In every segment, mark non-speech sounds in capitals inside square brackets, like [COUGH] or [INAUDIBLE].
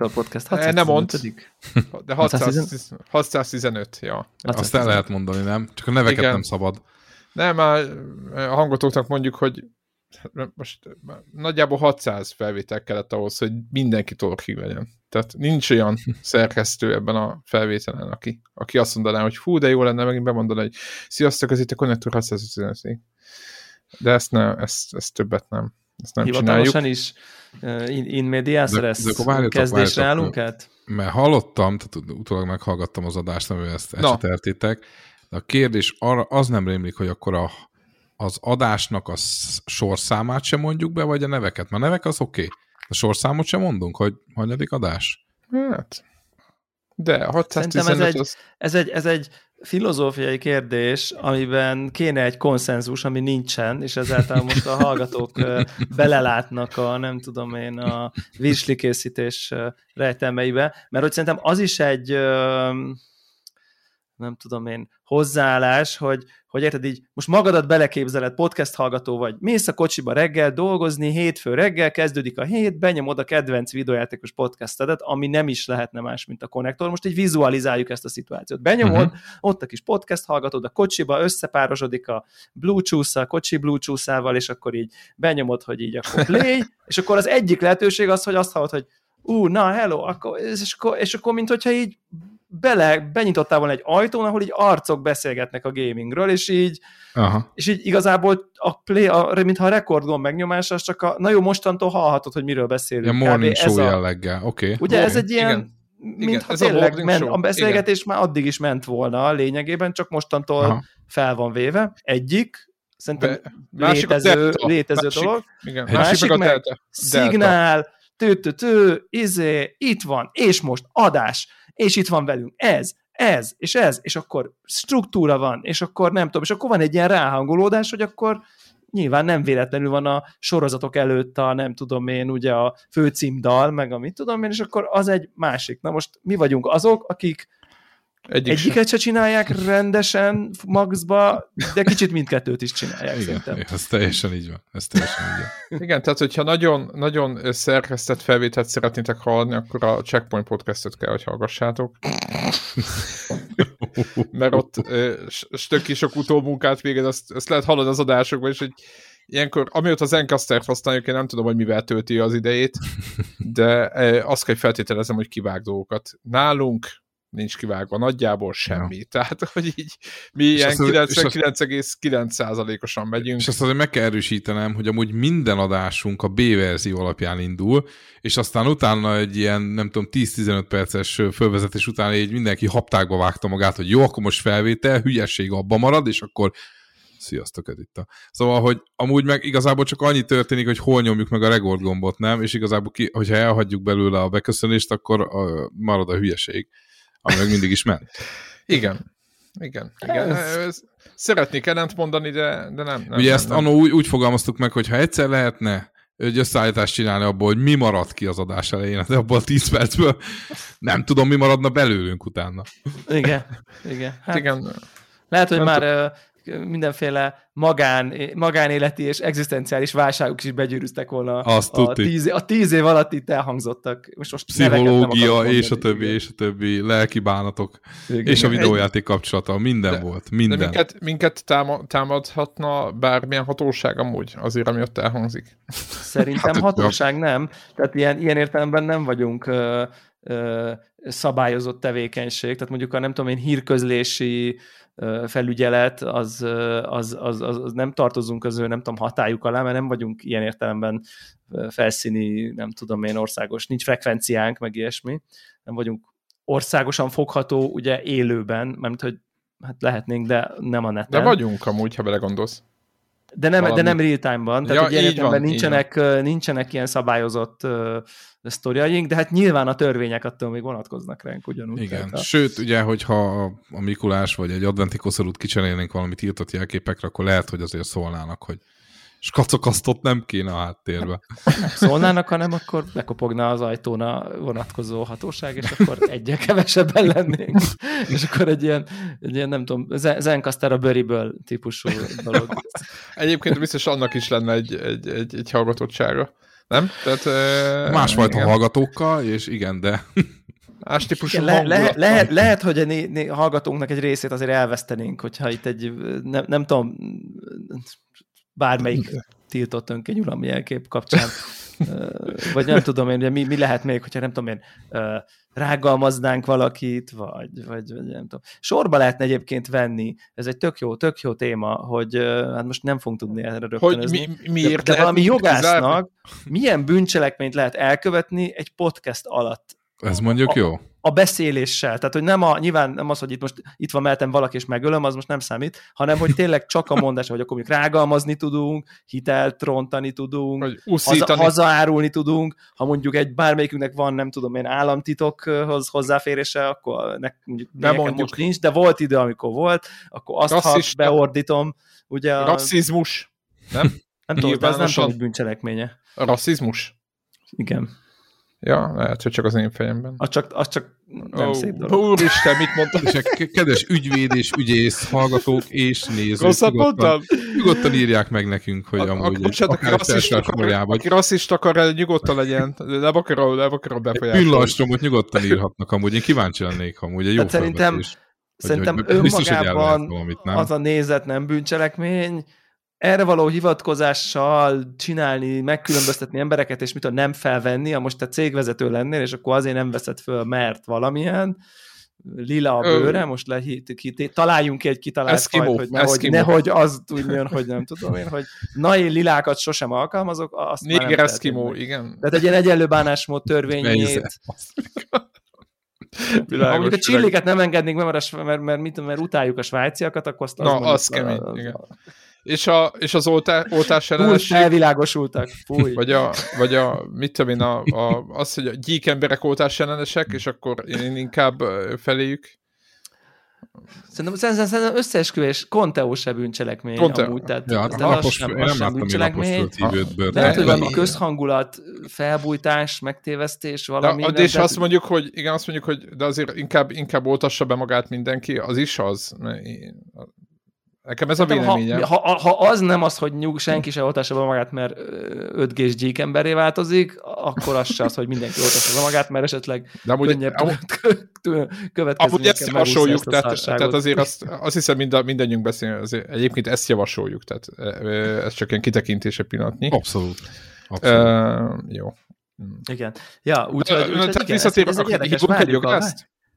Connector Podcast, 615. Nem mond, de 600, 615, ja. 615. Azt el lehet mondani, nem? Csak a neveket Igen. nem szabad. Nem, már a hangotoknak mondjuk, hogy most nagyjából 600 felvétel kellett ahhoz, hogy mindenki torkig legyen. Tehát nincs olyan [LAUGHS] szerkesztő ebben a felvételen, aki, aki azt mondaná, hogy fú, de jó lenne megint bemondani, hogy sziasztok, ez itt a Connector 655 De ezt, ne, ezt, ezt többet nem. Ezt nem Hivatalosan is uh, in, in medias res kezdésre állunk át? Mert hallottam, tehát utólag meghallgattam az adást, amivel ezt eseteltétek, de a kérdés arra, az nem rémlik, hogy akkor a, az adásnak a sorszámát sem mondjuk be, vagy a neveket? Mert a nevek az oké. Okay. A sorszámot sem mondunk, hogy hanyadik adás? Hát, de 615 ez egy, az... ez, egy, ez egy filozófiai kérdés, amiben kéne egy konszenzus, ami nincsen, és ezáltal most a hallgatók belelátnak a, nem tudom én, a készítés rejtelmeibe, mert hogy szerintem az is egy nem tudom én, hozzáállás, hogy, hogy érted így, most magadat beleképzeled, podcast hallgató vagy, mész a kocsiba reggel dolgozni, hétfő reggel kezdődik a hét, benyomod a kedvenc videójátékos podcastedet, ami nem is lehetne más, mint a konnektor. Most így vizualizáljuk ezt a szituációt. Benyomod, uh-huh. ott a kis podcast hallgatod a kocsiba, összepárosodik a bluetooth a kocsi bluetooth és akkor így benyomod, hogy így akkor play, [LAUGHS] és akkor az egyik lehetőség az, hogy azt hallod, hogy ú, na, hello, akkor, és, akkor, és akkor mint hogyha így bele, benyitottál volna egy ajtón, ahol így arcok beszélgetnek a gamingről, és így, Aha. és így igazából a play, a, mintha a rekordgomb megnyomása, az csak a, na jó, mostantól hallhatod, hogy miről beszélünk. A morning show a, jelleggel, oké. Okay. Ugye okay. ez egy ilyen, Igen. mintha tényleg a, men, a beszélgetés Igen. már addig is ment volna a lényegében, csak mostantól Aha. fel van véve. Egyik, szerintem Be, létező, létező másik, dolog. Igen. Másik, másik meg, meg szignál, tő, tő, tő, izé, itt van, és most adás és itt van velünk ez, ez, és ez, és akkor struktúra van, és akkor nem tudom, és akkor van egy ilyen ráhangolódás, hogy akkor nyilván nem véletlenül van a sorozatok előtt a, nem tudom én, ugye a főcímdal, meg amit tudom én, és akkor az egy másik. Na most mi vagyunk azok, akik egyik Egyiket se csinálják rendesen maxba, de kicsit mindkettőt is csinálják Igen, szerintem. ez teljesen így van. Ez teljesen így van. [LAUGHS] Igen, tehát hogyha nagyon, nagyon szerkesztett felvételt szeretnétek hallani, akkor a Checkpoint podcastot kell, hogy hallgassátok. [LAUGHS] Mert ott stöki sok utómunkát végez, azt, azt lehet hallani az adásokban, és hogy ilyenkor, amióta az Encaster-t használjuk, én nem tudom, hogy mivel tölti az idejét, de azt kell feltételezem, hogy kivág dolgokat. Nálunk nincs kivágva nagyjából semmi. Ja. Tehát, hogy így mi ilyen 99,9%-osan megyünk. És azt azért meg kell erősítenem, hogy amúgy minden adásunk a B verzió alapján indul, és aztán utána egy ilyen, nem tudom, 10-15 perces fölvezetés után így mindenki haptákba vágta magát, hogy jó, akkor most felvétel, hülyesség abba marad, és akkor Sziasztok, Editta. Szóval, hogy amúgy meg igazából csak annyi történik, hogy hol nyomjuk meg a gombot, nem? És igazából, ki, hogyha elhagyjuk belőle a beköszönést, akkor a, marad a hülyeség ami meg mindig is ment. Igen. Igen. Igen. Ez... Szeretnék ellent mondani, de, de nem, nem. Ugye nem, ezt nem. annó úgy, úgy fogalmaztuk meg, hogy ha egyszer lehetne egy összeállítást csinálni abból, hogy mi maradt ki az adás elején, de abból a 10 percből nem tudom, mi maradna belőlünk utána. Igen, igen. Hát, igen. Lehet, hogy nem már mindenféle magán, magánéleti és egzisztenciális válságok is begyűrűztek volna Azt a, tíz, a tíz év alatt itt elhangzottak. Most, most Pszichológia, és a többi, igen. és a többi, lelki bánatok, igen. és a videójáték kapcsolata, minden de, volt, minden. De minket, minket támadhatna bármilyen hatóság amúgy, azért, ami ott elhangzik. Szerintem hát, hatóság nem, tehát ilyen, ilyen értelemben nem vagyunk ö, ö, szabályozott tevékenység, tehát mondjuk a nem tudom én hírközlési felügyelet, az, az, az, az, az nem tartozunk az ő, nem tudom, hatájuk alá, mert nem vagyunk ilyen értelemben felszíni, nem tudom én, országos, nincs frekvenciánk, meg ilyesmi, nem vagyunk országosan fogható, ugye élőben, mert hogy hát lehetnénk, de nem a neten. De vagyunk amúgy, ha belegondolsz. De nem, de nem real-time-ban, tehát ja, ilyen van, nincsenek, van. nincsenek ilyen szabályozott uh, sztoriaink, de hát nyilván a törvények attól még vonatkoznak ránk ugyanúgy. Igen, tehát, sőt, ugye, hogyha a Mikulás vagy egy adventi koszorút kicserélnénk valamit írtott jelképekre, akkor lehet, hogy azért szólnának, hogy és kacokasztott nem kéne a háttérbe. [LAUGHS] Nem szólnának, hanem akkor bekopogna az ajtón a vonatkozó hatóság, és akkor egyre kevesebben lennénk. [LAUGHS] és akkor egy ilyen, egy ilyen nem tudom, Zencaster a bőriből típusú dolog. Egyébként biztos annak is lenne egy, egy, egy, egy hallgatottsága. Nem? Tehát, Másfajta igen. hallgatókkal, és igen, de... [LAUGHS] Más típusú le, le, lehet, lehet, hogy a né, né, hallgatónknak egy részét azért elvesztenénk, hogyha itt egy, nem, nem tudom, bármelyik tiltott önkényuralmi jelkép kapcsán, vagy nem tudom én, mi, mi lehet még, hogyha nem tudom én, rágalmaznánk valakit, vagy, vagy, vagy nem tudom. Sorba lehetne egyébként venni, ez egy tök jó, tök jó téma, hogy hát most nem fogunk tudni erre rögtönözni. Hogy mi, miért de, de valami jogásznak milyen bűncselekményt lehet elkövetni egy podcast alatt? Ez mondjuk jó a beszéléssel. Tehát, hogy nem a, nyilván nem az, hogy itt most itt van mellettem valaki és megölöm, az most nem számít, hanem, hogy tényleg csak a mondás, hogy akkor mondjuk rágalmazni tudunk, hitelt rontani tudunk, haza, hazaárulni tudunk, ha mondjuk egy bármelyikünknek van, nem tudom én, államtitokhoz hozzáférése, akkor nek, mondjuk, nem mondjuk. most nincs, de volt idő, amikor volt, akkor azt, Rasszista. ha beordítom, ugye a... Rasszizmus, nem? Nem tudom, ez nem tudom, hogy bűncselekménye. A rasszizmus? Igen. Ja, lehet, hogy csak az én fejemben. Az csak, az csak nem oh, szép dolog. Úristen, mit [LAUGHS] mondtam? És a kedves ügyvéd és ügyész hallgatók és nézők. Rosszat mondtam? Nyugodtan írják meg nekünk, hogy a, amúgy... Bocsánat, aki rasszist akar, aki rasszist akar, nyugodtan legyen. Nem akarom, nem akarom befolyásolni. Pillanstromot nyugodtan írhatnak amúgy. Én kíváncsi lennék amúgy. Egy jó hát szerintem, szerintem hogy, hogy önmagában valamit, nem? az a nézet nem bűncselekmény, erre való hivatkozással csinálni, megkülönböztetni embereket, és mit a nem felvenni, ha most te cégvezető lennél, és akkor azért nem veszed föl, mert valamilyen, lila a bőre, most le, találjunk ki egy kitalált Eskimo, fajt, hogy nehogy, nehogy az tudjon, hogy nem tudom én, hogy na én lilákat sosem alkalmazok, azt Néger már nem Eskimo, igen. Tehát egy ilyen egyenlő bánásmód törvényét. Amúgy a csilliket nem engednénk mert, mert, mert, mert, mert utáljuk a svájciakat, akkor azt Na, az, az kemény, a, igen. És, a, és az oltá, oltás ellenesség... felvilágosultak, fúj. Vagy a, vagy a mit tudom én, a, a, az, hogy a gyík emberek oltás ellenesek, és akkor én inkább feléjük. Szerintem, szerintem, szerintem összeesküvés Conteo se bűncselekmény Conte... amúgy, tehát, ja, hát az sem, nem láttam bűncselekmény. De lehet, hogy valami közhangulat, felbújtás, megtévesztés, valami. De, de és azt mondjuk, hogy igen, azt mondjuk, hogy de azért inkább, inkább oltassa be magát mindenki, az is az. Nekem ez a véleményem. Ha, ha, ha az nem az, hogy nyug, senki se oltassa be magát, mert 5 g gyík emberé változik, akkor az se az, hogy mindenki oltassa be magát, mert esetleg De amúgy, könnyebb következményekkel Amúgy ezt javasoljuk, tehát, tehát azért azt, azt hiszem mind, mindannyiunk beszél, azért, egyébként ezt javasoljuk, tehát ez csak ilyen kitekintése pillanatnyi. Abszolút. Abszolút. Uh, jó. Igen. Ja, úgyhogy úgy, úgy, úgy, ez, ez egy érdekes,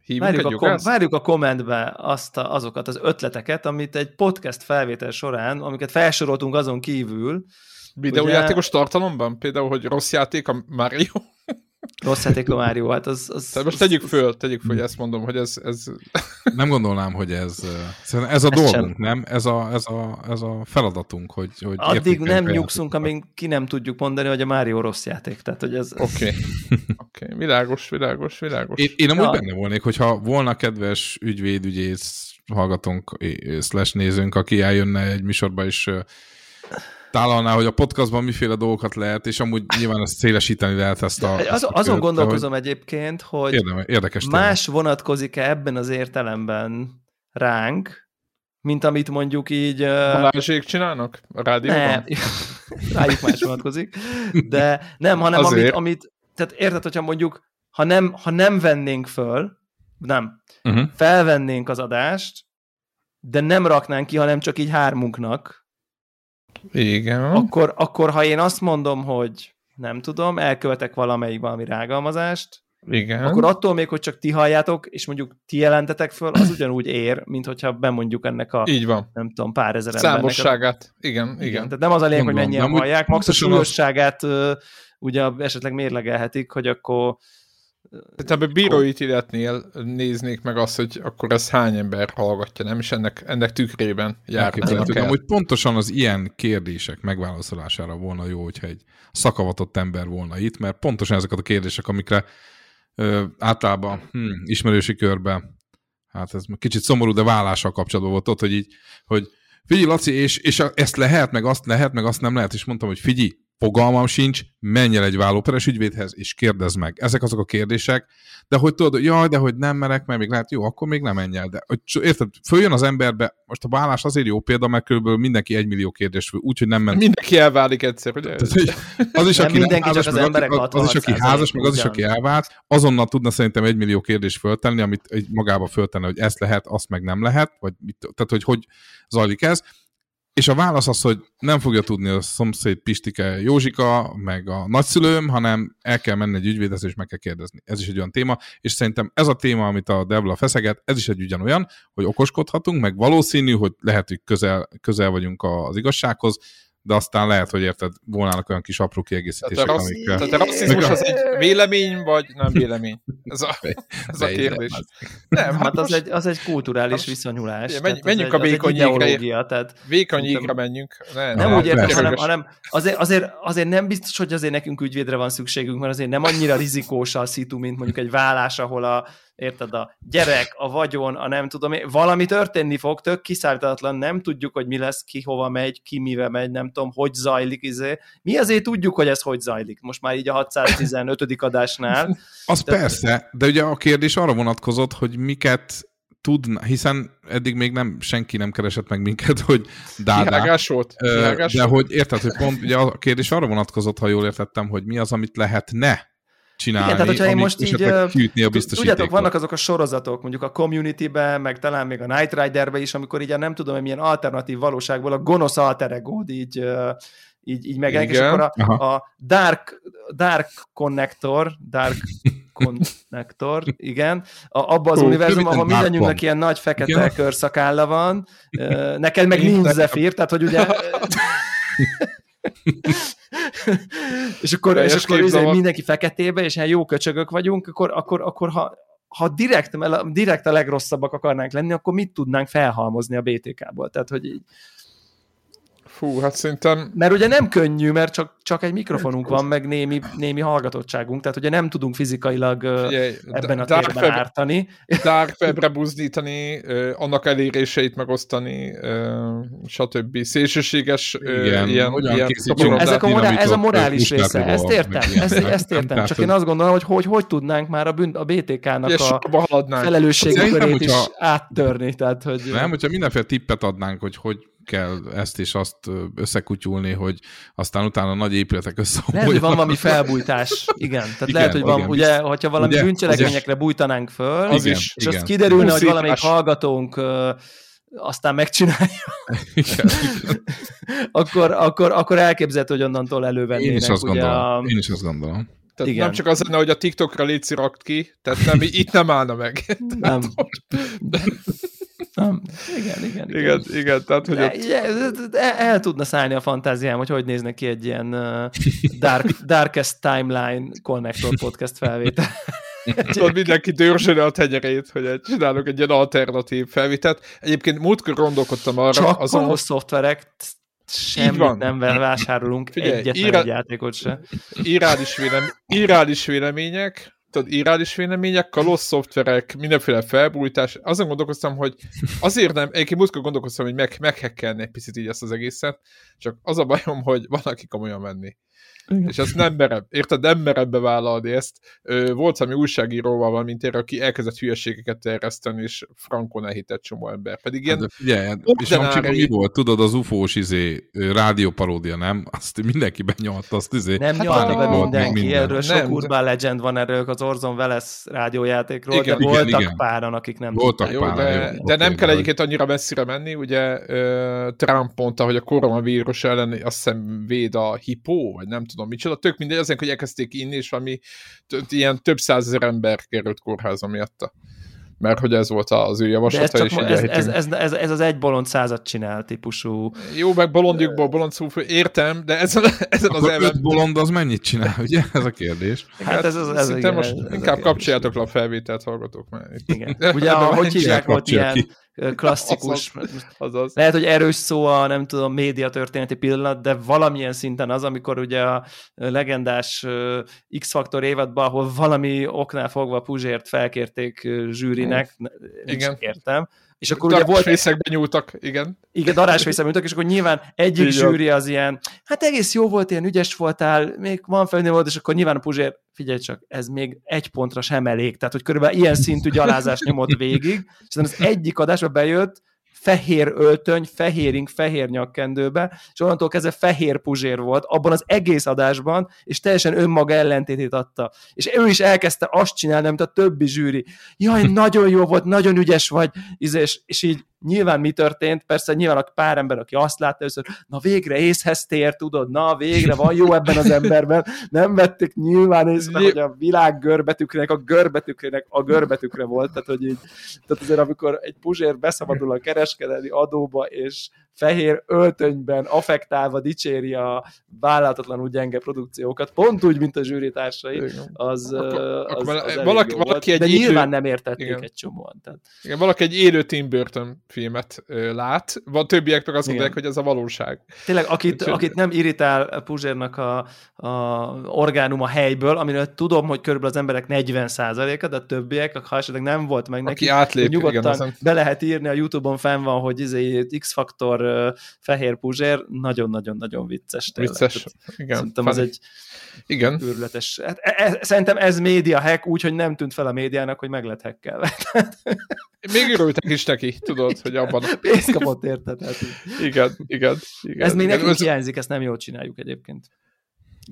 várjuk a, várjuk, a kom- várjuk a kommentbe azt a, azokat az ötleteket, amit egy podcast felvétel során, amiket felsoroltunk azon kívül. Videójátékos ugye... tartalomban? Például, hogy rossz játék a Mario? Rossz játék a [LAUGHS] Mario, hát az... az Tehát most tegyük föl, tegyük föl, hogy ezt mondom, hogy ez... ez... [LAUGHS] Nem gondolnám, hogy ez... Ez a ez dolgunk, sem. nem? Ez a, ez, a, ez a feladatunk, hogy... hogy Addig nem nyugszunk, amíg ki nem tudjuk mondani, hogy a Mario rossz játék. Tehát, hogy ez... Oké, [LAUGHS] okay. okay. világos, világos, világos. Én, én amúgy ja. benne volnék, hogyha volna kedves ügyvéd, ügyész hallgatónk, slash nézőnk, aki eljönne egy műsorba, és tálalná, hogy a podcastban miféle dolgokat lehet, és amúgy nyilván ezt szélesíteni lehet ezt a... Az, ezt a azon kört, gondolkozom hogy egyébként, hogy érdeme, érdekes más téma. vonatkozik-e ebben az értelemben ránk, mint amit mondjuk így... Balázsék csinálnak a rádióban? Nem, [LAUGHS] rájuk más vonatkozik, de nem, hanem amit, amit, tehát érted, hogyha mondjuk, ha nem, ha nem vennénk föl, nem, uh-huh. felvennénk az adást, de nem raknánk ki, hanem csak így hármunknak, igen. Akkor, akkor ha én azt mondom, hogy nem tudom, elkövetek valamelyik valami rágalmazást, igen. Akkor attól még, hogy csak ti halljátok, és mondjuk ti jelentetek föl, az ugyanúgy ér, mint hogyha bemondjuk ennek a, Így van. nem tudom, pár ezer Számosságát. A... Igen, igen, igen. Tehát nem az a lényeg, hogy mennyien hallják, max a súlyosságát az... ugye esetleg mérlegelhetik, hogy akkor tehát bírói ítéletnél néznék meg azt, hogy akkor ez hány ember hallgatja, nem? És ennek, ennek tükrében járnak el. Hogy pontosan az ilyen kérdések megválaszolására volna jó, hogyha egy szakavatott ember volna itt, mert pontosan ezeket a kérdések, amikre ö, általában hm, ismerősi körben, hát ez kicsit szomorú, de vállással kapcsolatban volt ott, hogy így, hogy figyelj Laci, és, és ezt lehet, meg azt lehet, meg azt nem lehet, és mondtam, hogy figyelj, fogalmam sincs, menj el egy vállóperes ügyvédhez, és kérdezd meg. Ezek azok a kérdések, de hogy tudod, jaj, de hogy nem merek, mert még lehet, jó, akkor még nem menj el. De hogy, érted, följön az emberbe, most a vállás azért jó példa, mert körülbelül mindenki egy millió kérdés úgyhogy nem ment. Mindenki elválik egyszer, ugye? Tehát, hogy az is, Nem aki mindenki, házas, csak az meg emberek az, az is, aki 66%, házas, meg az is, aki elvált, azonnal tudna szerintem egy millió kérdést föltenni, amit egy magába föltenni, hogy ezt lehet, azt meg nem lehet, vagy mit, tehát hogy hogy zajlik ez. És a válasz az, hogy nem fogja tudni a szomszéd Pistike Józsika, meg a nagyszülőm, hanem el kell menni egy ügyvédhez, és meg kell kérdezni. Ez is egy olyan téma, és szerintem ez a téma, amit a Devla feszeget, ez is egy ugyanolyan, hogy okoskodhatunk, meg valószínű, hogy lehet, hogy közel, közel vagyunk az igazsághoz, de aztán lehet, hogy érted, volnának olyan kis apró kiegészítések, Tehát a, rassz... amikkel... Tehát a rasszizmus az egy vélemény, vagy nem vélemény? Ez a, ez a kérdés. Nem, Hát az most egy, az egy kulturális viszonyulás. Az menjünk a az egy vékony tehát vékony menjünk. Ne, nem úgy értem, hanem, hanem azért, azért, azért nem biztos, hogy azért nekünk ügyvédre van szükségünk, mert azért nem annyira rizikós a szitu, mint mondjuk egy vállás, ahol a, érted, a gyerek, a vagyon, a nem tudom valami történni fog, tök kiszállítatlan, nem tudjuk, hogy mi lesz, ki hova megy, ki mivel megy, nem tudom, hogy zajlik, izé. Mi azért tudjuk, hogy ez hogy zajlik, most már így a 615. adásnál. [LAUGHS] Az Tehát- persze, de ugye a kérdés arra vonatkozott, hogy miket tudna, hiszen eddig még nem, senki nem keresett meg minket, [LAUGHS] hogy dádá. Kihágás volt? Kihágás De volt? hogy érted, hogy pont ugye a kérdés arra vonatkozott, ha jól értettem, hogy mi az, amit lehetne csinálni, Igen, tehát hogyha én most így, kiütni a. Tudjátok, vannak azok a sorozatok, mondjuk a Community-ben, meg talán még a Night Rider-ben is, amikor így a nem tudom, hogy milyen alternatív valóságból a gonosz alter egód így, így, így megjelenik, és akkor a, Aha. a Dark, Dark Connector, Dark [LAUGHS] Connector, igen, a, abba az Hú, univerzum, ahol mindannyiunknak ilyen nagy fekete Igen. körszakálla van, neked meg nincs Zephyr, tehát hogy ugye... [LAUGHS] és akkor, és akkor izé, mindenki feketébe, és ilyen jó köcsögök vagyunk, akkor, akkor, akkor ha, ha direkt, direkt a legrosszabbak akarnánk lenni, akkor mit tudnánk felhalmozni a BTK-ból? Tehát, hogy így, Fú, hát szerintem mert ugye nem könnyű, mert csak, csak egy mikrofonunk van, meg némi, némi hallgatottságunk, tehát ugye nem tudunk fizikailag Figyelj, ebben a dark térben web, ártani. dark [LAUGHS] webre buzdítani, annak eléréseit megosztani, stb. Szélsőséges Igen, ilyen, ilyen ezek a morá- ez a morális része, ezt értem, ezt, ezt értem, csak én azt gondolom, hogy hogy, hogy tudnánk már a, bűn, a BTK-nak a felelősségkörét is hogyha- áttörni, tehát hogy... Nem, hogyha mindenféle tippet adnánk, hogy hogy kell ezt és azt összekutyulni, hogy aztán utána nagy épületek Lehet, hogy összeomoljanak. van valami [LAUGHS] felbújtás, igen. Tehát Igen, lehet, hogy van, igen, ugye, hogyha valami Ugye, bűncselekményekre bújtanánk föl, Az Igen, is. és igen. azt kiderülne, hogy Pusztítás. valamelyik hallgatónk aztán megcsinálja, [LAUGHS] Igen. [LAUGHS] akkor, akkor, akkor elképzelhető, hogy onnantól Én elővennének. is azt ugye gondolom. a... Én is azt gondolom. Tehát Igen. nem csak az lenne, hogy a TikTokra rakt ki, tehát nem, itt nem állna meg. Nem. Nem. Igen, igen, igen. igen, igen, tehát hogy ott, el, el tudna szállni a fantáziám, hogy hogy néznek ki egy ilyen uh, dark, [LAUGHS] Darkest Timeline Connector podcast felvétel. [LAUGHS] tudod, mindenki dörzsöli a tenyerét, hogy egy- csinálok egy ilyen alternatív felvételt. Egyébként múltkor gondolkodtam arra, Csak azon, azon szoftverek, semmit van. nem vásárolunk, Figyelj, egyetlen írá- egy játékot se. irális, vélem, irális vélemények, tudod, irális vélemények, kalossz szoftverek, mindenféle felbújtás. Azon gondolkoztam, hogy azért nem, egyébként múltkor gondolkoztam, hogy meg, meghekkelni egy picit így ezt az egészet, csak az a bajom, hogy van, aki komolyan menni. Igen. És ezt nem merem, érted, nem merem bevállalni ezt. Volt valami újságíróval valamint én, aki elkezdett hülyeségeket terjeszteni, és frankon elhitett csomó ember. Pedig ilyen, Hát, de figyelj, és Amcsiban mi volt? Tudod, az ufós izé, rádióparódia, nem? Azt mindenki benyomta, azt izé. Nem Hát nyalta be mindenki, minden. erről sok Nem, de- urban legend van erről az Orson Welles rádiójátékról, Igen, de igen, voltak igen. páran, akik nem Voltak tudták. Jó, pár, de, jó, de oké, nem kell egyébként annyira messzire menni, ugye Trump mondta, hogy a koronavírus ellen azt hiszem véd a hipó, vagy nem tudom micsoda, tök mindegy, azért, hogy elkezdték inni, és valami t- ilyen több százezer ember került kórházba miatta. Mert hogy ez volt az ő De ez, javaslata, csak, és így ez, ez, ez, ez, ez, az egy bolond század csinál típusú. Jó, meg bolondjukból bolond szó, értem, de ezen, ezen az Akkor elven... öt bolond az mennyit csinál, ugye? Ez a kérdés. Hát ez, az, ez, igen, most ez, ez inkább kapcsoljátok le a felvételt, hallgatók már. Itt. Igen. Ugye, a, hogy hívják, volt ilyen klasszikus, [LAUGHS] Azaz. lehet, hogy erős szó a, nem tudom, média történeti pillanat, de valamilyen szinten az, amikor ugye a legendás X-faktor évadban, ahol valami oknál fogva Puzsért felkérték zsűrinek, Igen. értem, És akkor ugye volt... Darásfészekben nyúltak, igen. Igen, darásfészekben nyúltak, és akkor nyilván egyik Így zsűri az ilyen, hát egész jó volt, ilyen ügyes voltál, még van felnő volt, és akkor nyilván a Puzsér, figyelj csak, ez még egy pontra sem elég, tehát hogy körülbelül ilyen szintű gyalázást nyomott végig, és az egyik adásba bejött, fehér öltöny, fehéring, fehér nyakkendőbe, és onnantól kezdve fehér puzsér volt abban az egész adásban, és teljesen önmaga ellentétét adta. És ő is elkezdte azt csinálni, mint a többi zsűri. Jaj, [LAUGHS] nagyon jó volt, nagyon ügyes vagy, és, és így nyilván mi történt, persze nyilván a pár ember, aki azt látta először, na végre észhez tér, tudod, na végre van jó ebben az emberben, nem vették nyilván észre, hogy a világ görbetükrének a görbetükrének a görbetükre volt, tehát hogy így, tehát azért amikor egy puzsér beszabadul a kereskedelmi adóba, és fehér öltönyben affektálva dicséri a vállalhatatlanul gyenge produkciókat, pont úgy, mint a zsűritársai, az, Akkor- az, az, valaki- valaki egy De élő- nyilván nem értették Igen. egy csomóan. Tehát. Igen, valaki egy élő Tim Burton filmet ö, lát, van többiek meg azt Igen. mondják, hogy ez a valóság. Tényleg, akit, Úgyhogy- akit nem irritál Puzsérnak a, a orgánum a helyből, amiről tudom, hogy körülbelül az emberek 40%-a, de a többiek, ha esetleg nem volt meg neki, Aki átlép, hogy nyugodtan igen, be lehet írni, a Youtube-on fenn van, hogy izé X-faktor fehér Puzsér, nagyon-nagyon-nagyon vicces. Tényleg. Vicces. Tehát Igen, Szerintem funny. egy Igen. őrületes. Hát, e, e, szerintem ez média hack, úgyhogy nem tűnt fel a médiának, hogy meg lett hackelve. [LAUGHS] Még örültek is neki, tudod, hogy abban. [LAUGHS] Pénzt kapott érted. Hát, Igen, igen. igen. Ez még nekünk Ez- hiányzik, ezt nem jól csináljuk egyébként.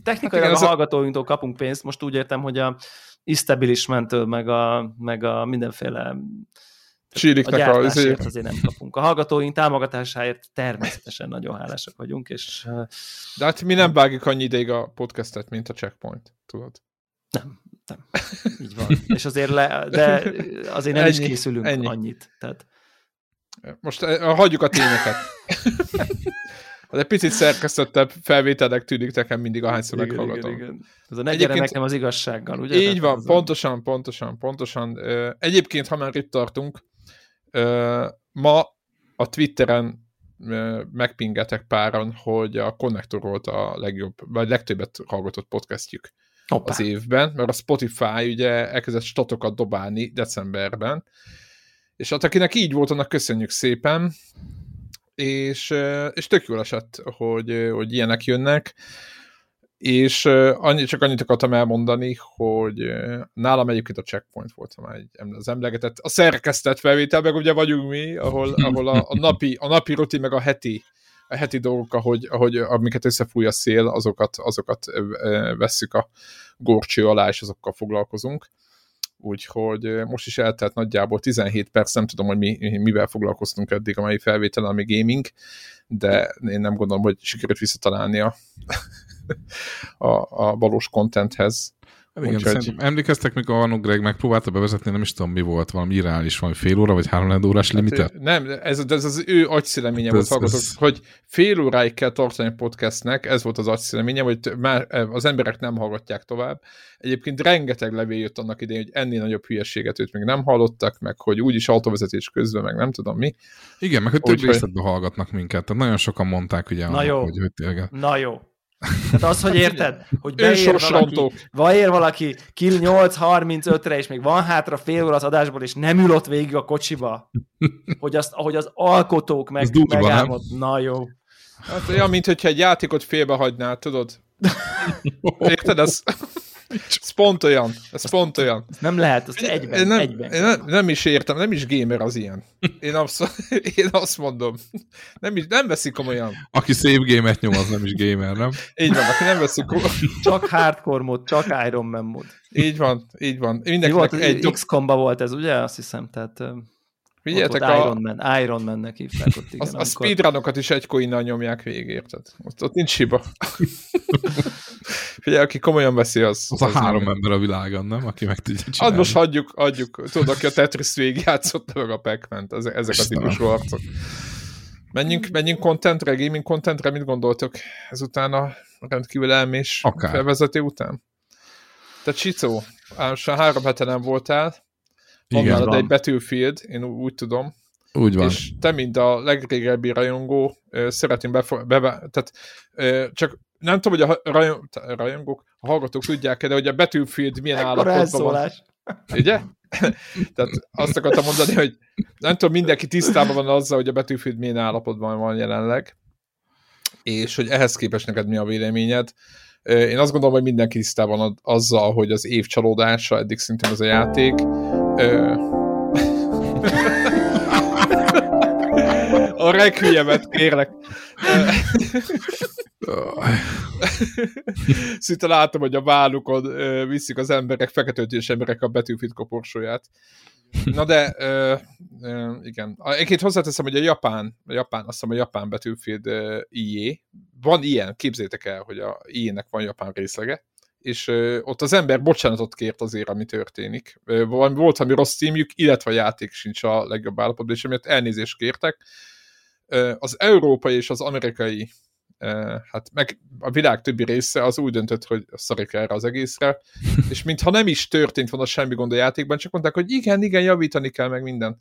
Technikailag Hát igen, a ez hallgatóinktól kapunk pénzt, most úgy értem, hogy a establishmenttől, meg a, meg a mindenféle Csíriknek a... gyártásért azért- azért nem kapunk. A hallgatóink támogatásáért természetesen nagyon hálásak vagyunk, és De hát mi nem vágjuk annyi ideig a podcastet, mint a checkpoint, tudod. nem, nem, így van. És azért le, de azért nem is Ennyi, készülünk ennyi. annyit. Tehát Most hagyjuk a tényeket. [LAUGHS] Az egy picit szerkesztettebb felvételek tűnik nekem mindig, ahányszor igen, meghallgatom. igen. Ez a ne Egyébként- nekem az igazsággal, ugye? Így van, a- pontosan, pontosan, pontosan. Egyébként, ha már itt tartunk, ma a Twitteren megpingetek páran, hogy a Connector volt a legjobb, vagy legtöbbet hallgatott podcastjük Hoppá. az évben, mert a Spotify ugye elkezdett statokat dobálni decemberben, és hát akinek így volt, annak köszönjük szépen, és, és tök jól esett, hogy, hogy ilyenek jönnek, és annyi, csak annyit akartam elmondani, hogy nálam egyébként a checkpoint volt, egy, az emlegetett, a szerkesztett felvétel, meg ugye vagyunk mi, ahol, ahol a, a, napi, a napi rutin, meg a heti, a heti dolgok, ahogy, ahogy amiket összefúj a szél, azokat, azokat vesszük a górcső alá, és azokkal foglalkozunk. Úgyhogy most is eltelt nagyjából 17 perc, nem tudom, hogy mi, mivel foglalkoztunk eddig a mai felvételen, ami gaming, de én nem gondolom, hogy sikerült visszatalálni a, [LAUGHS] a, a valós contenthez. Igen, Úgyhogy- emlékeztek, mikor Arno Greg megpróbálta bevezetni, nem is tudom mi volt, valami irreális, valami fél óra, vagy három órás? Hát, nem, ez, ez az ő agyszüleménye Hát volt, ez- hallgatók, ez- hogy fél óráig kell tartani a podcastnek, ez volt az agyszüleménye, hogy már az emberek nem hallgatják tovább. Egyébként rengeteg levél jött annak idején, hogy ennél nagyobb hülyeséget őt még nem hallottak, meg hogy úgyis autóvezetés közben, meg nem tudom mi. Igen, meg hogy több Úgyhogy- részletben hallgatnak minket. Tehát nagyon sokan mondták, ugye, Na jó. hogy, hogy tényleg. Na jó. Tehát az, hogy érted, hogy beér valaki, beér valaki kill 8.35-re, és még van hátra fél óra az adásból, és nem ül ott végig a kocsiba, hogy azt, ahogy az alkotók meg, durva, nem? megálmod. Na jó. Hát olyan, mint hogyha egy játékot félbehagynál, tudod? [LAUGHS] Érted? Ez, ez pont olyan. Ez pont olyan. Nem lehet, Én egyben, nem, egyben. Én nem, nem is értem, nem is gamer az ilyen. Én, abszol, [LAUGHS] én azt mondom. Nem, is, nem veszik komolyan. Aki szép gémet nyom, az nem is gamer, nem? Így van, aki nem veszik komolyan. Csak hardcore mód, csak Iron Man mód. Így van, így van. Mi Mindenkinek volt, egy. XCOM-ba volt ez, ugye? Azt hiszem, tehát Figyeljetek, a, Iron Man, Iron Man-nek hívták ott, igen. a, a amikor- speedrunokat is egy coinnal nyomják végig, érted? Ott, ott nincs hiba. [LAUGHS] Figyelj, aki komolyan veszi, az... Az a három nem- ember a világon, nem? Aki meg tudja Az csinálni. most hagyjuk, adjuk. Tudod, aki a Tetris végig játszotta meg a pac ezek, ezek a Istenem. típusú arcok. Menjünk, menjünk contentre, gaming contentre, mit gondoltok ezután a rendkívül elmés Akár. felvezető után? Te Csicó, most három hete nem voltál, van Igen, nálad van. egy Battlefield, én úgy tudom, Úgy van. és te, mint a legrégebbi rajongó, szeretném befo- bebe, tehát csak nem tudom, hogy a ha- rajon- te- rajongók, a hallgatók tudják de hogy a Battlefield milyen Ekkora állapotban van. Ugye? [LAUGHS] Tehát azt akartam mondani, hogy nem tudom, mindenki tisztában van azzal, hogy a Battlefield milyen állapotban van jelenleg, és hogy ehhez képest neked mi a véleményed. Én azt gondolom, hogy mindenki tisztában van azzal, hogy az év csalódása eddig szintén az a játék. A requiemet kérlek. Szinte látom, hogy a vállukon viszik az emberek, feketőtős emberek a betűfit koporsóját. Na de, ö, ö, igen. Egyébként hozzáteszem, hogy a Japán, a Japán, azt hiszem a Japán Battlefield IE, van ilyen, képzétek el, hogy a IE-nek van japán részlege, és ö, ott az ember bocsánatot kért azért, ami történik. Ö, volt valami rossz címjük, illetve a játék sincs a legjobb állapotban, és emiatt elnézést kértek. Ö, az európai és az amerikai hát meg a világ többi része az úgy döntött, hogy szarik erre az egészre, [LAUGHS] és mintha nem is történt volna semmi gond a játékban, csak mondták, hogy igen, igen, javítani kell meg minden.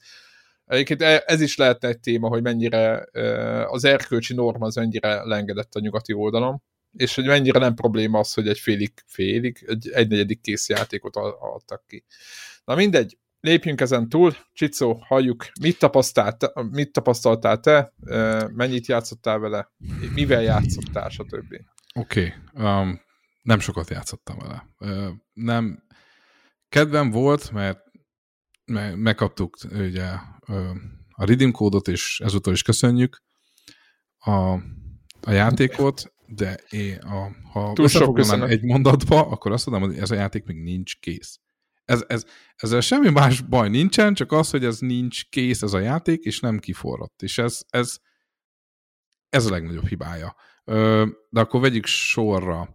Egyébként e, ez is lehetne egy téma, hogy mennyire az erkölcsi norma az mennyire lengedett a nyugati oldalon, és hogy mennyire nem probléma az, hogy egy félig, félig, egy, egy negyedik kész játékot adtak ki. Na mindegy, lépjünk ezen túl. Csicó, halljuk, mit, tapasztalt, mit tapasztaltál te, mennyit játszottál vele, mivel játszottál, stb. Oké, okay. um, nem sokat játszottam vele. Uh, nem, kedvem volt, mert me megkaptuk ugye a redeem kódot, és ezúttal is köszönjük a, a játékot, de én, a, ha összefoglalnám egy mondatba, akkor azt mondom, hogy ez a játék még nincs kész. Ez, ez, ezzel semmi más baj nincsen, csak az, hogy ez nincs kész ez a játék, és nem kiforrott. És ez, ez, ez a legnagyobb hibája. De akkor vegyük sorra.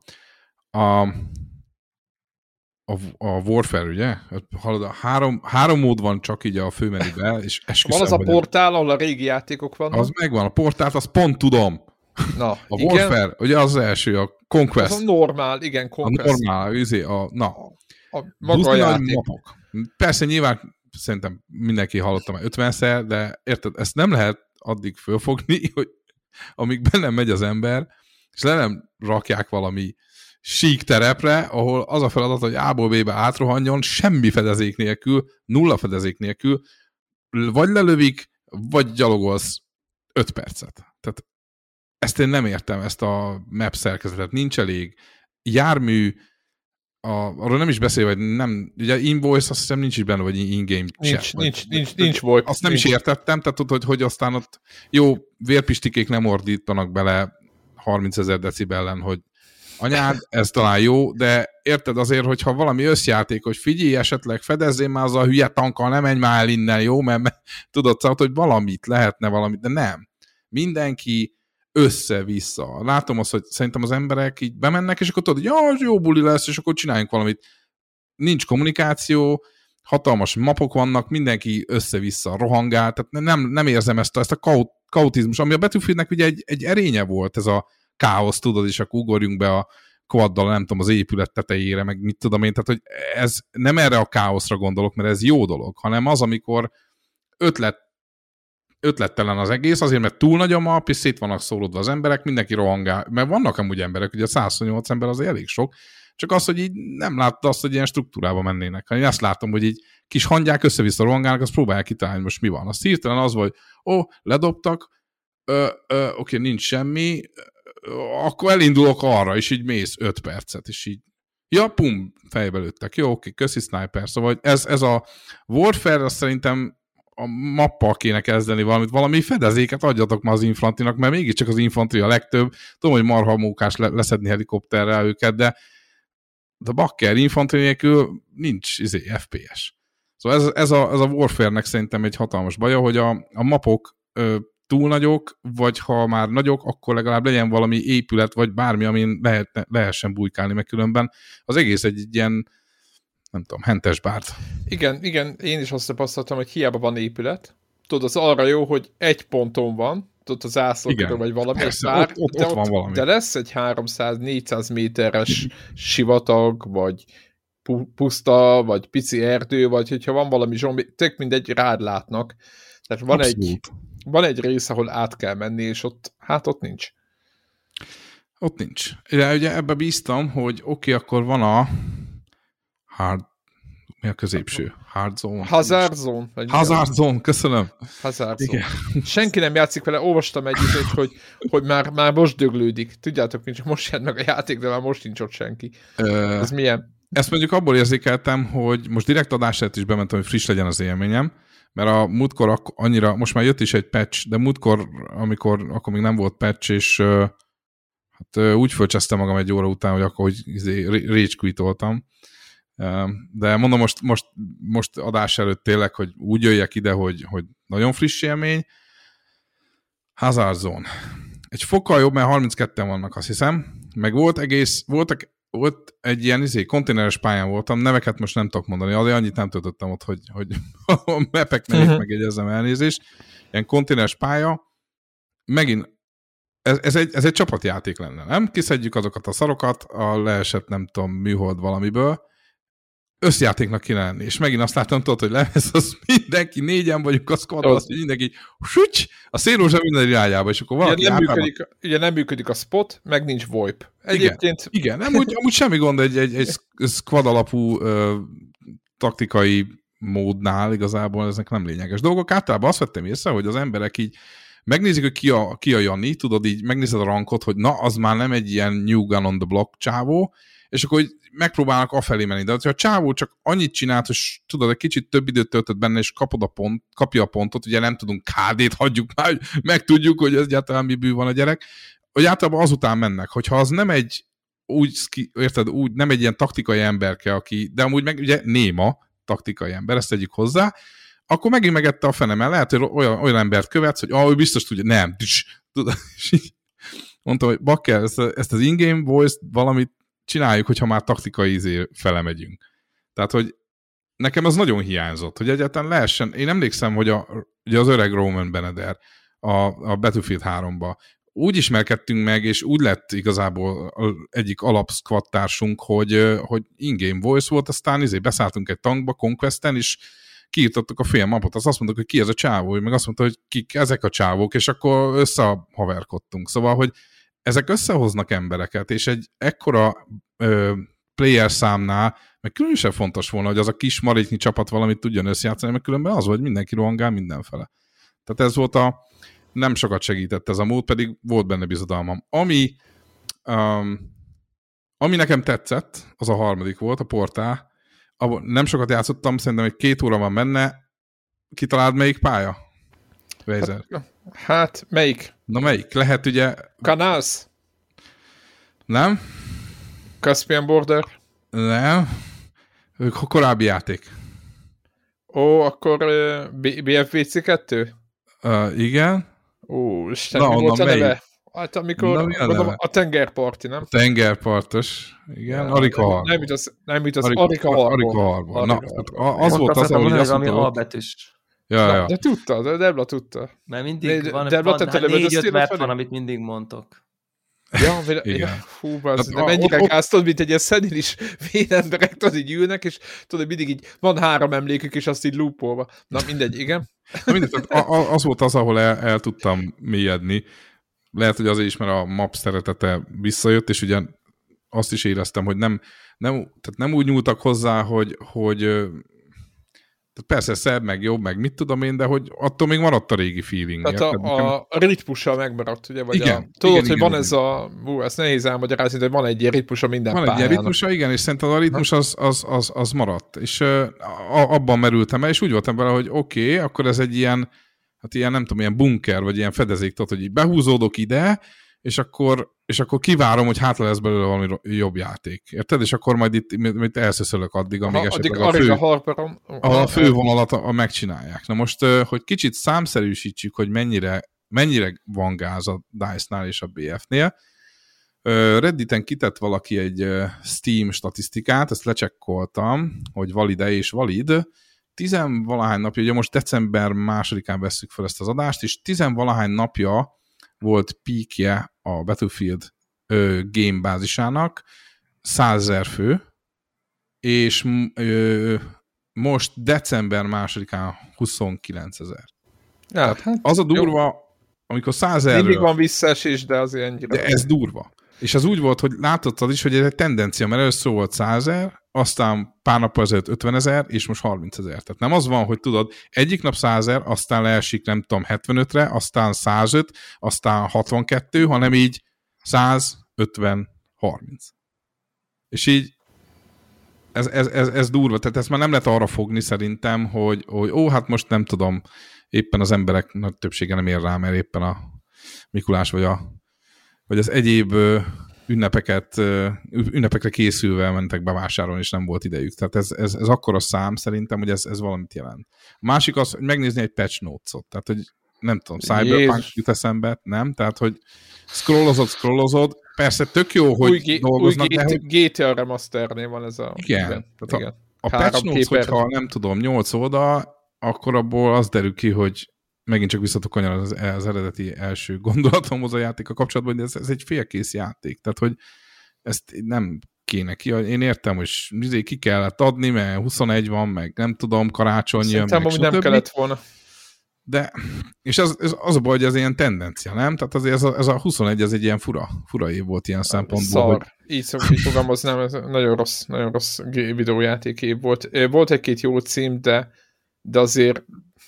A, a, a Warfare, ugye? Hallod, a három, három mód van csak így a főmenüben, és esküszöm, Van az a portál, ahol a régi játékok vannak? Az megvan, a portált, azt pont tudom. Na, [LAUGHS] a igen. Warfare, ugye az, az első, a Conquest. Az a normál, igen, Conquest. A normál, üzé, a, na, a maga a játék. Mapok. Persze nyilván szerintem mindenki hallotta már 50-szer, de érted, ezt nem lehet addig fölfogni, [LAUGHS] hogy amíg bennem megy az ember, és le nem rakják valami sík terepre, ahol az a feladat, hogy A-ból B-be átrohanjon, semmi fedezék nélkül, nulla fedezék nélkül, vagy lelövik, vagy gyalogolsz 5 percet. Tehát ezt én nem értem, ezt a map szerkezetet. Nincs elég jármű, a, arról nem is beszél, hogy nem, ugye invoice azt hiszem nincs is benne, vagy in-game nincs, chat. Nincs, vagy, nincs, nincs volt. Azt nem nincs. is értettem, tehát tudod, hogy, hogy aztán ott jó, vérpistikék nem ordítanak bele 30 ezer decibellen, hogy anyád, ez talán jó, de érted azért, hogyha valami összjáték, hogy figyelj, esetleg fedezzél már az a hülye tankkal, nem menj már el innen, jó, mert, mert tudod, szóval, hogy valamit lehetne valamit, de nem. Mindenki össze-vissza. Látom azt, hogy szerintem az emberek így bemennek, és akkor tudod, hogy ja, jó buli lesz, és akkor csináljunk valamit. Nincs kommunikáció, hatalmas mapok vannak, mindenki össze-vissza rohangál, tehát nem, nem érzem ezt a, ezt a kaut, kautizmus, ami a Battlefieldnek ugye egy, egy erénye volt, ez a káosz, tudod, és akkor ugorjunk be a quaddal, nem tudom, az épület tetejére, meg mit tudom én, tehát hogy ez nem erre a káoszra gondolok, mert ez jó dolog, hanem az, amikor ötlet ötlettelen az egész, azért, mert túl nagy a map, és szét vannak szólódva az emberek, mindenki rohangál, mert vannak amúgy emberek, ugye a 128 ember az elég sok, csak az, hogy így nem látta azt, hogy ilyen struktúrába mennének. Én azt látom, hogy így kis hangyák össze-vissza rohangálnak, azt próbálják kitalálni, most mi van. Azt hirtelen az, hogy ó, ledobtak, ö, ö, oké, nincs semmi, ö, akkor elindulok arra, és így mész 5 percet, és így Ja, pum, fejbe lőttek. Jó, oké, köszi sniper. Szóval ez, ez a Warfare, azt szerintem a mappal kéne kezdeni valamit, valami fedezéket adjatok ma az infantinak, mert mégiscsak az infantri a legtöbb. Tudom, hogy marha mókás leszedni helikopterrel őket, de de bakker infantri nélkül nincs izé, FPS. Szóval ez, ez, a, ez a Warfare-nek szerintem egy hatalmas baja, hogy a, a mapok ö, túl nagyok, vagy ha már nagyok, akkor legalább legyen valami épület, vagy bármi, amin lehet, lehessen bujkálni, meg különben az egész egy, egy ilyen nem tudom, hentes bárt. Igen, igen, én is azt tapasztaltam, hogy hiába van épület, tudod, az arra jó, hogy egy ponton van, tudod, az ászlókról vagy valami, Persze, bár, ott, ott, de, ott, van valami. de lesz egy 300-400 méteres sivatag, vagy puszta, vagy pici erdő, vagy hogyha van valami zsombi, tök mindegy, rád látnak. Tehát van egy, van egy rész, ahol át kell menni, és ott, hát ott nincs. Ott nincs. De ugye ebbe bíztam, hogy oké, okay, akkor van a hard, mi a középső? Hard Zone. Hazard Zone. vagy Hazard Zone, köszönöm. Hazard Zone. Igen. Senki nem játszik vele, olvastam egy izét, hogy, hogy már, már most döglődik. Tudjátok, nincs most jön meg a játék, de már most nincs ott senki. Ö, Ez milyen? Ezt mondjuk abból érzékeltem, hogy most direkt adás előtt is bementem, hogy friss legyen az élményem, mert a múltkor annyira, most már jött is egy patch, de múltkor, amikor akkor még nem volt patch, és hát úgy fölcsesztem magam egy óra után, hogy akkor hogy izé, ra- rage quitoltam. De mondom, most, most, most adás előtt tényleg, hogy úgy jöjjek ide, hogy, hogy nagyon friss élmény. Hazard Zone. Egy fokkal jobb, mert 32-en vannak, azt hiszem. Meg volt egész, voltak ott egy ilyen izé, konténeres pályán voltam, neveket most nem tudok mondani, de annyit nem töltöttem ott, hogy, hogy a [LAUGHS] mepek nevét Mhm. megjegyezzem elnézést. Ilyen konténeres pálya, megint ez, ez, egy, ez egy csapatjáték lenne, nem? Kiszedjük azokat a szarokat, a leesett, nem tudom, műhold valamiből, összjátéknak kéne lenni. És megint azt láttam, tudod, hogy lesz, az mindenki, négyen vagyunk, az squad, Az. az mindenki, sücs, a szélrózsa minden irányába, és akkor Ugye valaki nem, általában- működik, ugye nem működik a spot, meg nincs VoIP. Egyébként Igen, nem, úgy, amúgy semmi gond egy, egy, egy squad alapú ö, taktikai módnál igazából ezek nem lényeges dolgok. Általában azt vettem észre, hogy az emberek így megnézik, hogy ki a, ki a Jani, tudod, így megnézed a rankot, hogy na, az már nem egy ilyen new gun on the block csávó, és akkor hogy megpróbálnak afelé menni. De ha a csávó csak annyit csinált, hogy tudod, egy kicsit több időt töltött benne, és kapod a pont, kapja a pontot, ugye nem tudunk KD-t, hagyjuk már, hogy megtudjuk, hogy ez egyáltalán mi bű van a gyerek, hogy általában azután mennek, hogyha az nem egy úgy, érted, úgy, nem egy ilyen taktikai emberke, aki, de amúgy meg ugye néma taktikai ember, ezt tegyük hozzá, akkor megint megette a fenemen. Lehet, hogy olyan, olyan embert követsz, hogy ah, ő biztos tudja, nem, tudod, és mondtam, hogy bakker, ezt, ezt az in-game voice valamit csináljuk, hogyha már taktikai izé fele megyünk. Tehát, hogy nekem az nagyon hiányzott, hogy egyáltalán lehessen, én emlékszem, hogy a, ugye az öreg Roman Beneder a, a Battlefield 3-ba úgy ismerkedtünk meg, és úgy lett igazából egyik alapszkvattársunk, hogy, hogy in-game voice volt, aztán izé beszálltunk egy tankba, Conquesten, és kiírtottuk a fél mapot, azt azt mondtuk, hogy ki ez a csávó, meg azt mondta, hogy kik ezek a csávók, és akkor összehaverkodtunk. Szóval, hogy ezek összehoznak embereket, és egy ekkora ö, player számnál, meg különösen fontos volna, hogy az a kis maréknyi csapat valamit tudjon összejátszani, mert különben az, hogy mindenki rohangál mindenfele. Tehát ez volt a, nem sokat segített ez a mód, pedig volt benne bizodalmam. Ami, um, ami nekem tetszett, az a harmadik volt, a portál, abban nem sokat játszottam, szerintem egy két óra van benne, kitaláld melyik pálya? Weiser. hát melyik? Na melyik? Lehet ugye, Canals? nem? Caspian Border? Nem. Ők korábbi játék. Ó, akkor uh, BFVC 2? Uh, igen. Ó, Isten, Na, mi volt a neve? Hát amikor, Na, mi a gondolom, neve? a tengerparti, nem? Tengerpartos. Igen. Arika nem, Harbor. nem jut az, nem jut az Arika, Arika Harbor. Arika Harbor. Na, Arika a- az volt az, ahogy azt valami mondta, albetűs. Ja, Na, ja. de tudta, de Debla tudta. Mert mindig De- van, de van hát négy-öt mert van, amit mindig mondtok. Ja, vele, [LAUGHS] Igen. ja, fú, az, de a- mennyire ott- gáztod, mint egy ilyen szenilis vénemberek, tudod, így ülnek, és tudod, mindig így van három emlékük, és azt így loopolva. Na, mindegy, igen. Na mindegy, tehát a, a, az volt az, ahol el, el tudtam mélyedni. Lehet, hogy azért is, mert a map szeretete visszajött, és ugye azt is éreztem, hogy nem, nem, tehát nem úgy nyúltak hozzá, hogy, hogy persze szebb, meg jobb, meg mit tudom én, de hogy attól még maradt a régi feeling. Tehát érted? Nekem- a, a ritmussal megmaradt, ugye? Vagy Igen, a, tudod, igen, hogy igen, van igen. ez a... Ú, ezt nehéz elmagyarázni, de van egy ilyen ritmusa minden Van egy ilyen pályának. ritmusa, igen, és szerintem a ritmus az, az, az, az maradt. És uh, abban merültem el, és úgy voltam vele, hogy oké, okay, akkor ez egy ilyen, hát ilyen, nem tudom, ilyen bunker, vagy ilyen fedezék, tudod, hogy így behúzódok ide, és akkor, és akkor kivárom, hogy hátra lesz belőle valami jobb játék. Érted? És akkor majd itt, itt elszöszölök addig, amíg Ha, addig esetleg a fő, Arika Harperon... a fővonalat a, a megcsinálják. Na most, hogy kicsit számszerűsítsük, hogy mennyire, mennyire van gáz a DICE-nál és a BF-nél, Redditen kitett valaki egy Steam statisztikát, ezt lecsekkoltam, hogy valide és valid. Tizenvalahány napja, ugye most december másodikán vesszük fel ezt az adást, és tizenvalahány napja volt peakje a Battlefield ö, game bázisának, 100 ezer fő, és ö, most december másodikán 29 ezer. Ja, hát, Az a durva, amikor 100 mindig ezerről, van visszaesés, de azért ennyire. de ez durva. És az úgy volt, hogy látottad is, hogy ez egy tendencia, mert először volt 100 ezer, aztán pár nap ezelőtt 50 ezer, és most 30 ezer. Tehát nem az van, hogy tudod, egyik nap 100 ezer, aztán leesik nem tudom 75-re, aztán 105, aztán 62, hanem így 150, 30. És így ez, ez, ez, ez durva, tehát ezt már nem lehet arra fogni szerintem, hogy, hogy ó, hát most nem tudom, éppen az emberek nagy többsége nem ér rá, mert éppen a Mikulás vagy, a, vagy az egyéb ünnepeket, ünnepekre készülve mentek bevásárolni, és nem volt idejük. Tehát ez, ez, ez akkora szám szerintem, hogy ez, ez valamit jelent. A másik az, hogy megnézni egy patch notes-ot. Tehát, hogy nem tudom, Cyberpunk jut eszembe, nem? Tehát, hogy scrollozod, scrollozod, persze tök jó, hogy új, dolgoznak. Új hogy... GTA Remasternél van ez a... Igen. igen. Tehát igen. A, a patch notes, hogyha nem tudom, 8 oldal, akkor abból az derül ki, hogy megint csak visszatok kanyarodni az, az eredeti első [LAUGHS] gondolatomhoz a játék a kapcsolatban, hogy ez, ez egy félkész játék, tehát hogy ezt nem kéne ki. Én értem, hogy izé ki kellett adni, mert 21 van, meg nem tudom, karácsony jön, meg hogy nem kellett volna. De, és ez, ez az a baj, hogy ez ilyen tendencia, nem? Tehát azért ez a, ez a 21, ez egy ilyen fura, fura év volt ilyen szempontból. Szar. Hogy... Így, szok, így fogalmaznám, ez nagyon rossz, nagyon rossz videójáték év volt. Volt egy-két jó cím, de, de azért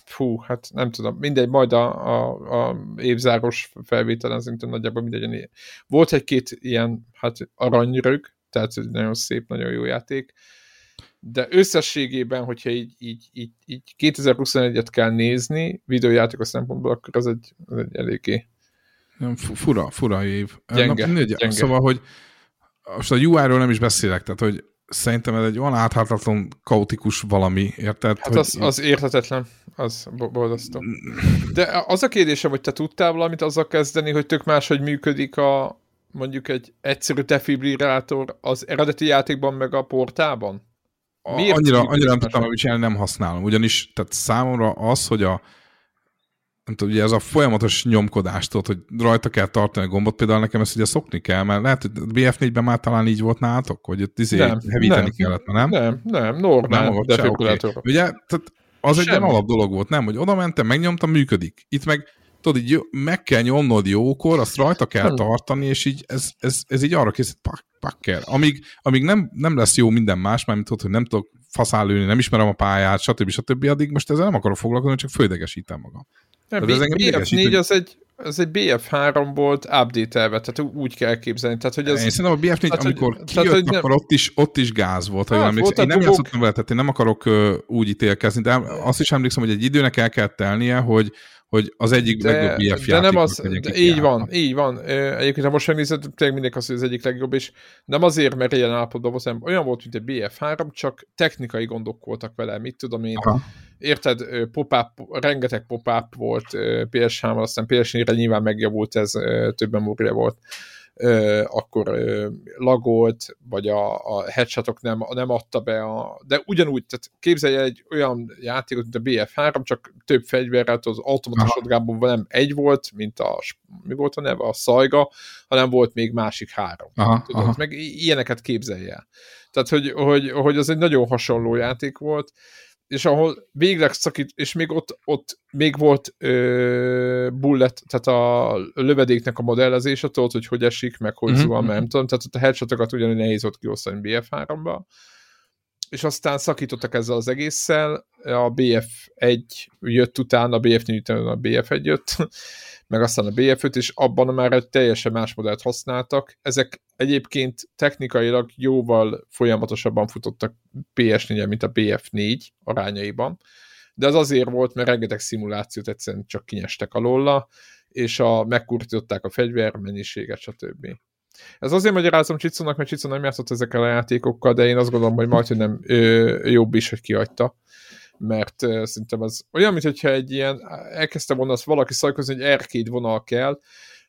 fú, hát nem tudom, mindegy, majd a, a, a évzáros felvételen szerintem nagyjából mindegy. Volt egy-két ilyen, hát aranyrög, tehát nagyon szép, nagyon jó játék, de összességében, hogyha így, így, így, így 2021-et kell nézni videójáték a szempontból, akkor az egy, az egy eléggé nem, fura, fura év. Gyenge, Na, gyenge. Szóval, hogy most a UI-ról nem is beszélek, tehát, hogy szerintem ez egy olyan áthatatlan, kaotikus valami, érted? Hát az, az érthetetlen, az boldasztó. De az a kérdésem, hogy te tudtál valamit azzal kezdeni, hogy tök máshogy működik a mondjuk egy egyszerű defibrillátor az eredeti játékban meg a portában? Miért annyira, annyira nem tudtam, hogy nem használom. Ugyanis tehát számomra az, hogy a nem tudom, ugye ez a folyamatos nyomkodástól, hogy rajta kell tartani a gombot, például nekem ezt ugye szokni kell, mert lehet, hogy BF4-ben már talán így volt nálatok, hogy ott izé nem, hevíteni nem, kellett, nem? Nem, nem, normál nem, defibrillátor. Okay. Ugye, tehát az Semmi. egy ilyen alap dolog volt, nem? Hogy oda mentem, megnyomtam, működik. Itt meg tudod, így meg kell nyomnod jókor, azt rajta kell tartani, és így ez, ez, ez így arra készít, pak, pakker. Amíg, amíg nem, nem lesz jó minden más, mert tudod, hogy nem tudok faszálőni, nem ismerem a pályát, stb. stb. addig most ezzel nem akarok foglalkozni, csak földegesítem magam. Nem, B- BF4 az egy, az egy BF3 volt update-elve, tehát úgy kell képzelni. Tehát, hogy az, én szerintem a BF4, tehát, amikor kijött, tehát, hogy akkor ott is, ott is gáz volt, ha jól hát, emlékszem. Én nem játszottam vele, tehát én nem akarok uh, úgy ítélkezni, de azt is emlékszem, hogy egy időnek el kell telnie, hogy hogy az egyik de, legjobb BF de nem az, de így van, így van. Egyébként, ha most megnézed, tényleg mindenki az, hogy az egyik legjobb, és nem azért, mert ilyen állapotban volt, hanem olyan volt, mint a BF3, csak technikai gondok voltak vele, mit tudom én. Aha. Érted, pop-up, rengeteg pop-up volt PS3-mal, aztán PS4-re nyilván megjavult, ez több memória volt akkor lagolt, vagy a, a headshotok nem, nem adta be a... De ugyanúgy, tehát képzelj el egy olyan játékot, mint a BF3, csak több fegyverrel, az automatos shotgunból nem egy volt, mint a, mi volt a neve, a szajga, hanem volt még másik három. Aha, tudod, aha. Meg ilyeneket képzelj el. Tehát, hogy, hogy, hogy az egy nagyon hasonló játék volt, és ahol végleg szakít, és még ott, ott még volt ö, bullet, tehát a lövedéknek a modellezése, tudod, hogy hogy esik, meg hogy mm-hmm. zuhan, nem tudom, tehát ott a headshotokat ugyanúgy nehéz ott kiosztani BF3-ba, és aztán szakítottak ezzel az egésszel, a BF1 jött utána, a BF4 utána a BF1 jött, meg aztán a BF5, és abban már egy teljesen más modellt használtak. Ezek egyébként technikailag jóval folyamatosabban futottak PS4-en, mint a BF4 arányaiban, de az azért volt, mert rengeteg szimulációt egyszerűen csak kinyestek alóla, és a, megkurtították a fegyver mennyiséget, stb. Ez azért magyarázom Csicónak, mert Csicó nem játszott ezekkel a játékokkal, de én azt gondolom, hogy majd, hogy nem ö, jobb is, hogy kiadta mert uh, szerintem ez olyan, mintha egy ilyen, elkezdte volna azt valaki szajkozni, hogy arcade vonal kell,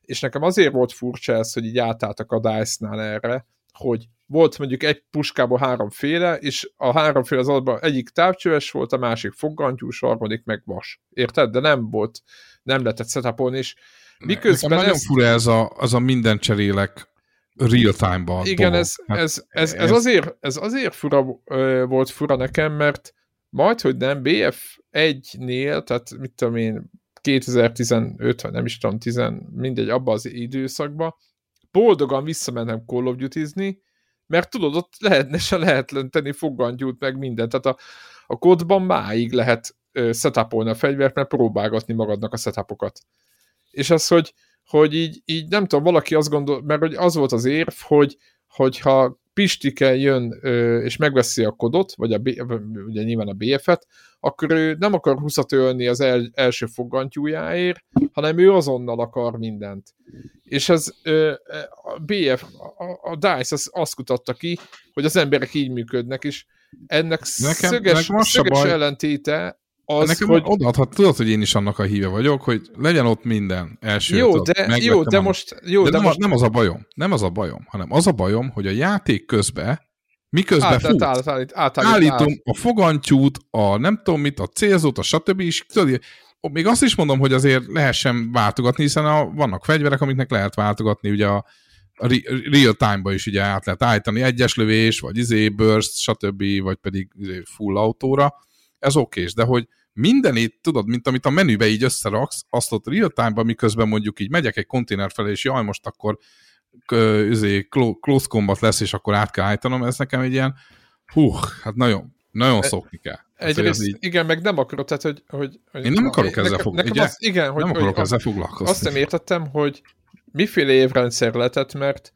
és nekem azért volt furcsa ez, hogy így átálltak a DICE-nál erre, hogy volt mondjuk egy puskából háromféle, és a háromféle az alapban egyik távcsöves volt, a másik foggantyús, a harmadik meg vas. Érted? De nem volt, nem lehetett setupolni, és miközben Nekem ez... nagyon fura ez a, az a minden cserélek real time-ban. Igen, ez, hát ez, ez, ez, ez, azért, ez azért fura volt fura nekem, mert majd, hogy nem, BF1-nél, tehát mit tudom én, 2015, vagy nem is tudom, 10, mindegy, abban az időszakban, boldogan visszamennem Call of Duty-zni, mert tudod, ott lehetne se lehet tenni fogantyút, meg mindent. Tehát a, a kódban máig lehet setupolni a fegyvert, mert próbálgatni magadnak a setupokat. És az, hogy, hogy így, így nem tudom, valaki azt gondol, mert hogy az volt az érv, hogy hogyha Pistike jön ö, és megveszi a kodot, vagy a, ugye nyilván a BF-et, akkor ő nem akar húszat ölni az el, első fogantyújáért, hanem ő azonnal akar mindent. És ez ö, a BF, a, a DICE az azt kutatta ki, hogy az emberek így működnek, és ennek nekem, szöges, nekem szöges ellentéte az, Nekem hogy... odaadhat, tudod, hogy én is annak a híve vagyok, hogy legyen ott minden első. Jó, de, jó, de most... Jó, de, de nem, most... nem az a bajom, nem az a bajom, hanem az a bajom, hogy a játék közben miközben át, fut, át, át, át, állítom át. a fogantyút, a nem tudom mit, a célzót, a stb. is, tudod, még azt is mondom, hogy azért lehessen váltogatni, hiszen a, vannak fegyverek, amiknek lehet váltogatni, ugye a, a real time-ba is ugye át lehet állítani egyes lövés, vagy izé, burst, stb., vagy pedig izé, full autóra, ez okés, de hogy mindenét, tudod, mint amit a menübe így összeraksz, azt ott real time-ban, miközben mondjuk így megyek egy konténer felé, és jaj, most akkor üzé, close combat lesz, és akkor át kell állítanom, ez nekem egy ilyen, hú, hát nagyon, nagyon e, szokni kell. Egyrészt, így... igen, meg nem akarod, tehát, hogy... hogy, hogy Én nem akarok ezzel nekem, foglalkozni. Nekem az, igen, hogy, nem akarok hogy ezzel foglalkozni. Azt nem értettem, hogy miféle évrendszer lehetett, mert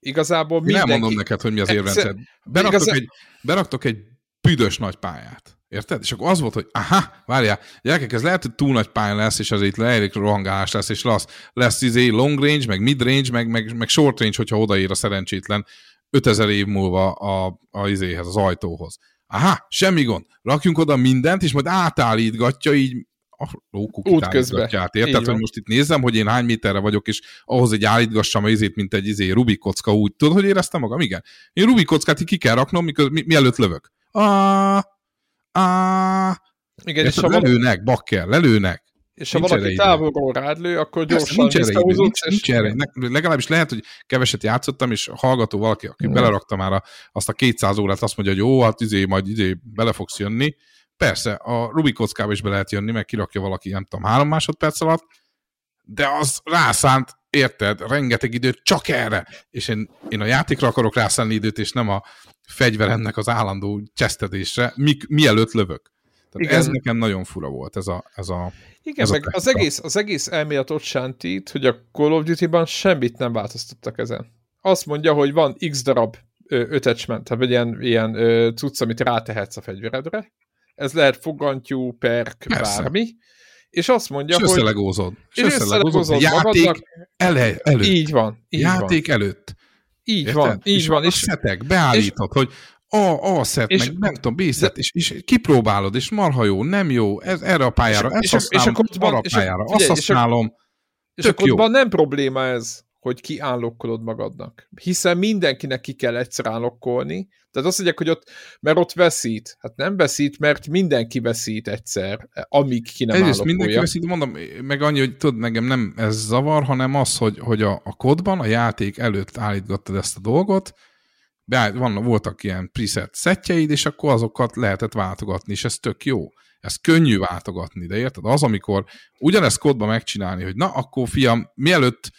igazából mindenki... Nem mondom neked, hogy mi az évrendszer. Beraktok, igazán... egy, beraktok egy büdös nagy pályát. Érted? És akkor az volt, hogy aha, várjál, gyerekek, ez lehet, hogy túl nagy pálya lesz, és az itt lehelik rohangálás lesz, és lesz, lesz izé long range, meg mid range, meg, meg, meg short range, hogyha odaír a szerencsétlen 5000 év múlva a, a izéhez, az ajtóhoz. Aha, semmi gond. Rakjunk oda mindent, és majd átállítgatja így a lókuk. Érted, hogy most itt nézem, hogy én hány méterre vagyok, és ahhoz egy állítgassam az izét, mint egy izé Rubik kocka úgy. Tudod, hogy éreztem magam? Igen. Én Rubik kockát ki kell raknom, mikor, mi, mielőtt lövök. Ah, ah. Igen, és ha lelőnek, bakker, lelőnek. És ha nincs valaki távolról rád lő, akkor gyorsan nincs erre, idő, nincs, nincs erre. Legalábbis lehet, hogy keveset játszottam, és hallgató valaki, aki hmm. belerakta már azt a 200 órát, azt mondja, hogy jó, hát izé, majd izé bele fogsz jönni. Persze, a Rubik kockába is be lehet jönni, meg kirakja valaki, nem tudom, három másodperc alatt, de az rászánt, érted, rengeteg időt csak erre. És én, én a játékra akarok rászánni időt, és nem a fegyveremnek az állandó csesztedésre, mi, mielőtt lövök. Tehát Igen. ez nekem nagyon fura volt, ez a, ez a Igen, ez meg a az, egész, az egész elmélet ott sántít, hogy a Call of Duty-ban semmit nem változtattak ezen. Azt mondja, hogy van x darab attachment, tehát ilyen, ilyen ö, cucc, amit rátehetsz a fegyveredre. Ez lehet fogantyú, perk, Persze. bármi. És azt mondja, és hogy... Összelegózod. És összelegózod. Játék magadnak. ele, előtt. Így van. Így játék van. előtt. Így Érted? van, így és van. És szetek, beállítod, és, hogy a, a szet, és, meg nem tudom, B és, és kipróbálod, és marha jó, nem jó, ez, erre a pályára, és, ezt és, használom, és arra a pályára, azt használom, és akkor jó. nem probléma ez, hogy kiállokkolod magadnak. Hiszen mindenkinek ki kell egyszer állokkolni. Tehát azt mondják, hogy ott, mert ott veszít. Hát nem veszít, mert mindenki veszít egyszer, amíg ki nem Egyrészt mindenki veszít, mondom, meg annyi, hogy tudod, nekem nem ez zavar, hanem az, hogy, hogy a, a kodban, a játék előtt állítgattad ezt a dolgot, beáll, van, voltak ilyen preset szettjeid, és akkor azokat lehetett váltogatni, és ez tök jó. Ez könnyű váltogatni, de érted? Az, amikor ugyanezt kodba megcsinálni, hogy na, akkor fiam, mielőtt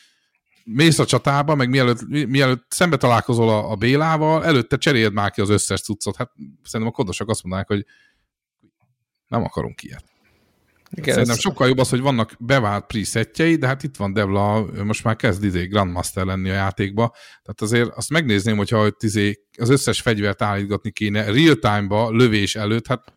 mész a csatába, meg mielőtt, mielőtt szembe találkozol a, a Bélával, előtte cseréld már ki az összes cuccot. Hát szerintem a kodosok azt mondanák, hogy nem akarunk ilyet. Igen, Szerintem ez... sokkal jobb az, hogy vannak bevált presetjei, de hát itt van Devla, most már kezd izé Grandmaster lenni a játékba, tehát azért azt megnézném, hogyha izé az összes fegyvert állítgatni kéne real time-ba, lövés előtt, hát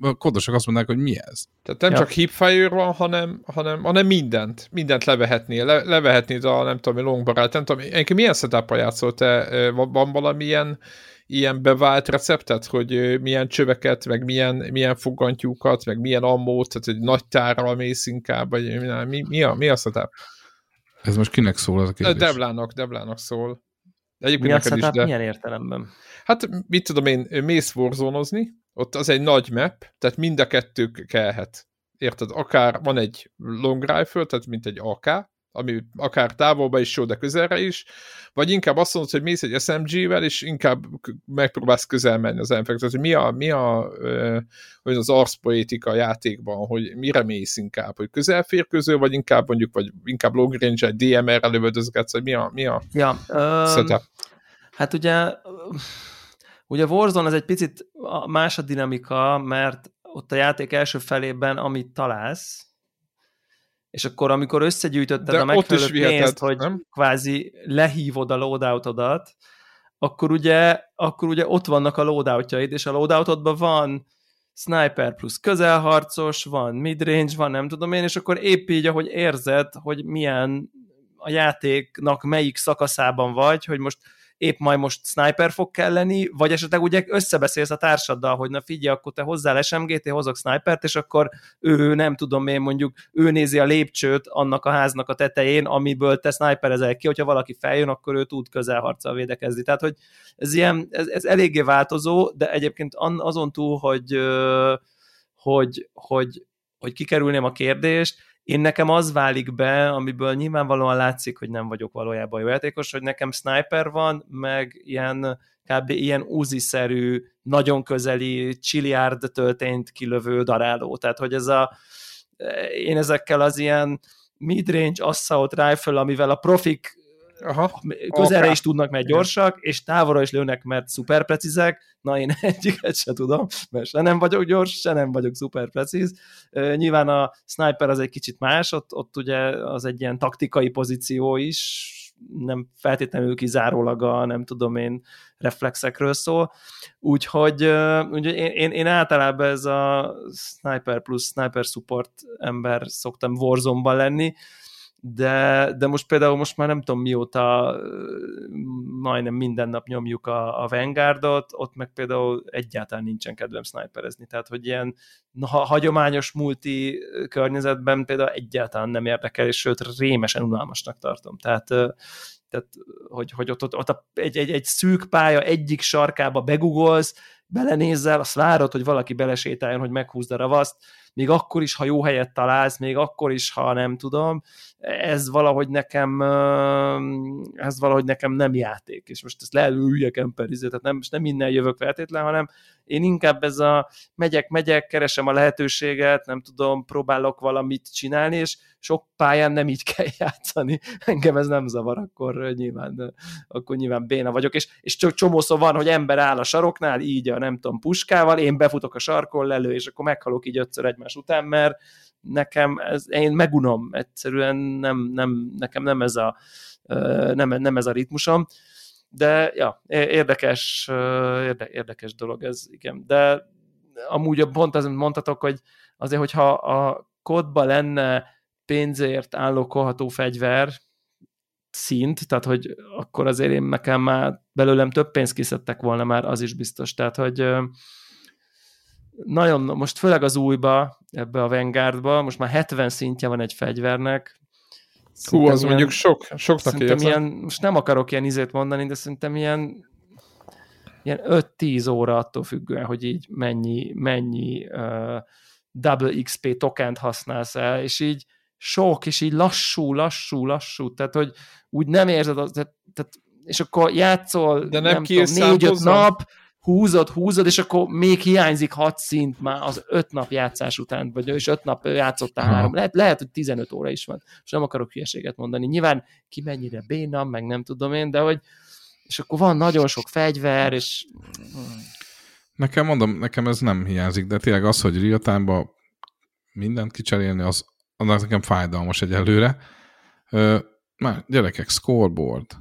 a kodosok azt mondják, hogy mi ez. Tehát nem ja. csak hipfire van, hanem, hanem, hanem mindent. Mindent levehetnél. Le, levehetnéd a, nem tudom, long barát, nem tudom, egyébként milyen setup játszol te? Van valamilyen ilyen bevált receptet, hogy milyen csöveket, meg milyen, milyen fogantyúkat, meg milyen ammót, tehát egy nagy tárral mész inkább, vagy mi, mi, a, mi a setup? Ez most kinek szól ez a kérdés? Devlának, Devlának szól. Egyébként mi a setup, is, de... milyen értelemben? Hát, mit tudom én, mész warzone ott az egy nagy map, tehát mind a kettő kellhet. Érted? Akár van egy long rifle, tehát mint egy AK, ami akár távolba is jó, de közelre is, vagy inkább azt mondod, hogy mész egy SMG-vel, és inkább megpróbálsz közel menni az ellenfelek. Tehát, hogy mi a, mi a hogy az arszpoétika játékban, hogy mire mész inkább, hogy közelférkőző, vagy inkább mondjuk, vagy inkább long range egy DMR-rel lövöldözgetsz, hogy mi a, mi a ja, um, Hát ugye Ugye Warzone az egy picit más a dinamika, mert ott a játék első felében, amit találsz, és akkor, amikor összegyűjtötted De a megfelelő pénzt, hogy nem? kvázi lehívod a loadoutodat, akkor ugye, akkor ugye ott vannak a loadoutjaid, és a loadoutodban van sniper plusz közelharcos, van midrange, van nem tudom én, és akkor épp így, ahogy érzed, hogy milyen a játéknak melyik szakaszában vagy, hogy most épp majd most sniper fog kelleni, vagy esetleg ugye összebeszélsz a társaddal, hogy na figyelj, akkor te hozzá SMG-t, hozok snipert, és akkor ő nem tudom én mondjuk, ő nézi a lépcsőt annak a háznak a tetején, amiből te sniperezel ki, hogyha valaki feljön, akkor ő tud közelharccal védekezni. Tehát, hogy ez ilyen, ez, ez eléggé változó, de egyébként azon túl, hogy, hogy, hogy, hogy kikerülném a kérdést, én nekem az válik be, amiből nyilvánvalóan látszik, hogy nem vagyok valójában jó játékos, hogy nekem sniper van, meg ilyen kb. ilyen úziszerű, nagyon közeli csiliárd töltényt kilövő daráló. Tehát, hogy ez a én ezekkel az ilyen midrange assault rifle, amivel a profik Aha. közelre okay. is tudnak, mert gyorsak, és távolra is lőnek, mert szuper precízek. Na, én [LAUGHS] egyiket se tudom, mert se nem vagyok gyors, se nem vagyok szuper precíz. Nyilván a sniper az egy kicsit más, ott, ott ugye az egy ilyen taktikai pozíció is, nem feltétlenül kizárólag a nem tudom én reflexekről szól. Úgyhogy, úgyhogy én, én, én általában ez a sniper plusz sniper support ember szoktam warzone lenni, de, de most például most már nem tudom mióta majdnem minden nap nyomjuk a, a Vanguardot, ott meg például egyáltalán nincsen kedvem sniperezni, tehát hogy ilyen ha, hagyományos multi környezetben például egyáltalán nem érdekel, és sőt rémesen unalmasnak tartom, tehát tehát hogy, hogy ott, ott, ott egy, egy, egy szűk pálya egyik sarkába begugolsz, belenézzel, azt várod, hogy valaki belesétáljon, hogy meghúzd a ravaszt, még akkor is, ha jó helyet találsz, még akkor is, ha nem tudom, ez valahogy nekem ez valahogy nekem nem játék, és most ezt lehet üljek emperiző, tehát nem, most nem minden jövök feltétlen, hanem én inkább ez a megyek, megyek, keresem a lehetőséget, nem tudom, próbálok valamit csinálni, és sok pályán nem így kell [LAUGHS] játszani. Engem ez nem zavar, akkor nyilván, akkor nyilván béna vagyok, és, és csak csomószó van, hogy ember áll a saroknál, így a nem tudom, puskával, én befutok a sarkon lelő, és akkor meghalok így ötször egymás után, mert nekem ez, én megunom, egyszerűen nem, nem, nekem nem ez a, nem, nem ez a ritmusom, de ja, érdekes, érde, érdekes dolog ez, igen, de amúgy pont az, mondhatok, hogy azért, hogyha a kodba lenne pénzért állókolható fegyver szint, tehát hogy akkor azért én nekem már belőlem több pénzt kiszedtek volna már, az is biztos, tehát hogy nagyon, most főleg az újba, ebbe a Vanguardba, most már 70 szintje van egy fegyvernek. Hú, az ilyen, mondjuk sok, soknak érzem. Ilyen, most nem akarok ilyen izét mondani, de szerintem ilyen, ilyen 5-10 óra attól függően, hogy így mennyi, mennyi uh, double XP tokent használsz el, és így sok, és így lassú, lassú, lassú, tehát hogy úgy nem érzed, az, tehát, tehát és akkor játszol, de nem, nem tudom, négy-öt nap, húzod, húzod, és akkor még hiányzik hat szint már az öt nap játszás után, vagy és öt nap játszottál három. Lehet, lehet, hogy 15 óra is van. És nem akarok hülyeséget mondani. Nyilván ki mennyire béna, meg nem tudom én, de hogy és akkor van nagyon sok fegyver, és... Nekem mondom, nekem ez nem hiányzik, de tényleg az, hogy real mindent kicserélni, az, az nekem fájdalmas egyelőre. Ö, már gyerekek, scoreboard.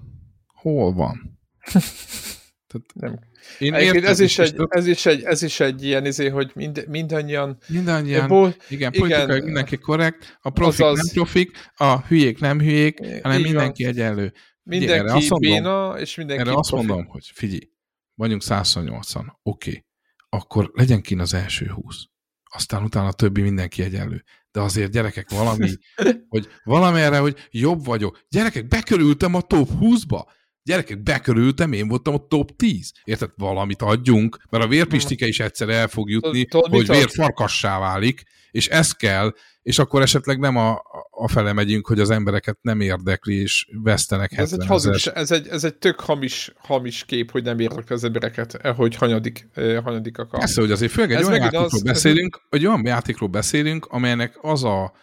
Hol van? [LAUGHS] Tehát nem. Én értem, ez, is egy, ez, is egy, ez is egy ilyen izé, hogy mind, mindannyian... Mindannyian, ból, igen, politikai mindenki korrekt, a profik azaz, nem profik, a hülyék nem hülyék, hanem mindenki van. egyenlő. Mindenki mondom, béna, és mindenki Erre azt mondom, hogy figyelj, vagyunk 180, oké, okay. akkor legyen kín az első 20. Aztán utána a többi mindenki egyenlő. De azért gyerekek valami, [LAUGHS] hogy valami erre, hogy jobb vagyok. Gyerekek, bekörültem a top 20-ba Gyerekek, bekörültem, én voltam a top 10. Érted? Valamit adjunk, mert a vérpistike is egyszer el fog jutni, hogy ad? vérfarkassá válik, és ez kell, és akkor esetleg nem a, a fele megyünk, hogy az embereket nem érdekli, és vesztenek Ez egy, 70 hazugság, ezret. ez, egy, ez egy tök hamis, hamis kép, hogy nem érdekli az embereket, hogy hanyadik, eh, hanyadik akar. Persze, hogy azért főleg egy Ez olyan játékról az- ez- beszélünk, egy olyan játékról beszélünk, amelynek az a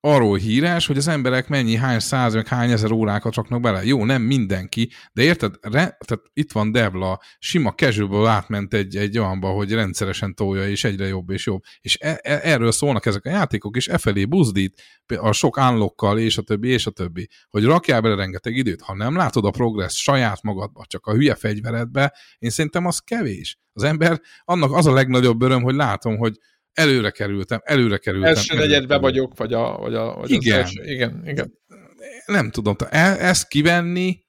arról hírás, hogy az emberek mennyi, hány száz, meg hány ezer órákat raknak bele. Jó, nem mindenki, de érted, re, tehát itt van Devla, sima casualból átment egy, egy olyanba, hogy rendszeresen tolja, és egyre jobb és jobb. És e, e, erről szólnak ezek a játékok, és e felé buzdít, a sok unlockkal, és a többi, és a többi, hogy rakjál bele rengeteg időt. Ha nem látod a progress saját magadba, csak a hülye fegyveredbe, én szerintem az kevés. Az ember, annak az a legnagyobb öröm, hogy látom, hogy előre kerültem, előre kerültem. Első előre negyedbe kerültem. vagyok, vagy, a, vagy, a, vagy Igen. az első. Igen, igen. Nem tudom, te- e- ezt kivenni,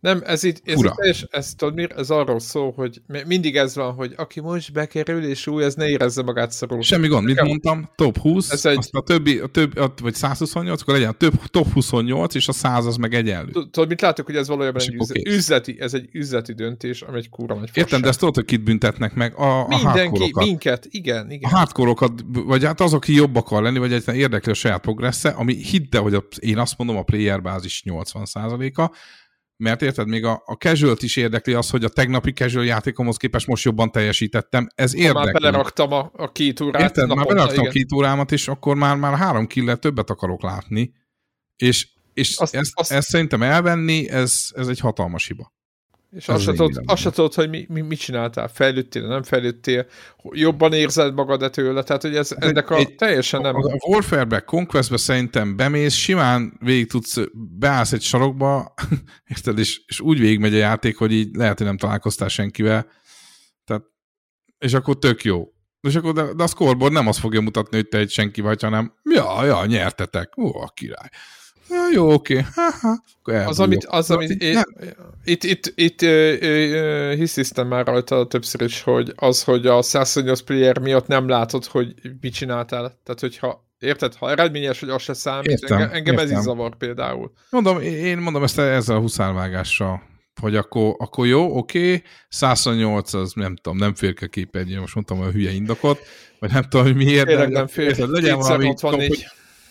Nem, ez itt, ez, Fura. itt teljes, ez, tudod, mi, ez arról szól, hogy mi- mindig ez van, hogy aki most bekerül, és új, ez ne érezze magát szarul. semmi gond, mit mondtam, top 20, Ez egy- azt a többi, a többi a, vagy 128, akkor legyen a több, top 28, és a 100 az meg egyenlő. Tudod, mit látok, hogy ez valójában egy üzleti, üzleti, ez egy üzleti döntés, ami egy kurva nagy Értem, de ezt tudod, hogy kit büntetnek meg? A, a Mindenki, minket, igen, A igen. hardcore-okat, vagy hát az, aki jobb akar lenni, vagy egyáltalán érdekli a saját progressze, ami hidd el, hogy a, én azt mondom, a player bázis 80%-a, mert érted, még a, a casual is érdekli az, hogy a tegnapi casual játékomhoz képest most jobban teljesítettem. Ez Ha már érdekli. beleraktam a, a két órát. Érted, már naponta, beleraktam igen. két órámat, és akkor már, már három killet többet akarok látni, és, és Azt- ezt, azt- ezt szerintem elvenni, ez, ez egy hatalmas hiba. És azt se, tudod, azt se tudod, hogy mi, mi, mit csináltál, fejlődtél, nem fejlődtél, jobban érzed magad tőle, tehát hogy ez, ennek a egy- teljesen nem... A, a Warfare-be, Conquest-be szerintem bemész, simán végig tudsz, beállsz egy sarokba, [LAUGHS] érted, és, és úgy végigmegy a játék, hogy így lehet, hogy nem találkoztál senkivel, tehát, és akkor tök jó. És akkor, de, de a scoreboard nem azt fogja mutatni, hogy te egy senki vagy, hanem ja, ja, nyertetek, ó, a király. Ja, jó, oké. Akkor Az, amit, az, amit itt, itt, itt ö, ö, hisztisztem már rajta többször is, hogy az, hogy a 128 player miatt nem látod, hogy mit csináltál. Tehát, hogyha Érted? Ha eredményes, hogy az se számít, Értem, engem, engem ez értem. is zavar például. Mondom, én mondom ezt ezzel a huszárvágással, hogy akkor, akkor jó, oké, 128 az nem tudom, nem fér ki a képernyőre, most mondtam olyan hülye indokot, vagy nem tudom, hogy miért. Tényleg nem fér. legyen valami, 264. hogy,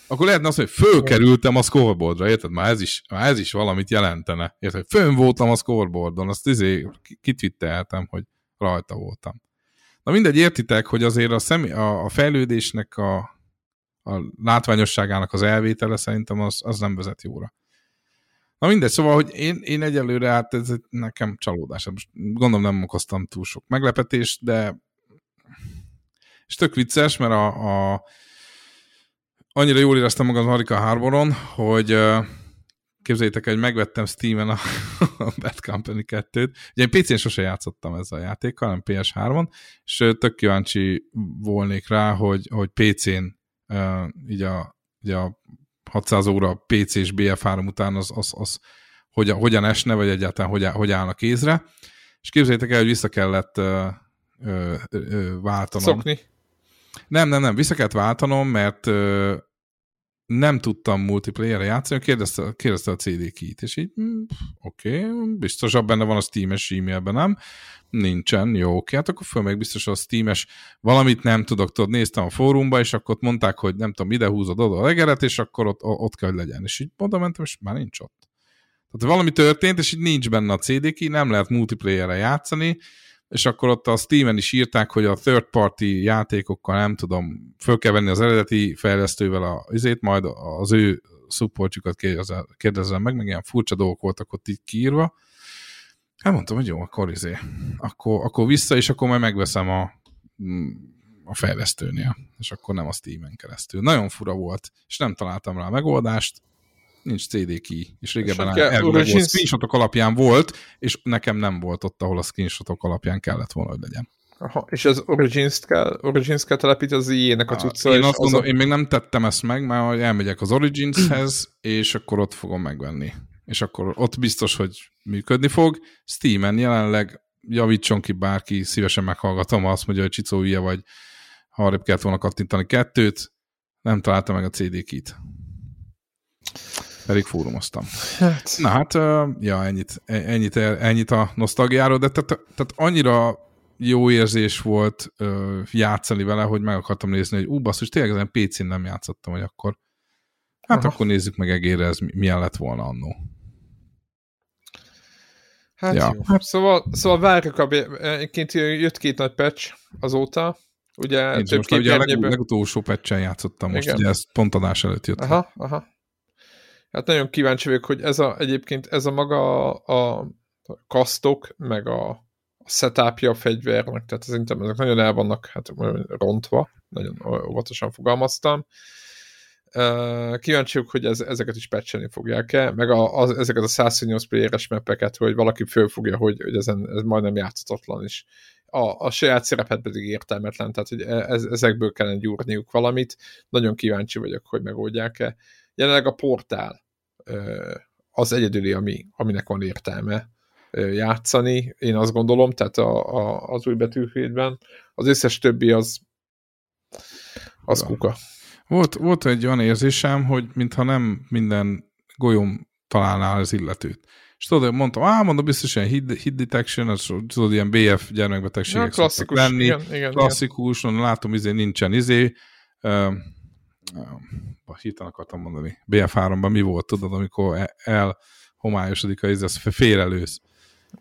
akkor lehetne az, hogy fölkerültem a scoreboardra, érted? Már ez is, már ez is valamit jelentene. Érted? Fönn voltam a scoreboardon, azt izé kitwitteltem, hogy rajta voltam. Na mindegy, értitek, hogy azért a, személy, a, a fejlődésnek a, a látványosságának az elvétele szerintem az, az nem vezet jóra. Na mindegy, szóval, hogy én, én egyelőre, hát ez nekem csalódás. Most gondolom nem okoztam túl sok meglepetést, de és tök vicces, mert a, a annyira jól éreztem magam az Marika Harboron, hogy ö, képzeljétek el, hogy megvettem Steam-en a, [LAUGHS] a Bad Company 2-t. Ugye én PC-n sose játszottam ezzel a játékkal, hanem PS3-on, és tök kíváncsi volnék rá, hogy, hogy PC-n így a, így a 600 óra PC és BF3 után az, az, az hogyan, hogyan esne, vagy egyáltalán hogy, áll- hogy állnak kézre. És képzeljétek el, hogy vissza kellett ö, ö, ö, váltanom. Szokni. Nem, nem, nem, vissza kellett váltanom, mert nem tudtam multiplayer-re játszani, kérdezte, kérdezte a CD kit, és így, hm, oké, okay, biztosabb benne van a Steam-es e-mailben, nem? Nincsen, jó, oké, hát akkor föl meg biztos a Steam-es valamit nem tudok, tudod, néztem a fórumba, és akkor ott mondták, hogy nem tudom, ide húzod oda a legeret, és akkor ott, ott kell, hogy legyen. És így oda mentem, és már nincs ott. Tehát valami történt, és így nincs benne a CD key, nem lehet multiplayer-re játszani, és akkor ott a Steam-en is írták, hogy a third party játékokkal nem tudom, föl kell venni az eredeti fejlesztővel a izét, majd az ő supportjukat kérdezem meg, meg ilyen furcsa dolgok voltak ott így kiírva. Hát mondtam, hogy jó, akkor izé, akkor, akkor vissza, és akkor majd megveszem a, a fejlesztőnél, és akkor nem a Steam-en keresztül. Nagyon fura volt, és nem találtam rá a megoldást, nincs CD key, és régebben elvileg volt, screenshotok alapján volt, és nekem nem volt ott, ahol a screenshotok alapján kellett volna, hogy legyen. Aha, és az Origins-t kell, Origins kell telepíteni az IE-nek a cucca. Én azt az gondolom, a... én még nem tettem ezt meg, mert hogy elmegyek az Originshez, és akkor ott fogom megvenni. És akkor ott biztos, hogy működni fog. Steam-en jelenleg javítson ki bárki, szívesen meghallgatom, ha azt mondja, hogy Csicó hülye vagy, ha arrébb kellett volna kattintani kettőt, nem találtam meg a CD kit. Pedig fórumoztam. Hát, Na hát, ja, ennyit, e- ennyit, ennyit a nosztalgiáról, de tehát, tehát annyira jó érzés volt ö, játszani vele, hogy meg akartam nézni, hogy ú, basszus, tényleg ezen PC-n nem játszottam, hogy akkor hát Aha. akkor nézzük meg egérre, ez mi- milyen lett volna annó. hát Ja. jó. Szóval, szóval várjuk, a, egyébként jött két nagy patch azóta, ugye Én több most ugye a leg, legutolsó patchen játszottam most, Igen. ugye ez pont adás előtt jött. Aha, aha. Hát nagyon kíváncsi vagyok, hogy ez a, egyébként ez a maga a, a kasztok, meg a, a setupja a fegyvernek, tehát szerintem ezek nagyon el vannak hát, rontva, nagyon óvatosan fogalmaztam. Kíváncsi vagyok, hogy ez, ezeket is patchelni fogják-e, meg a, az, ezeket a 128 playeres mapeket, hogy valaki fölfogja, hogy, hogy ezen, ez majdnem játszhatatlan is. A, a saját szerepet pedig értelmetlen, tehát hogy e, ez, ezekből kellene gyúrniuk valamit. Nagyon kíváncsi vagyok, hogy megoldják-e. Jelenleg a portál az egyedüli, ami, aminek van értelme játszani, én azt gondolom, tehát a, a, az új betűfédben. Az összes többi az az kuka. Volt, volt egy olyan érzésem, hogy mintha nem minden golyom találná az illetőt. És tudod, mondtam, á, mondom, biztos ilyen hit, hit detection, az, tudod, ilyen BF gyermekbetegségek Ja, klasszikus, lenni. igen, igen, klasszikus, igen. látom, izé nincsen izé. Hirtelen akartam mondani. BF3-ban mi volt, tudod, amikor e- elhomályosodik a izé, az félrelősz.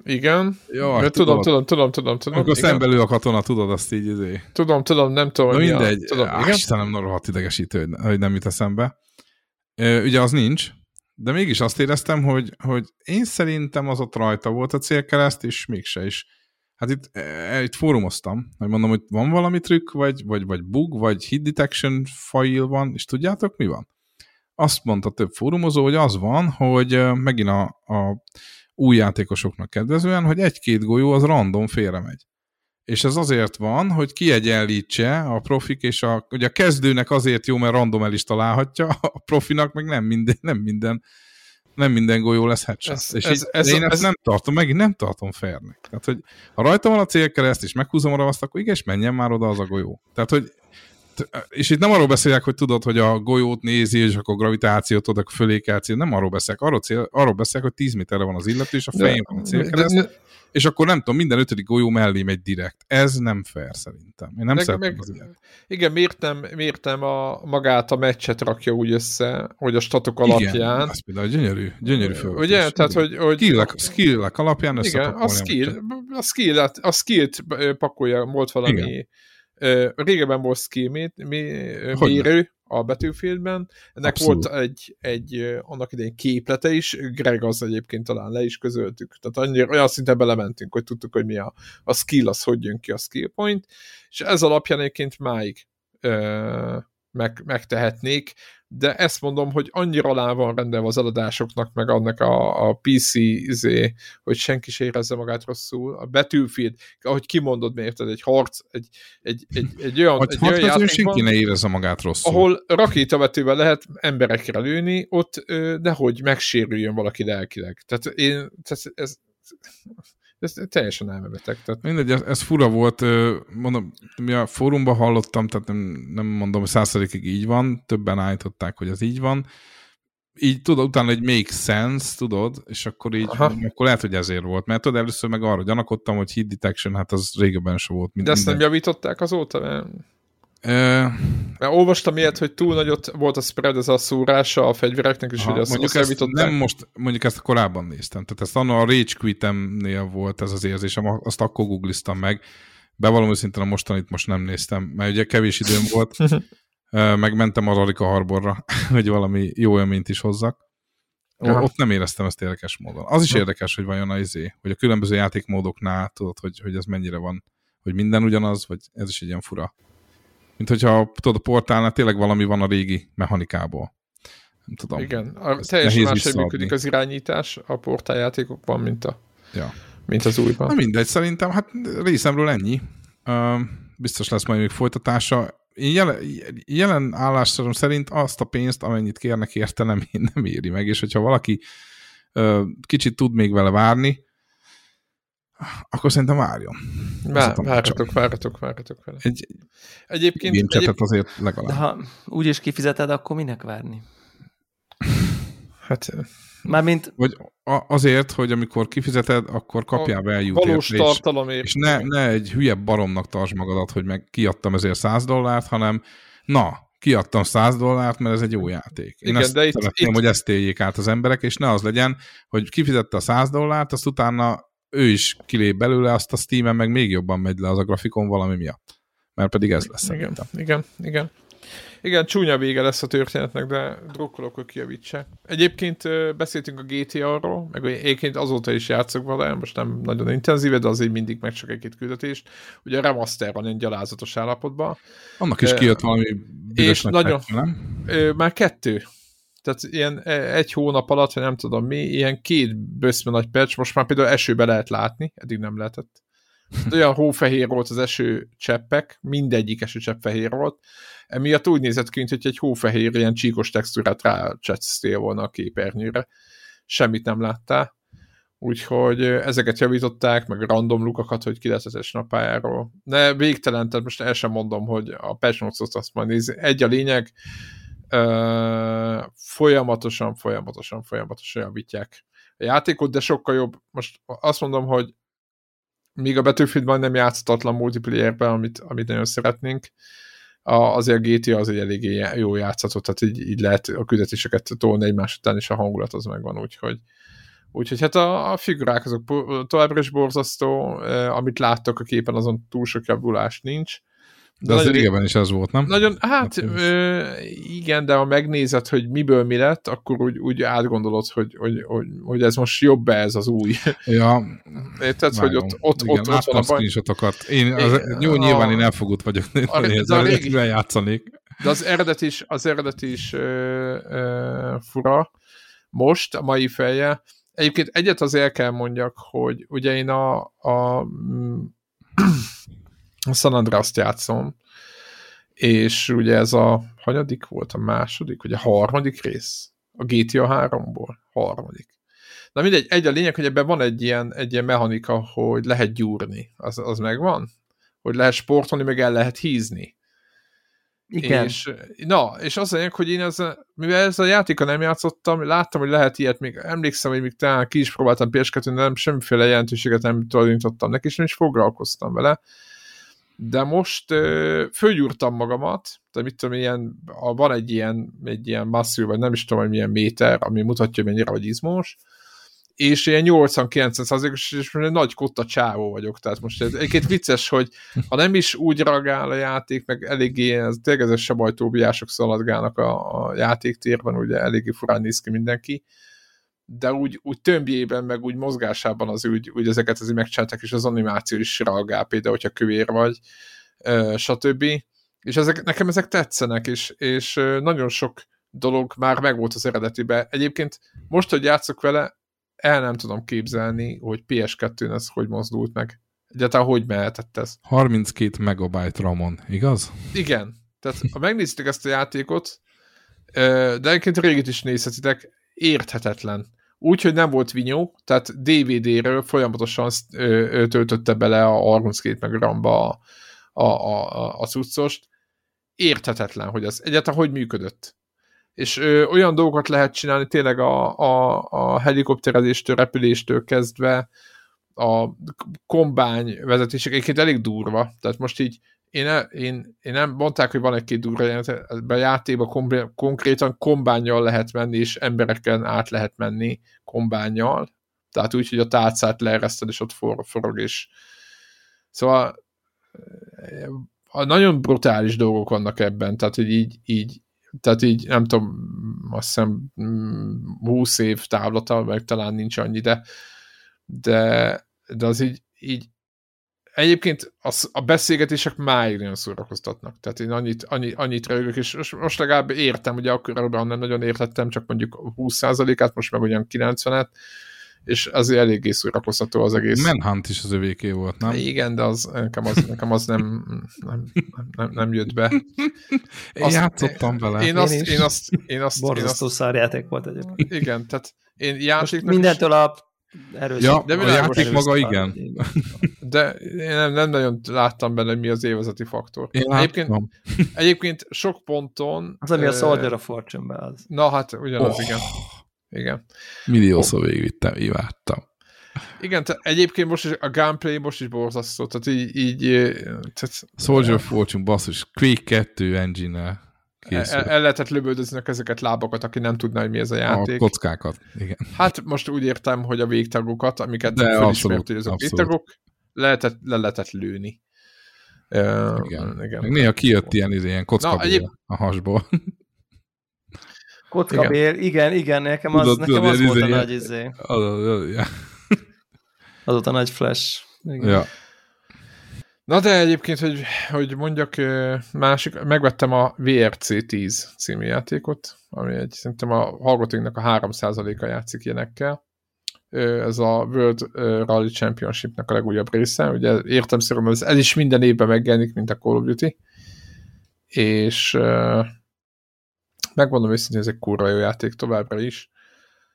Igen. Jaj, Ja, tudom, tudom, tudom, tudom, tudom. Amikor igen. szembe lő a katona, tudod, azt így izé. Tudom, tudom, nem tudom, Na hogy mi a- mindegy, Tudom, Á, igen. Istenem, rohadt idegesítő, hogy- hogy nem jut eszembe. Ö, Ugye az nincs, de mégis azt éreztem, hogy, hogy én szerintem az ott rajta volt a célkereszt, és mégse is. Hát itt, e, itt fórumoztam, hogy mondom, hogy van valami trükk, vagy, vagy, vagy bug, vagy hit detection file van, és tudjátok mi van? Azt mondta több fórumozó, hogy az van, hogy ö, megint a, a új játékosoknak kedvezően, hogy egy-két golyó az random félremegy. És ez azért van, hogy kiegyenlítse a profik, és a, ugye a kezdőnek azért jó, mert random el is találhatja, a profinak meg nem minden, nem minden, nem minden golyó lesz headshot. Ez- és ez- így, ez- én ezt ez- nem tartom, megint nem tartom fairnek. Tehát, hogy ha rajta van a célkereszt, és meghúzom arra azt, akkor igenis menjen már oda az a golyó. Tehát, hogy és itt nem arról beszélek, hogy tudod, hogy a golyót nézi, és akkor gravitációt oda fölé kell cél. Nem arról beszélek. Arról, cél, arról beszélek, hogy 10 méterre van az illető, és a fején van a célkereszt, és akkor nem tudom, minden ötödik golyó mellé megy direkt. Ez nem fair szerintem. Én nem Meg- szeretem meg- az ilyet. Igen, miért nem, miért nem a, magát a meccset rakja úgy össze, hogy a statok alapján. Igen, az például gyönyörű, gyönyörű föl. Ugye? Tehát, hogy, hogy skillek, skillek alapján igen, a skill, a skill, a skillt pakolja, volt valami Igen. Régebben volt skill mi, Hogyne. mérő a Battlefieldben, ennek Abszolút. volt egy, egy annak idején képlete is, Greg az egyébként talán le is közöltük, tehát annyira, olyan szinten belementünk, hogy tudtuk, hogy mi a, a skill, az hogy jön ki a skill point, és ez alapján egyébként máig ö, meg, megtehetnék, de ezt mondom, hogy annyira alá van rendelve az eladásoknak, meg annak a, a PC izé, hogy senki se érezze magát rosszul. A Battlefield, ahogy kimondod, mert érted, egy harc, egy, egy, egy, egy olyan, Hogy egy olyan játék senki ne érezze magát rosszul. ahol rakétavetővel lehet emberekre lőni, ott ö, nehogy megsérüljön valaki lelkileg. Tehát én, tehát ez, ez teljesen elmebeteg. Tehát Mindegy, ez, ez fura volt, mondom, mi a fórumban hallottam, tehát nem, nem mondom, hogy százszerékig így van, többen állították, hogy ez így van. Így tudod, utána egy make sense, tudod, és akkor így, Aha. akkor lehet, hogy ezért volt, mert tudod, először meg arra gyanakodtam, hogy hit detection, hát az régebben se volt. de ezt nem javították azóta, mert Ö, Mert olvastam ilyet, hogy túl nagyot volt a spread, ez a szúrása a fegyvereknek, és hogy azt, mondjuk azt ezt nem most, mondjuk ezt korábban néztem. Tehát ezt annak a Rage Quitemnél volt ez az érzésem, azt akkor googliztam meg. Bevallom őszintén a mostanit most nem néztem, mert ugye kevés időm volt, [LAUGHS] megmentem a Rarika Harborra, [LAUGHS] hogy valami jó élményt is hozzak. Aha. Ott nem éreztem ezt érdekes módon. Az is érdekes, hogy vajon az izé, hogy a különböző játékmódoknál tudod, hogy, hogy ez mennyire van, hogy minden ugyanaz, vagy ez is egy ilyen fura. Mint hogyha tudod, a portálnál tényleg valami van a régi mechanikából. Nem tudom. Igen, a, teljesen máshogy működik az irányítás a portáljátékokban, mint, a, Ja. mint az Na újban. mindegy, szerintem, hát részemről ennyi. Uh, biztos lesz majd még folytatása. Én jelen, jelen állásom szerint azt a pénzt, amennyit kérnek érte, nem, nem éri meg, és hogyha valaki uh, kicsit tud még vele várni, akkor szerintem várjon. Vá, várhatok, csak- várhatok, várhatok vele. Egy Egyébként, gémcsetet egyéb, azért De legalább. ha úgyis kifizeted, akkor minek várni? Hát Mármint Vagy azért, hogy amikor kifizeted, akkor kapjál be eljut valós érte, és, ne, ne egy hülye baromnak tartsd magadat, hogy meg kiadtam ezért 100 dollárt, hanem na, kiadtam 100 dollárt, mert ez egy jó játék. Én Igen, ezt de itt- szeretném, itt- hogy ezt éljék át az emberek, és ne az legyen, hogy kifizette a 100 dollárt, azt utána ő is kilép belőle, azt a Steam-en meg még jobban megy le az a grafikon valami miatt. Mert pedig ez lesz Igen, szerintem. igen, igen. Igen, csúnya vége lesz a történetnek, de drukkolok, hogy kijavítsák. Egyébként beszéltünk a GTA-ról, meg egyébként azóta is játszok vele, most nem nagyon intenzíve, de azért mindig meg csak egy-két küldetést. Ugye a remaster van egy gyalázatos állapotban. Annak is kijött valami és nagy nagyon- nem? Már kettő. Tehát ilyen e, egy hónap alatt, vagy nem tudom mi, ilyen két böszme nagy patch, most már például esőbe lehet látni, eddig nem lehetett. Tehát Olyan hófehér volt az eső cseppek, mindegyik eső csepp fehér volt. Emiatt úgy nézett ki, hogy egy hófehér ilyen csíkos textúrát rácsesztél volna a képernyőre. Semmit nem láttál. Úgyhogy ezeket javították, meg random lukakat, hogy ki lehet a pályáról. De végtelen, tehát most el sem mondom, hogy a patch notes azt majd nézni. Egy a lényeg, folyamatosan, folyamatosan, folyamatosan javítják a játékot, de sokkal jobb. Most azt mondom, hogy míg a Battlefieldban nem játszhatatlan multiplayerben, amit, amit nagyon szeretnénk, a, azért a GTA az egy eléggé jó játszható, tehát így, így lehet a küldetéseket tolni egymás után, és a hangulat az megvan, úgyhogy Úgyhogy hát a, a figurák azok továbbra is borzasztó, eh, amit láttok a képen, azon túl sok javulás nincs. De az régebben is ez volt, nem? Nagyon, hát Hát ö, igen, de ha megnézed, hogy miből mi lett, akkor úgy, úgy átgondolod, hogy, hogy, hogy, hogy ez most jobb-e ez az új. Ja, Érted, hogy ott, ott, Igen, ott, ott van a baj. Én, az, Igen, jó, a- nyilván én elfogult vagyok, a- ez a régi- játszanék. De az eredet is, az eredet is ö, ö, fura most, a mai feje. Egyébként egyet az el kell mondjak, hogy ugye én a, a, a San Andreas-t játszom, és ugye ez a hanyadik volt, a második, vagy a harmadik rész? A GTA 3-ból? Harmadik. Na mindegy, egy a lényeg, hogy ebben van egy ilyen, egy ilyen mechanika, hogy lehet gyúrni. Az, az megvan? Hogy lehet sportolni, meg el lehet hízni. igen. És, na, és az a lényeg, hogy én ezzel, mivel ezzel a játéka nem játszottam, láttam, hogy lehet ilyet, még emlékszem, hogy még talán ki is próbáltam ps de nem semmiféle jelentőséget nem tulajdonítottam neki, és nem is foglalkoztam vele. De most ö, fölgyúrtam magamat, tehát mit tudom, ilyen, a, van egy ilyen, egy ilyen masszív, vagy nem is tudom, hogy milyen méter, ami mutatja, hogy mennyire vagy izmos, és ilyen 80-90 os és most nagy kotta csávó vagyok, tehát most ez egyébként vicces, hogy ha nem is úgy reagál a játék, meg eléggé ez tényleg ez a sabajtóbiások szaladgálnak a, a játéktérben, ugye eléggé furán néz ki mindenki, de úgy, úgy tömbjében, meg úgy mozgásában az úgy, úgy ezeket azért megcsinálták, és az animáció is reagál, például, hogyha kövér vagy, stb. És ezek, nekem ezek tetszenek, és, és nagyon sok dolog már megvolt az eredetibe. Egyébként most, hogy játszok vele, el nem tudom képzelni, hogy PS2-n ez hogy mozdult meg. Egyáltalán hogy mehetett ez. 32 megabyte ramon, igaz? Igen. Tehát ha megnézitek ezt a játékot, de egyébként régit is nézhetitek, érthetetlen. Úgy, hogy nem volt vinyó, tehát DVD-ről folyamatosan töltötte bele a 32 meg ramba a, a, a, a cuccost. Érthetetlen, hogy az egyáltalán hogy működött. És ö, olyan dolgokat lehet csinálni tényleg a, a, a helikopterezéstől, repüléstől kezdve, a kombány vezetések egyébként elég durva, tehát most így én, én, én nem mondták, hogy van egy-két durva jelenet, a játékban konkrétan kombányjal lehet menni, és embereken át lehet menni kombányjal, tehát úgy, hogy a tálcát leereszted, és ott for, forog, és szóval eh, a nagyon brutális dolgok vannak ebben, tehát hogy így, így tehát így nem tudom, azt hiszem mm, 20 év távlata, meg talán nincs annyi, de de, de az így, így egyébként az, a beszélgetések máig nagyon szórakoztatnak. Tehát én annyit, annyi, annyit rögök, és most, most legalább értem, ugye akkor nem nagyon értettem, csak mondjuk 20%-át, most meg ugyan 90-et, és azért eléggé szórakoztató az egész. Manhunt is az övéké volt, nem? Igen, de az, nekem, az, nekem az nem, nem, nem, nem jött be. Én Azt- játszottam vele. Én azt, is. én azt, én azt, én azt, Borzasztó szarjáték volt egyébként. igen, tehát én Most játéknak is- mindentől a erős. Ja, de a játék maga erős- igen. de én nem, nem nagyon láttam benne, hogy mi az évezeti faktor. Én Egyébként, láttam. egyébként sok ponton... Az, ami a Soldier of Fortune-ben az. Na hát, ugyanaz, Oh. igen. Igen. Milliószor végigvittem, imádtam. Igen, te, egyébként most is a gameplay most is borzasztó, tehát így... így tehát, Soldier of Fortune, basszus, Quake 2 engine-nel el, el lehetett lövöldözni ezeket lábakat, aki nem tudná, hogy mi ez a játék. A kockákat, igen. Hát most úgy értem, hogy a végtagokat, amiket De felismert, hogy azok végtagok, lehetett, le lehetett lőni. Uh, igen. igen. néha kijött ilyen, ilyen kockabél egyéb... a hasból. [LAUGHS] Kockabél, igen. igen, igen, nekem az, tudod, nekem tudod, az volt a nagy izé. Az, az, az, ja. az volt a nagy flash. Igen. Ja. Na de egyébként, hogy, hogy mondjak, másik, megvettem a VRC 10 című játékot, ami egy, szerintem a hallgatóinknak a 3%-a játszik ilyenekkel. Ez a World Rally Championship-nek a legújabb része. Ugye értem szerint, ez, ez is minden évben megjelenik, mint a Call of Duty. És megmondom őszintén, ez egy kurva jó játék továbbra is.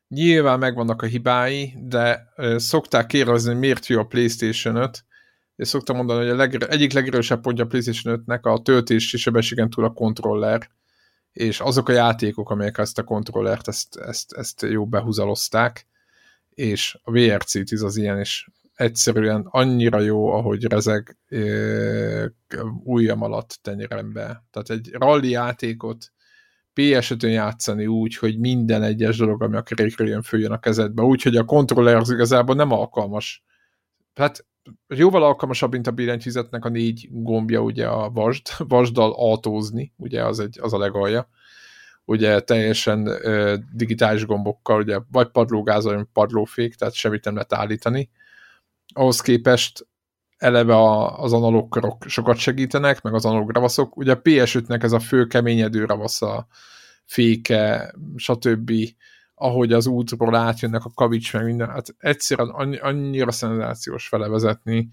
Nyilván megvannak a hibái, de szokták kérdezni, miért jó a PlayStation 5, és szoktam mondani, hogy a legre, egyik legerősebb pontja a PlayStation 5-nek a töltési sebességen túl a kontroller, és azok a játékok, amelyek ezt a kontrollert, ezt, ezt, ezt jó behúzalozták, és a VRC 10 az ilyen, és egyszerűen annyira jó, ahogy rezeg ujjam alatt tenyerembe. Tehát egy rally játékot PS5-ön játszani úgy, hogy minden egyes dolog, ami a kerékről jön, följön a kezedbe, úgy, hogy a kontroller az igazából nem alkalmas. Hát jóval alkalmasabb, mint a billentyűzetnek a négy gombja, ugye a vasd, vasdal autózni, ugye az, egy, az a legalja. Ugye teljesen ö, digitális gombokkal, ugye vagy padlógáz, vagy padlófék, tehát semmit nem lehet állítani. Ahhoz képest eleve a, az analóg karok sokat segítenek, meg az analóg ravaszok. Ugye a PS5-nek ez a fő keményedő ravasz a féke, stb ahogy az útról átjönnek a kavics, meg minden, hát egyszerűen annyi, annyira szenzációs felevezetni,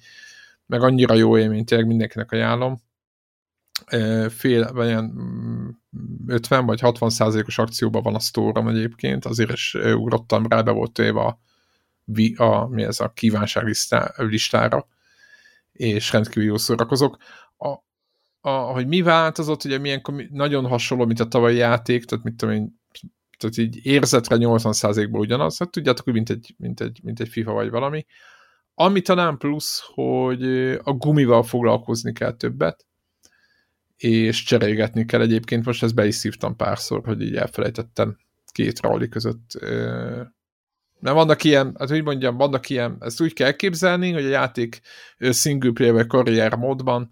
meg annyira jó élmény, tényleg mindenkinek ajánlom. Fél, vagy ilyen 50 mm, vagy 60 százalékos akcióban van a sztóram egyébként, azért is ugrottam rá, be volt éve a, a, mi ez a kívánság listára, és rendkívül jó szórakozok. A, a, hogy mi változott, ugye milyen nagyon hasonló, mint a tavalyi játék, tehát mit tudom én, tehát így érzetre 80%-ból ugyanaz, hát tudjátok, hogy mint egy, mint, egy, mint egy FIFA vagy valami. Ami talán plusz, hogy a gumival foglalkozni kell többet, és cserélgetni kell egyébként, most ezt be is szívtam párszor, hogy így elfelejtettem két rally között. Nem vannak ilyen, hát úgy mondjam, vannak ilyen, ezt úgy kell képzelni, hogy a játék single player karrier módban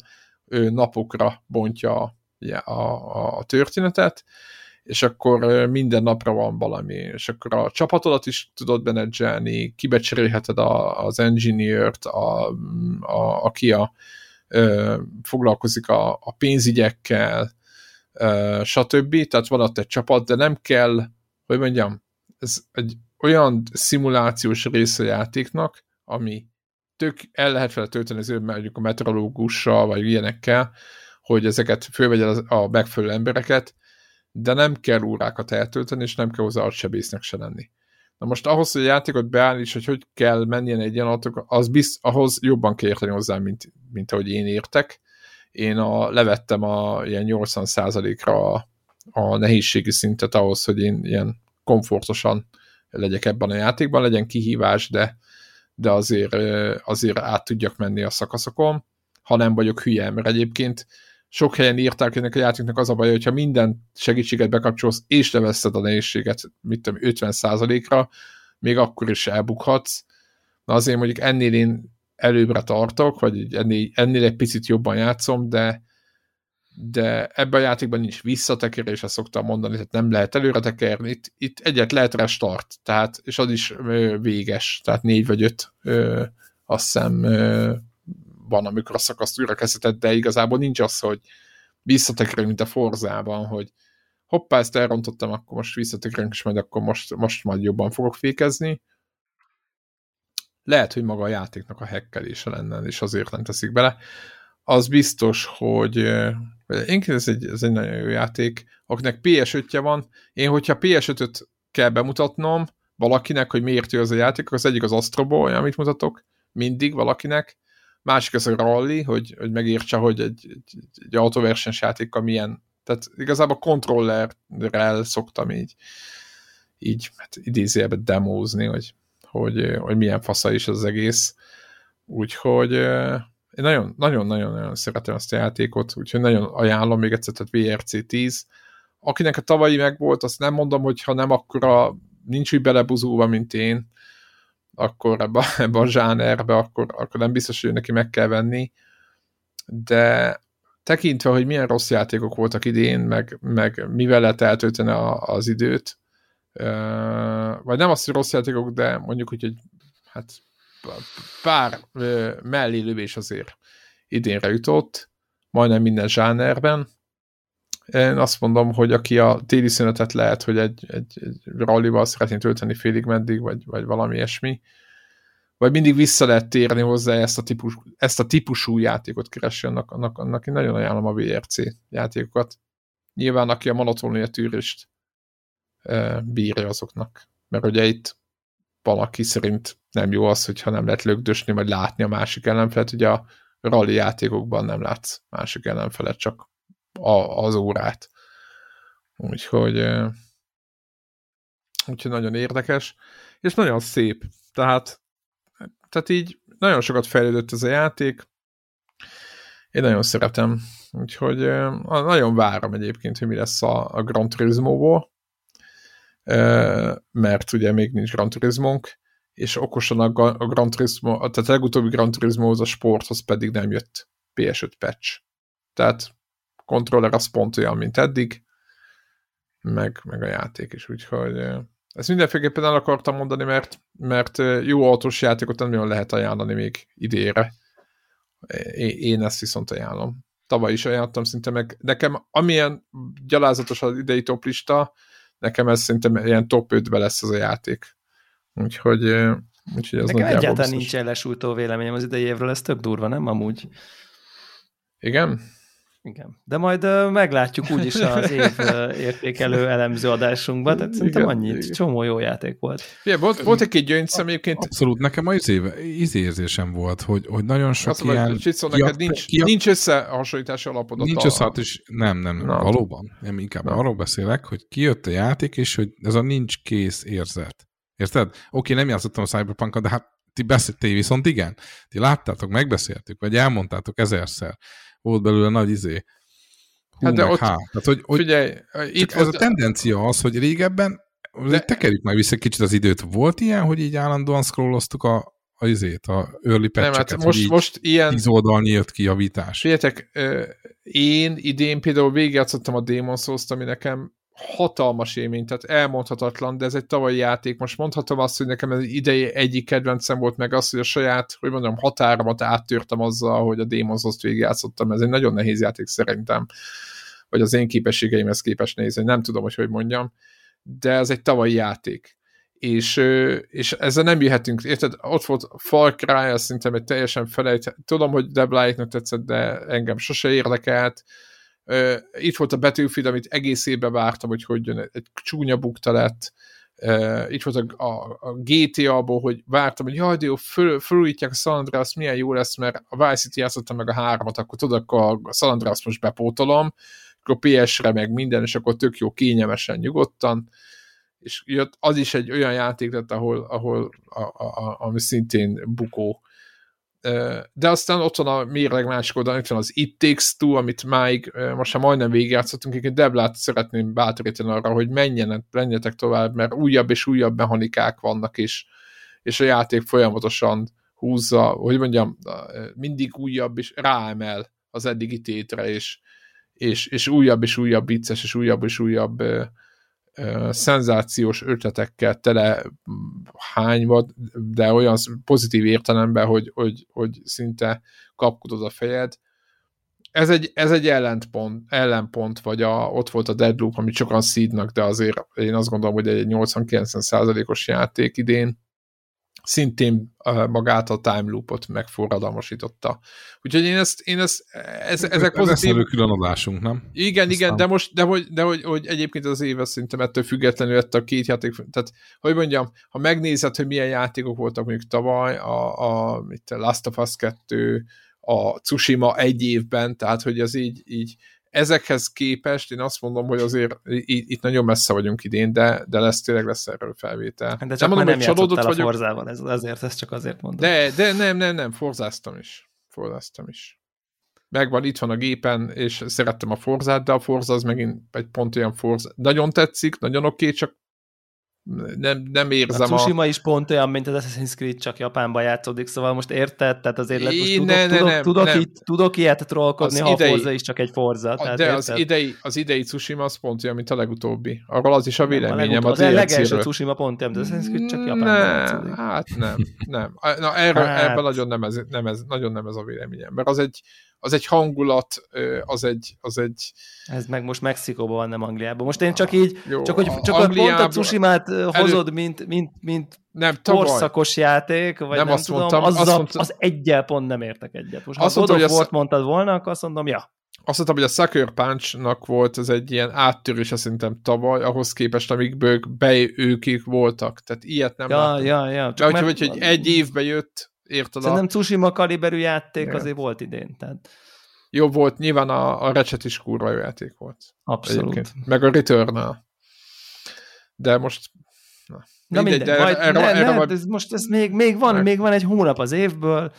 napokra bontja a, a, a történetet, és akkor minden napra van valami, és akkor a csapatodat is tudod menedzselni, kibecserélheted a, az engineert, a, a, aki a, ö, foglalkozik a, a pénzügyekkel, ö, stb. Tehát van ott egy csapat, de nem kell, hogy mondjam, ez egy olyan szimulációs része a játéknak, ami tök el lehet vele tölteni az mondjuk a meteorológussal, vagy ilyenekkel, hogy ezeket fölvegye a megfelelő embereket, de nem kell órákat eltölteni, és nem kell hozzá agysebésznek se lenni. Na most ahhoz, hogy a játékot beállíts, hogy hogy kell menjen egy jelenatok, az bizt, ahhoz jobban kell érteni hozzá, mint, mint ahogy én értek. Én a, levettem a ilyen 80%-ra a, a nehézségi szintet ahhoz, hogy én ilyen komfortosan legyek ebben a játékban, legyen kihívás, de, de azért, azért át tudjak menni a szakaszokon, ha nem vagyok hülye, mert egyébként sok helyen írták, hogy ennek a játéknak az a baj, hogyha minden segítséget bekapcsolsz, és leveszed a nehézséget, mit tudom, 50%-ra, még akkor is elbukhatsz. Na azért mondjuk ennél én előbbre tartok, vagy ennél, ennél egy picit jobban játszom, de de ebben a játékban nincs visszatekerés, ezt szoktam mondani, tehát nem lehet előre tekerni, itt, itt egyet lehet restart, tehát, és az is ö, véges, tehát négy vagy öt, ö, azt hiszem ö, van, amikor a szakaszt újra kezdheted, de igazából nincs az, hogy visszatekerünk, mint a Forzában, hogy hoppá, ezt elrontottam, akkor most visszatekerünk, és majd akkor most, most majd jobban fogok fékezni. Lehet, hogy maga a játéknak a hekkelése lenne, és azért nem teszik bele. Az biztos, hogy én ez egy, ez egy nagyon jó játék, akinek PS5-je van. Én, hogyha PS5-öt kell bemutatnom valakinek, hogy miért jó az a játék, az egyik az Astro Boy, amit mutatok mindig valakinek, másik az a rally, hogy, hogy megértse, hogy egy, egy, egy autóversenys játékkal milyen, tehát igazából kontrollerrel szoktam így így hát idézőjelben demózni, hogy, hogy, hogy milyen fasza is az egész. Úgyhogy én nagyon-nagyon-nagyon szeretem ezt a játékot, úgyhogy nagyon ajánlom még egyszer, tehát VRC 10. Akinek a tavalyi megvolt, azt nem mondom, hogy ha nem, akkor a, nincs úgy belebuzulva, mint én, akkor ebbe, [LAUGHS] ebbe a zsánerbe, akkor, akkor nem biztos, hogy neki meg kell venni. De tekintve, hogy milyen rossz játékok voltak idén, meg, meg mivel lehet eltölteni a, az időt, vagy nem azt, hogy rossz játékok, de mondjuk úgy, hogy hát pár mellé lövés azért idénre jutott, majdnem minden zsánerben. Én azt mondom, hogy aki a téli szünetet lehet, hogy egy, egy, egy rallival szeretné tölteni félig meddig, vagy, vagy valami ilyesmi, vagy mindig vissza lehet térni hozzá ezt a, típus, ezt a típusú játékot keresi, annak, annak, annak én nagyon ajánlom a VRC játékokat. Nyilván, aki a monotónia tűrést bírja azoknak. Mert ugye itt valaki szerint nem jó az, hogyha nem lehet lögdösni, vagy látni a másik ellenfelet. Ugye a rally játékokban nem látsz másik ellenfelet, csak a, az órát. Úgyhogy, úgyhogy nagyon érdekes, és nagyon szép. Tehát, tehát így nagyon sokat fejlődött ez a játék. Én nagyon szeretem. Úgyhogy nagyon várom egyébként, hogy mi lesz a, a Gran Turismo-ból mert ugye még nincs Gran turismo és okosan a, a Gran Turismo, tehát a legutóbbi Gran Turismo a sporthoz pedig nem jött PS5 patch. Tehát kontroller az pont olyan, mint eddig, meg, meg a játék is, úgyhogy ezt mindenféleképpen el akartam mondani, mert, mert jó autós játékot nem nagyon lehet ajánlani még idére. Én ezt viszont ajánlom. Tavaly is ajánlottam szinte meg. Nekem amilyen gyalázatos az idei toplista, nekem ez szerintem ilyen top 5-be lesz az a játék. Úgyhogy, úgyhogy ez Nekem egyáltalán biztos. nincs elesújtó véleményem az idei évről, ez tök durva, nem amúgy? Igen? Igen. De majd uh, meglátjuk úgyis az év uh, értékelő elemző adásunkban, tehát szerintem igen, annyit, igen. csomó jó játék volt. Igen, volt, volt egy gyöngyszem egyébként. Abszolút, nekem az év, ízérzésem volt, hogy, hogy nagyon sok Azt ilyen... Mondom, Csicó, neked nincs, ki, nincs összehasonlítási alapod. Nincs összehasonlítási, és nem, nem, nem, Na. valóban. Nem, inkább Na. arról beszélek, hogy kijött a játék, és hogy ez a nincs kész érzet. Érted? Oké, nem játszottam a cyberpunk de hát ti beszéltél viszont igen. Ti láttátok, megbeszéltük, vagy elmondtátok ezerszer volt belőle nagy izé. Hú, hát de ott, há. Tehát, hogy, hogy figyelj, itt ez a tendencia az, hogy régebben, de... tekerjük meg vissza kicsit az időt, volt ilyen, hogy így állandóan scrolloztuk a, a izét, a early Nem, hát most, most ilyen... Tíz oldalnyi jött ki javítás. Figyeljetek, én idén például végigjátszottam a Demon's Souls-t, ami nekem hatalmas élmény, tehát elmondhatatlan, de ez egy tavalyi játék. Most mondhatom azt, hogy nekem ez idei egyik kedvencem volt meg az, hogy a saját, hogy mondjam, határomat áttörtem azzal, hogy a Demon's Souls-t végigjátszottam. Ez egy nagyon nehéz játék szerintem, vagy az én képességeimhez képest nézni, nem tudom, hogy hogy mondjam, de ez egy tavalyi játék. És, és ezzel nem jöhetünk, érted? Ott volt Far Cry, azt szerintem egy teljesen felejt. Tudom, hogy Debláiknak tetszett, de engem sose érdekelt itt volt a Battlefield, amit egész évben vártam, hogy hogy jön, egy csúnya bukta lett. Itt volt a, a, a GTA-ból, hogy vártam, hogy jaj, de jó, föl, fölújítják a San Andreas, milyen jó lesz, mert a Vice City játszottam meg a háromat, akkor tudod, akkor a San Andreas most bepótolom, akkor PS-re meg minden, és akkor tök jó, kényelmesen, nyugodtan, és jött, az is egy olyan játék lett, ahol, ahol a, a, a, ami szintén bukó de aztán ott van a mérleg másik oldalon, itt van az It Takes Two, amit máig most már majdnem végigjátszottunk, én Deblát szeretném bátorítani arra, hogy menjenek, menjetek tovább, mert újabb és újabb mechanikák vannak, és, és a játék folyamatosan húzza, hogy mondjam, mindig újabb, és ráemel az eddigi tétre, és, és, és újabb és újabb vicces, és újabb és újabb uh, szenzációs ötletekkel tele hányva, de olyan pozitív értelemben, hogy, hogy, hogy szinte kapkodod a fejed. Ez egy, ez egy ellentpont, ellenpont, vagy a, ott volt a Deadloop, amit sokan szídnak, de azért én azt gondolom, hogy egy 80-90 os játék idén, szintén magát a time loopot megforradalmasította. Úgyhogy én ezt, én ezt ez, ezek pozitív... Ez külön adásunk, nem? Igen, Aztán... igen, de most, de hogy, de hogy, hogy egyébként az éve szerintem ettől függetlenül lett a két játék, tehát hogy mondjam, ha megnézed, hogy milyen játékok voltak mondjuk tavaly, a, a, mit, a Last of Us 2, a Tsushima egy évben, tehát hogy az így, így ezekhez képest én azt mondom, hogy azért itt nagyon messze vagyunk idén, de, de lesz tényleg lesz erről felvétel. De csak nem mondom, hogy nem csalódott a vagyok. Forzával, ez, azért ezt csak azért mondom. De, de nem, nem, nem, forzáztam is. Forzáztam is. Megvan, itt van a gépen, és szerettem a Forzát, de a Forza az megint egy pont olyan Forza. Nagyon tetszik, nagyon oké, okay, csak nem, nem érzem a... Tsushima is pont olyan, mint az Assassin's Creed, csak Japánban játszódik, szóval most érted? Tehát azért lett, most tudok, ne, tudok, ne, tudok, nem. Itt, tudok ilyet trollkodni, ha idei, a Forza is csak egy Forza. A, tehát de érted? az idei, az idei Tsushima az pont olyan, mint a legutóbbi. Arról az is a véleményem. A, az a legelső Tsushima pont olyan, de az Assassin's Creed csak Japánban ne, játszódik. Hát nem, nem. Na, erről, hát. Ebben nagyon nem ez, nem ez, nagyon nem ez a véleményem, mert az egy, az egy hangulat, az egy, az egy... Ez meg most Mexikóban van, nem Angliában. Most én csak így, Jó, csak hogy csak a pont a Tsushima-t hozod, mint, mint, mint nem, korszakos játék, vagy nem, nem azt tudom, mondtam, azzal, azt mondtam, az egyel pont nem értek egyet. Most azt ha mondtam, of War-t mondtad volna, akkor azt mondom, ja. Azt mondtam, hogy a Sucker Punch-nak volt ez egy ilyen áttörés, szerintem tavaly, ahhoz képest, amikből be ők voltak. Tehát ilyet nem ja, láttam. Ja, ja. Csak mert... hogy, hogy egy évbe jött, Érted? Szerintem a... Tsushima kaliberű játék Igen. azért volt idén. Tehát... Jó volt, nyilván a, a Recset is kurva jó játék volt. Abszolút. Egyébként. Meg a return De most... Na, na mindegy, de majd, erre, ne, erre ne, majd... ez most ez még, még, van, még van egy hónap az évből,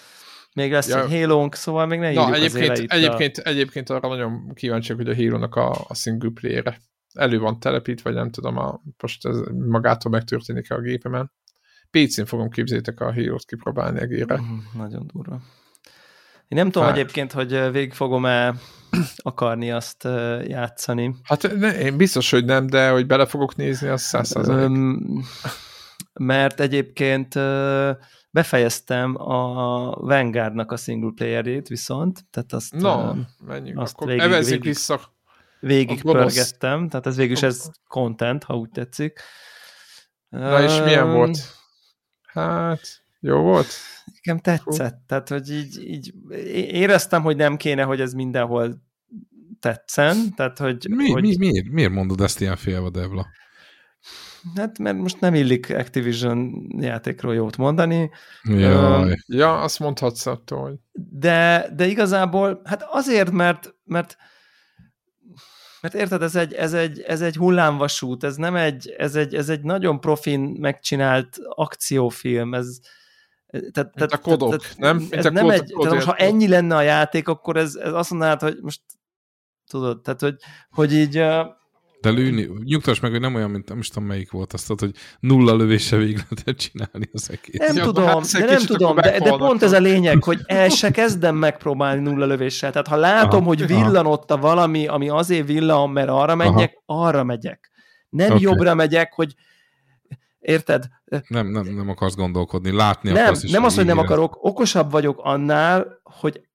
még lesz ja. egy halo szóval még ne Na, egyébként, egyébként, a... egyébként arra nagyon kíváncsiak, hogy a halo a, a single player elő van telepítve, vagy nem tudom, a, most ez magától megtörténik a gépemen. PC-n fogom képzétek a Heroes kipróbálni egére. Mm, nagyon durva. Én nem tudom hát. egyébként, hogy végig fogom-e akarni azt játszani. Hát ne, én biztos, hogy nem, de hogy bele fogok nézni, az száz Mert egyébként befejeztem a Vanguardnak a single playerét viszont, tehát azt, no, menjünk, azt akkor végig, végig, vissza. Végig pörgettem, tehát ez végül is ez content, ha úgy tetszik. Na és milyen volt? Hát, jó volt? Nekem tetszett, Hú. tehát hogy így, így éreztem, hogy nem kéne, hogy ez mindenhol tetszen, tehát hogy... Mi, hogy... Mi, miért, miért mondod ezt ilyen félve, Devla? Hát mert most nem illik Activision játékról jót mondani. Jaj. Uh, ja, azt mondhatsz attól, hogy... De, de igazából, hát azért, mert, mert mert érted, ez egy, ez egy, ez egy hullámvasút, ez nem egy, ez egy, ez egy nagyon profin megcsinált akciófilm, ez, tehát, tehát, a kodok, tehát, nem? Mint ez a nem egy, tehát most, ha ennyi lenne a játék, akkor ez, ez azt mondanád, hogy most tudod, tehát hogy, hogy így de lőni, nyugtass meg, hogy nem olyan, mint nem is tudom melyik volt azt, hogy nulla lövése végig lehetett csinálni az egész. Nem ja, tudom, hát de nem tudom, de, de pont ez a lényeg, hogy el se kezdem megpróbálni nulla lövéssel. Tehát ha látom, Aha. hogy villanott a valami, ami azért villan, mert arra megyek, Aha. arra megyek. Nem okay. jobbra megyek, hogy érted? Nem, nem, nem akarsz gondolkodni, látni nem, akarsz. Nem az, hogy nem akarok, okosabb vagyok annál, hogy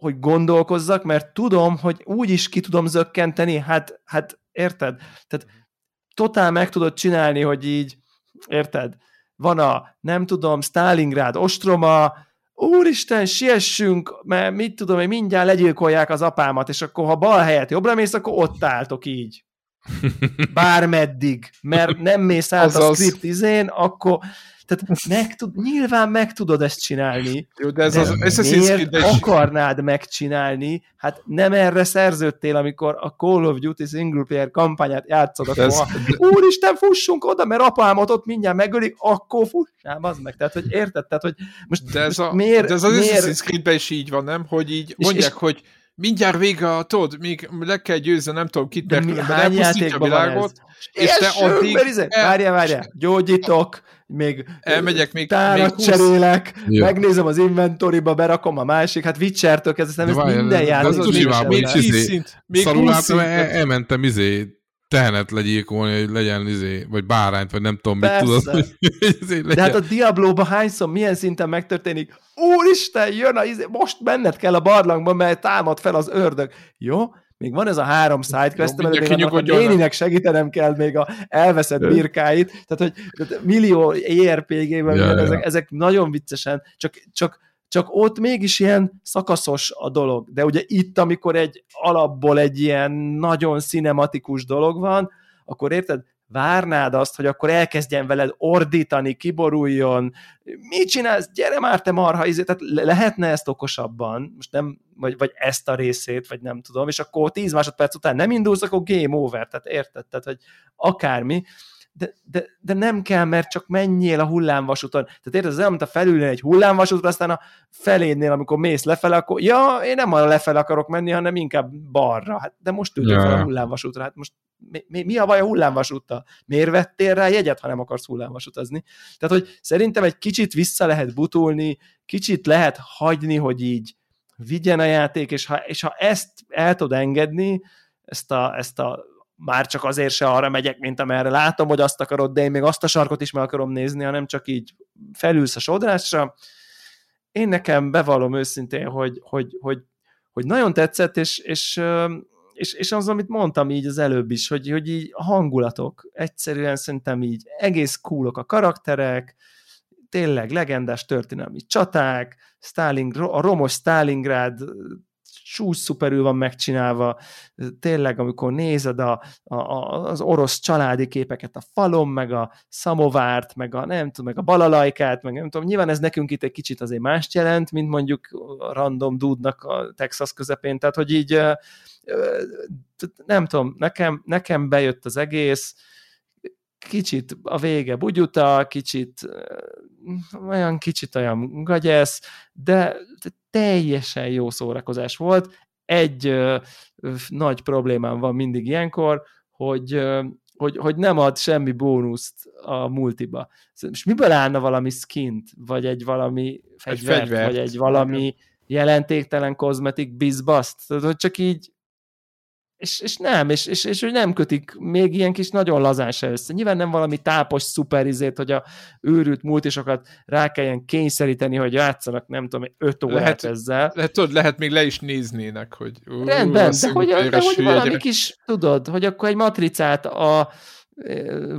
hogy gondolkozzak, mert tudom, hogy úgy is ki tudom zökkenteni, hát, hát érted? Tehát totál meg tudod csinálni, hogy így, érted? Van a, nem tudom, Stalingrad, ostroma, úristen, siessünk, mert mit tudom, hogy mindjárt legyilkolják az apámat, és akkor ha bal helyett jobbra mész, akkor ott álltok így. [LAUGHS] Bármeddig, mert nem mész át Azaz. a script izén, akkor tehát meg tud, nyilván meg tudod ezt csinálni. Jó, de ez de az miért akarnád megcsinálni? Hát nem erre szerződtél, amikor a Call of Duty single player kampányát játszod, akkor ez... úristen, fussunk oda, mert apámat ott mindjárt megölik, akkor fussál, az meg. Tehát, hogy érted? Tehát, hogy most, de ez, a, miért, de ez az miért... Assassin's Creed-ben is így van, nem? Hogy így mondják, és, hogy mindjárt vége a, tudod, még le kell győzni, nem tudom kit, mert nem a világot, és te addig... Várjál, várjál, gyógyítok, még elmegyek még, tárat még cserélek, ja. megnézem az inventoriba, berakom a másik, hát Witcher-től kezdve, ez minden játék. Még szint, még szarul elmentem izé tehenet legyilkolni, hogy legyen izé, vagy bárányt, vagy nem tudom, Persze. mit tudod. Hogy izé De hát a Diablo-ban hányszor, milyen szinten megtörténik? Úristen, jön a izé, most benned kell a barlangba, mert támad fel az ördög. Jó? még van ez a három sidequest, mert még annak a néninek segítenem kell még a elveszett birkáit, tehát hogy millió ERPG-ben ja, ezek, ja. ezek nagyon viccesen, csak, csak, csak ott mégis ilyen szakaszos a dolog. De ugye itt, amikor egy alapból egy ilyen nagyon cinematikus dolog van, akkor érted, várnád azt, hogy akkor elkezdjen veled ordítani, kiboruljon, mit csinálsz, gyere már te marha, izé, tehát lehetne ezt okosabban, most nem, vagy, vagy ezt a részét, vagy nem tudom, és akkor 10 másodperc után nem indulsz, akkor game over, tehát érted, tehát, hogy akármi, de, de, de nem kell, mert csak menjél a hullámvasúton. Tehát érted, ez olyan, mint a felülni egy hullámvasútra, aztán a felénél, amikor mész lefele, akkor ja, én nem arra lefele akarok menni, hanem inkább balra. Hát, de most ültél ja. fel a hullámvasútra, hát most mi, mi, mi a baj a hullámvasúttal? Miért vettél rá jegyet, ha nem akarsz hullámvasutazni? Tehát, hogy szerintem egy kicsit vissza lehet butulni, kicsit lehet hagyni, hogy így vigyen a játék, és ha, és ha ezt el tud engedni, ezt a, ezt a már csak azért se arra megyek, mint amerre látom, hogy azt akarod, de én még azt a sarkot is meg akarom nézni, hanem csak így felülsz a sodrásra. Én nekem bevallom őszintén, hogy, hogy, hogy, hogy nagyon tetszett, és, és, és, és az, amit mondtam így az előbb is, hogy, hogy így a hangulatok, egyszerűen szerintem így egész coolok a karakterek, tényleg legendás történelmi csaták, Stalin, a romos Stalingrád csúcs szuperül van megcsinálva, tényleg, amikor nézed a, a, az orosz családi képeket, a falon, meg a szamovárt, meg a nem tudom, meg a balalajkát, meg nem tudom, nyilván ez nekünk itt egy kicsit azért mást jelent, mint mondjuk random dudnak a Texas közepén, tehát hogy így nem tudom, nekem, nekem bejött az egész, kicsit a vége bugyuta, kicsit olyan kicsit olyan gagyesz, de teljesen jó szórakozás volt. Egy ö, nagy problémám van mindig ilyenkor, hogy, ö, hogy, hogy nem ad semmi bónuszt a multiba. És miből állna valami skint, vagy egy valami fegyvert, egy fegyvert. vagy egy valami jelentéktelen kozmetik bizbaszt? Tehát, hogy csak így és, és nem, és, és, és, hogy nem kötik még ilyen kis nagyon lazán se össze. Nyilván nem valami tápos szuperizét, hogy a őrült multisokat rá kelljen kényszeríteni, hogy játszanak, nem tudom, öt órát lehet, ezzel. Lehet, tudod, lehet még le is néznének, hogy ú, Rendben, de hogy, de hogy valami kis, tudod, hogy akkor egy matricát a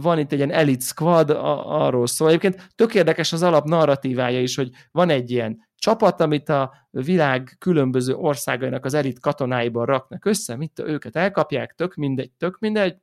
van itt egy ilyen elite squad, a, arról szól. Egyébként tök érdekes az alap narratívája is, hogy van egy ilyen csapat, amit a világ különböző országainak az elit katonáiban raknak össze, mit őket elkapják, tök mindegy, tök mindegy,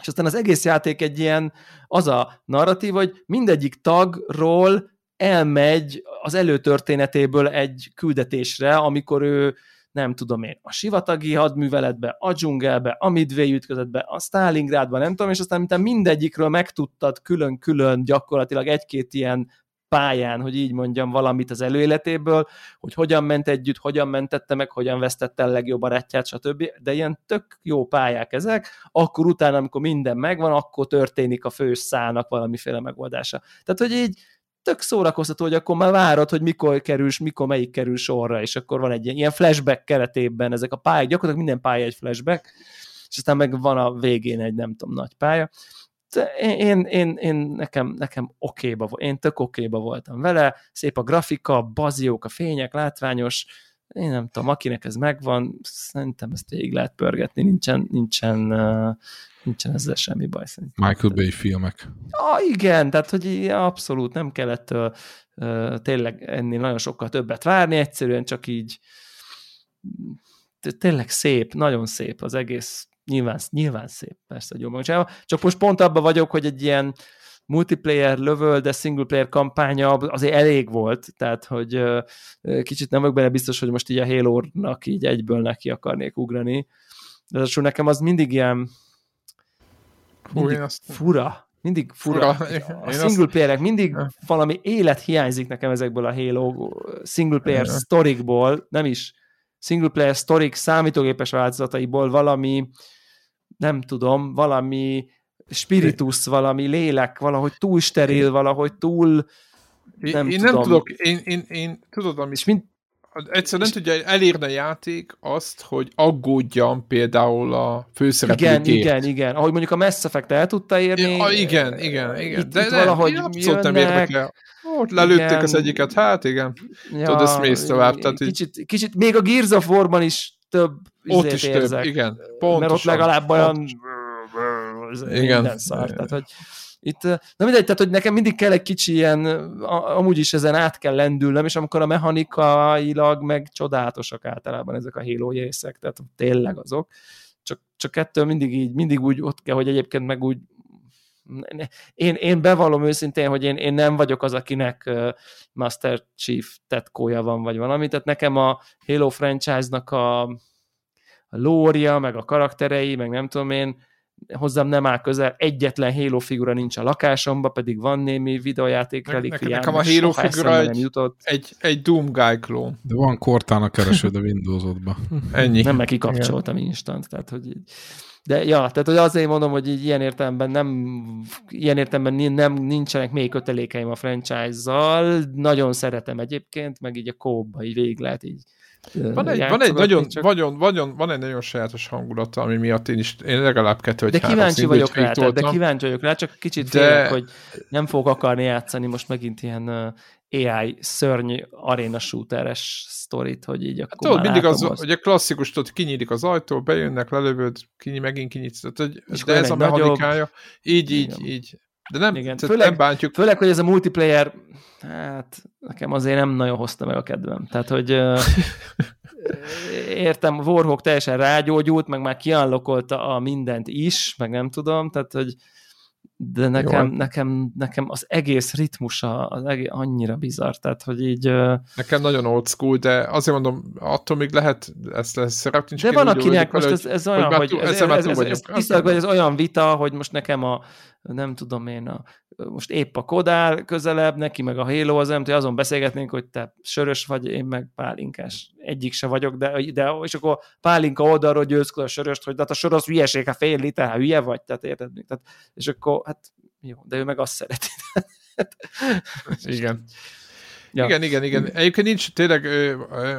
és aztán az egész játék egy ilyen, az a narratív, hogy mindegyik tagról elmegy az előtörténetéből egy küldetésre, amikor ő nem tudom én, a sivatagi hadműveletbe, a dzsungelbe, a Midway ütközetbe, a Stalingrádba, nem tudom, és aztán mint mindegyikről megtudtad külön-külön gyakorlatilag egy-két ilyen pályán, hogy így mondjam, valamit az előéletéből, hogy hogyan ment együtt, hogyan mentette meg, hogyan vesztette a legjobb barátját, stb. De ilyen tök jó pályák ezek, akkor utána, amikor minden megvan, akkor történik a fős szának valamiféle megoldása. Tehát, hogy így tök szórakoztató, hogy akkor már várod, hogy mikor kerülsz, mikor melyik kerül sorra, és akkor van egy ilyen flashback keretében ezek a pályák, gyakorlatilag minden pálya egy flashback, és aztán meg van a végén egy nem tudom, nagy pálya én, én, én nekem, nekem okéba én tök okéba voltam vele, szép a grafika, baziók, a fények, látványos, én nem tudom, akinek ez megvan, szerintem ezt végig lehet pörgetni, nincsen, nincsen, nincsen ezzel semmi baj szerintem. Michael Bay filmek. Ah, igen, tehát hogy abszolút nem kellett uh, tényleg ennél nagyon sokkal többet várni, egyszerűen csak így tényleg szép, nagyon szép az egész nyilván, nyilván szép, persze, hogy jól csinálva. Csak most pont abban vagyok, hogy egy ilyen multiplayer lövöl, de single player kampánya azért elég volt, tehát hogy kicsit nem vagyok benne biztos, hogy most így a Halo-nak így egyből neki akarnék ugrani. De az nekem az mindig ilyen mindig Hú, azt... fura, mindig fura. fura. A single playerek mindig valami élet hiányzik nekem ezekből a Halo single player sztorikból, nem is single player sztorik számítógépes változataiból valami, nem tudom, valami spiritus, valami lélek, valahogy túl steril, valahogy túl nem én, én tudom. nem tudok, én, én, én tudod, amit... És mint, Egyszerűen nem tudja elérni a játék azt, hogy aggódjam például a főszereplőkért. Igen, igen, igen. Ahogy mondjuk a Mass Effect el tudta érni. Ja, igen, igen, igen. Itt, de, itt de valahogy abszolút nem érdekel. Ott lelőtték igen. az egyiket, hát igen. Ja, Tudod, ezt mész tovább. Tehát kicsit, így... kicsit, még a Gears of War-ban is több Ott is érzek, több, igen. Pontosan. Mert ott legalább olyan igen. minden szar. Tehát, hogy itt, na mindegy, tehát hogy nekem mindig kell egy kicsi ilyen, amúgy is ezen át kell lendülnem, és amikor a mechanikailag meg csodálatosak általában ezek a Halo részek, tehát tényleg azok, csak, csak ettől mindig így, mindig úgy ott kell, hogy egyébként meg úgy én, én bevallom őszintén, hogy én, én nem vagyok az, akinek Master Chief tetkója van, vagy valami, tehát nekem a Halo franchise-nak a, a lória, meg a karakterei, meg nem tudom én, hozzám nem áll közel, egyetlen Halo figura nincs a lakásomban, pedig van némi videójáték relikviám. Nekem a Halo figura egy, jutott. Egy, egy Doom Guy klón. De van Cortana keresőd a Windows-odba. Ennyi. Nem, meg kikapcsoltam Igen. instant, tehát hogy így. De ja, tehát hogy azért mondom, hogy így ilyen értelemben nem, ilyen értelemben nem, nincsenek még kötelékeim a franchise-zal, nagyon szeretem egyébként, meg így a kóba így végig lehet így van egy, van egy nagyon, csak... nagyon, nagyon, van egy nagyon sajátos hangulata, ami miatt én is, én legalább kettő vagy De kíváncsi vagyok rá, tehát, de kíváncsi vagyok rá, csak kicsit de... félek, hogy nem fogok akarni játszani most megint ilyen AI szörny arena shooteres sztorit, hogy így akkor hát, mindig az, azt. hogy a klasszikus, tudod, kinyílik az ajtó, bejönnek, lelövöd, kinyi, megint kinyitsz, tehát, hogy, de ez a mechanikája, nagyobb... így, így, Igen. így. De nem, Igen. Főleg, nem bántjuk. Főleg, hogy ez a multiplayer, hát nekem azért nem nagyon hozta meg a kedvem. Tehát, hogy értem, Warhawk teljesen rágyógyult, meg már kiallokolta a mindent is, meg nem tudom, tehát, hogy de nekem, nekem, nekem az egész ritmusa az egész, annyira bizarr, tehát hogy így... Nekem nagyon old school, de azért mondom, attól még lehet ezt, ezt szeretni. De van akinek most ez, ez olyan, hogy, ez, ez, ez, ez, ez, ez, ez olyan vita, hogy most nekem a, nem tudom én, a, most épp a Kodál közelebb, neki meg a Halo az nem, hogy azon beszélgetnénk, hogy te sörös vagy, én meg pálinkás. Egyik se vagyok, de, de és akkor pálinka oldalról győzk a söröst, hogy de hát a sör az hülyeség, ha fél liter, ha hülye vagy, tehát érted? Tehát, és akkor, hát jó, de ő meg azt szereti. [LAUGHS] Igen. Ja. Igen, igen, igen. Egyébként nincs, tényleg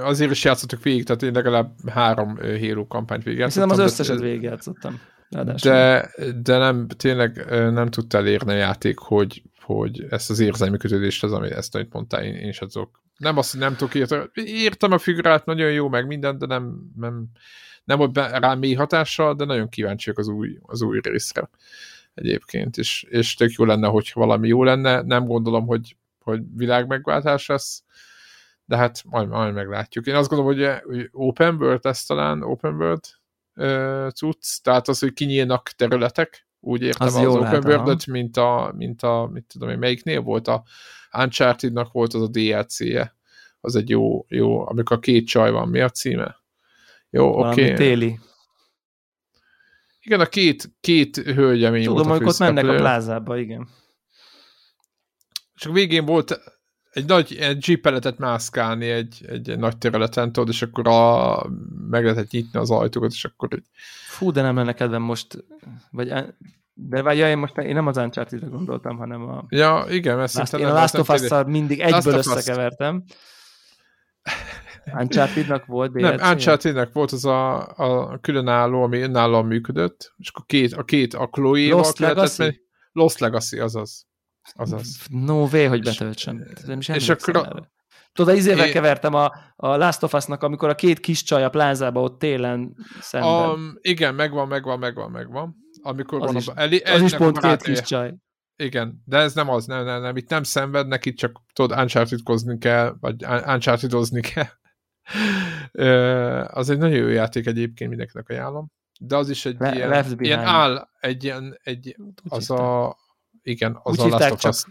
azért is játszottuk végig, tehát én legalább három Halo kampányt végigjátszottam. Szerintem az összeset végigjátszottam. De, de nem, tényleg nem tudta elérni a játék, hogy, hogy ezt az érzelmi kötődést, az, ami ezt, amit mondtál, én, én is azok. Nem azt, nem tudok írtani. Írtam a figurát, nagyon jó, meg minden, de nem, nem, nem volt rám mély hatással, de nagyon kíváncsiak az új, az új részre egyébként, és, és tök jó lenne, hogy valami jó lenne. Nem gondolom, hogy, hogy világ megváltás lesz, de hát majd, majd meglátjuk. Én azt gondolom, hogy, open world, ez talán open world, cucc, tehát az, hogy kinyílnak területek, úgy értem az, az open world mint a, mint a, mit tudom én, melyiknél volt a Uncharted-nak volt az a DLC-je, az egy jó, jó, amikor a két csaj van, mi a címe? Jó, oké. Okay. téli. Igen, a két, két hölgyemény Tudom, volt a ott mennek a plázába, igen. És a végén volt egy nagy egy jeep lehetett mászkálni egy, egy, nagy területen, tudod, és akkor a, meg lehetett nyitni az ajtókat, és akkor így... Fú, de nem lenne kedvem most, vagy de vagy ja, én most én nem az uncharted gondoltam, hanem a... Ja, igen, ezt Last, Én a Last of us mindig egyből összekevertem. Uncharted-nak volt DLC? Nem, uncharted volt az a, a különálló, ami önállóan működött, és akkor két, a két a Chloe-val Lost Legacy? Lost Legacy, azaz. Azaz. No way, hogy betöltsem. Nem is és akkor. Tudod, izével é... kevertem a, a Last of Us-nak, amikor a két kis csaj a plázába ott télen szemben. Um, igen, megvan, megvan, megvan, megvan. Amikor az van is, a, Eli, az is pont két kis csaj. Igen, de ez nem az, nem, nem, nem, itt nem szenvednek, itt csak tudod, uncharted kell, vagy uncharted kell. az egy nagyon jó játék egyébként, mindenkinek ajánlom. De az is egy Le, ilyen, ilyen áll, egy ilyen, egy, az a, igen, az Úgy a Last of Us.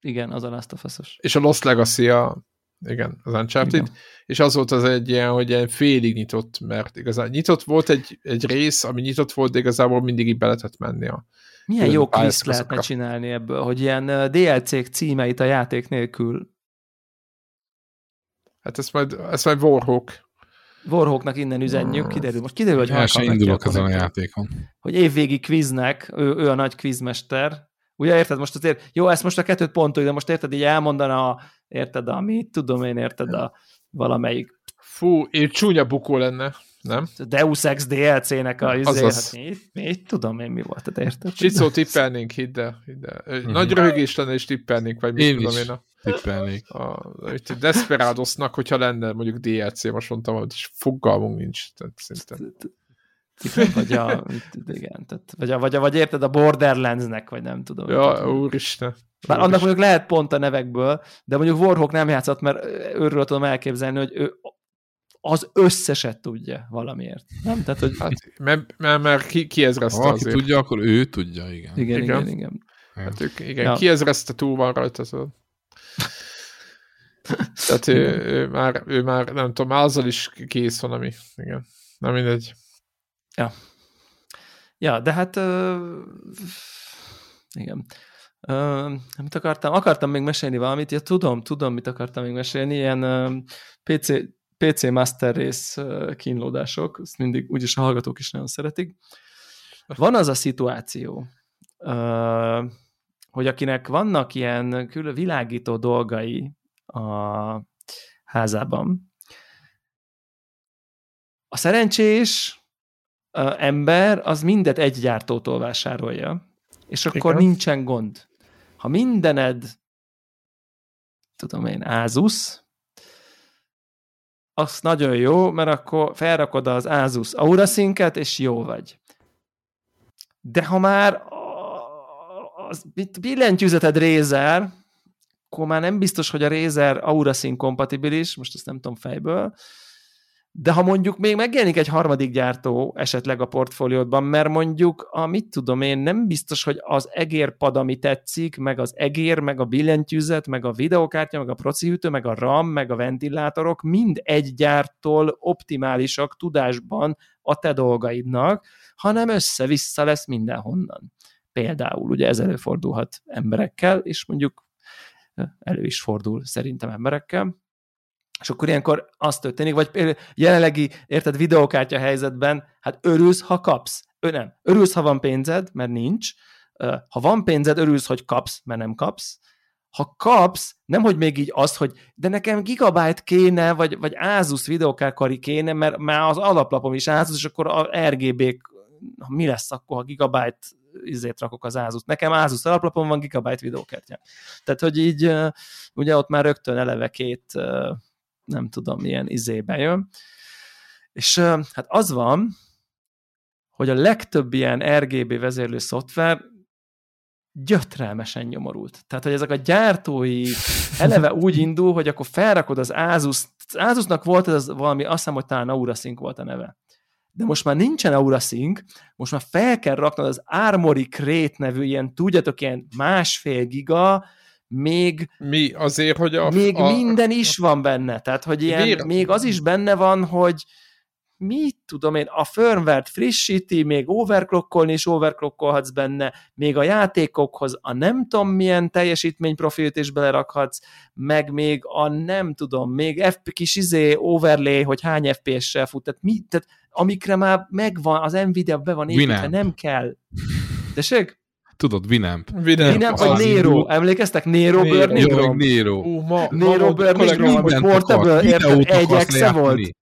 Igen, az a Last of Us-os. És a Lost Legacy a, igen, az Uncharted, igen. és az volt az egy ilyen, hogy ilyen félig nyitott, mert igazán nyitott volt egy, egy rész, ami nyitott volt, de igazából mindig így be lehetett menni a Milyen jó kliszt lehetne csinálni ebből, hogy ilyen DLC-k címeit a játék nélkül. Hát ezt majd, ezt majd Warhawk Warhawknak innen üzenjük, kiderül. Most kiderül, hogy El sem indulok ezen a játékon. Hogy évvégi kviznek, ő, ő a nagy kvizmester, Ugye érted, most azért, jó, ezt most a kettőt pontoljuk, de most érted, így elmondana, érted, amit tudom én, érted, a valamelyik. Fú, én csúnya bukó lenne, nem? Deus Ex DLC-nek a izé, hát mi, mi, tudom én mi volt, érted? Csicó tippelnénk, hidd el, hidd el. Mhm. Nagy röhögés lenne, és tippelnénk, vagy mit én tudom is. én. A, tippelnék. A, a Desperadosnak, hogyha lenne mondjuk DLC, most mondtam, hogy fogalmunk nincs, tehát szerintem vagy a, [LAUGHS] igen, tehát, vagy, a, vagy, a, vagy érted a Borderlandsnek, vagy nem tudom. Ja, tudom. úristen. Bár úristen. annak mondjuk lehet pont a nevekből, de mondjuk Warhawk nem játszott, mert őről tudom elképzelni, hogy ő az összeset tudja valamiért. Nem? Tehát, hogy... Hát, mert, mert, mert ki, ki ez Ha aki tudja, akkor ő tudja, igen. Igen, igen, igen. igen. Hát ők, igen, Ja. ja. kiezrezte túl van rajta, tudod. [LAUGHS] Tehát ő, ő, már, ő már, nem tudom, már azzal is kész van, ami, igen. Nem mindegy. Ja, de hát ö, igen. Ö, mit akartam? Akartam még mesélni valamit. Ja, tudom, tudom, mit akartam még mesélni. Ilyen ö, PC, PC Master Race kínlódások. Ezt mindig úgyis a hallgatók is nagyon szeretik. Van az a szituáció, ö, hogy akinek vannak ilyen külön világító dolgai a házában, a szerencsés ember az mindet egy gyártótól vásárolja, és akkor Igen. nincsen gond. Ha mindened, tudom én, Asus, az nagyon jó, mert akkor felrakod az Asus Aura szinket, és jó vagy. De ha már az billentyűzeted Razer, akkor már nem biztos, hogy a Razer Aura Sync kompatibilis, most ezt nem tudom fejből, de ha mondjuk még megjelenik egy harmadik gyártó esetleg a portfóliódban, mert mondjuk a mit tudom én, nem biztos, hogy az egérpad, ami tetszik, meg az egér, meg a billentyűzet, meg a videokártya, meg a procihűtő, meg a RAM, meg a ventilátorok mind egy gyártól optimálisak tudásban a te dolgaidnak, hanem össze-vissza lesz mindenhonnan. Például, ugye ez előfordulhat emberekkel, és mondjuk elő is fordul szerintem emberekkel, és akkor ilyenkor az történik, vagy jelenlegi, érted, videókártya helyzetben, hát örülsz, ha kapsz. Ő nem. Örülsz, ha van pénzed, mert nincs. Ha van pénzed, örülsz, hogy kapsz, mert nem kapsz. Ha kapsz, nem hogy még így az, hogy de nekem gigabyte kéne, vagy, vagy Asus videokárkari kéne, mert már az alaplapom is Asus, és akkor a RGB-k, mi lesz akkor, ha gigabyte izét rakok az Asus. Nekem Asus alaplapom van gigabyte videókártya. Tehát, hogy így ugye ott már rögtön eleve két nem tudom, milyen izébe jön. És hát az van, hogy a legtöbb ilyen RGB vezérlő szoftver gyötrelmesen nyomorult. Tehát, hogy ezek a gyártói [LAUGHS] eleve úgy indul, hogy akkor felrakod az Asus, az Asusnak volt ez az valami, azt hiszem, hogy talán AuraSync volt a neve. De most már nincsen AuraSync, most már fel kell raknod az Armory Crate nevű ilyen, tudjátok, ilyen másfél giga, még Mi? Azért, hogy a... még a, minden is van benne, tehát hogy ilyen, Vér- még az is benne van, hogy mit tudom én, a firmware frissíti, még overclockolni is overclockolhatsz benne, még a játékokhoz a nem tudom milyen teljesítményprofilt is belerakhatsz, meg még a nem tudom, még F kis izé overlay, hogy hány FPS-sel fut, tehát, mi, tehát amikre már megvan, az Nvidia be van építve, nem kell. Tessék? Tudod, Winamp. Winamp, az- vagy az Nero, emlékeztek? Nero Nero. Rom? meg Nero. Ú, ma, Nero ma Burning kollégám, Rom, hogy portable, érted? Egy exe volt.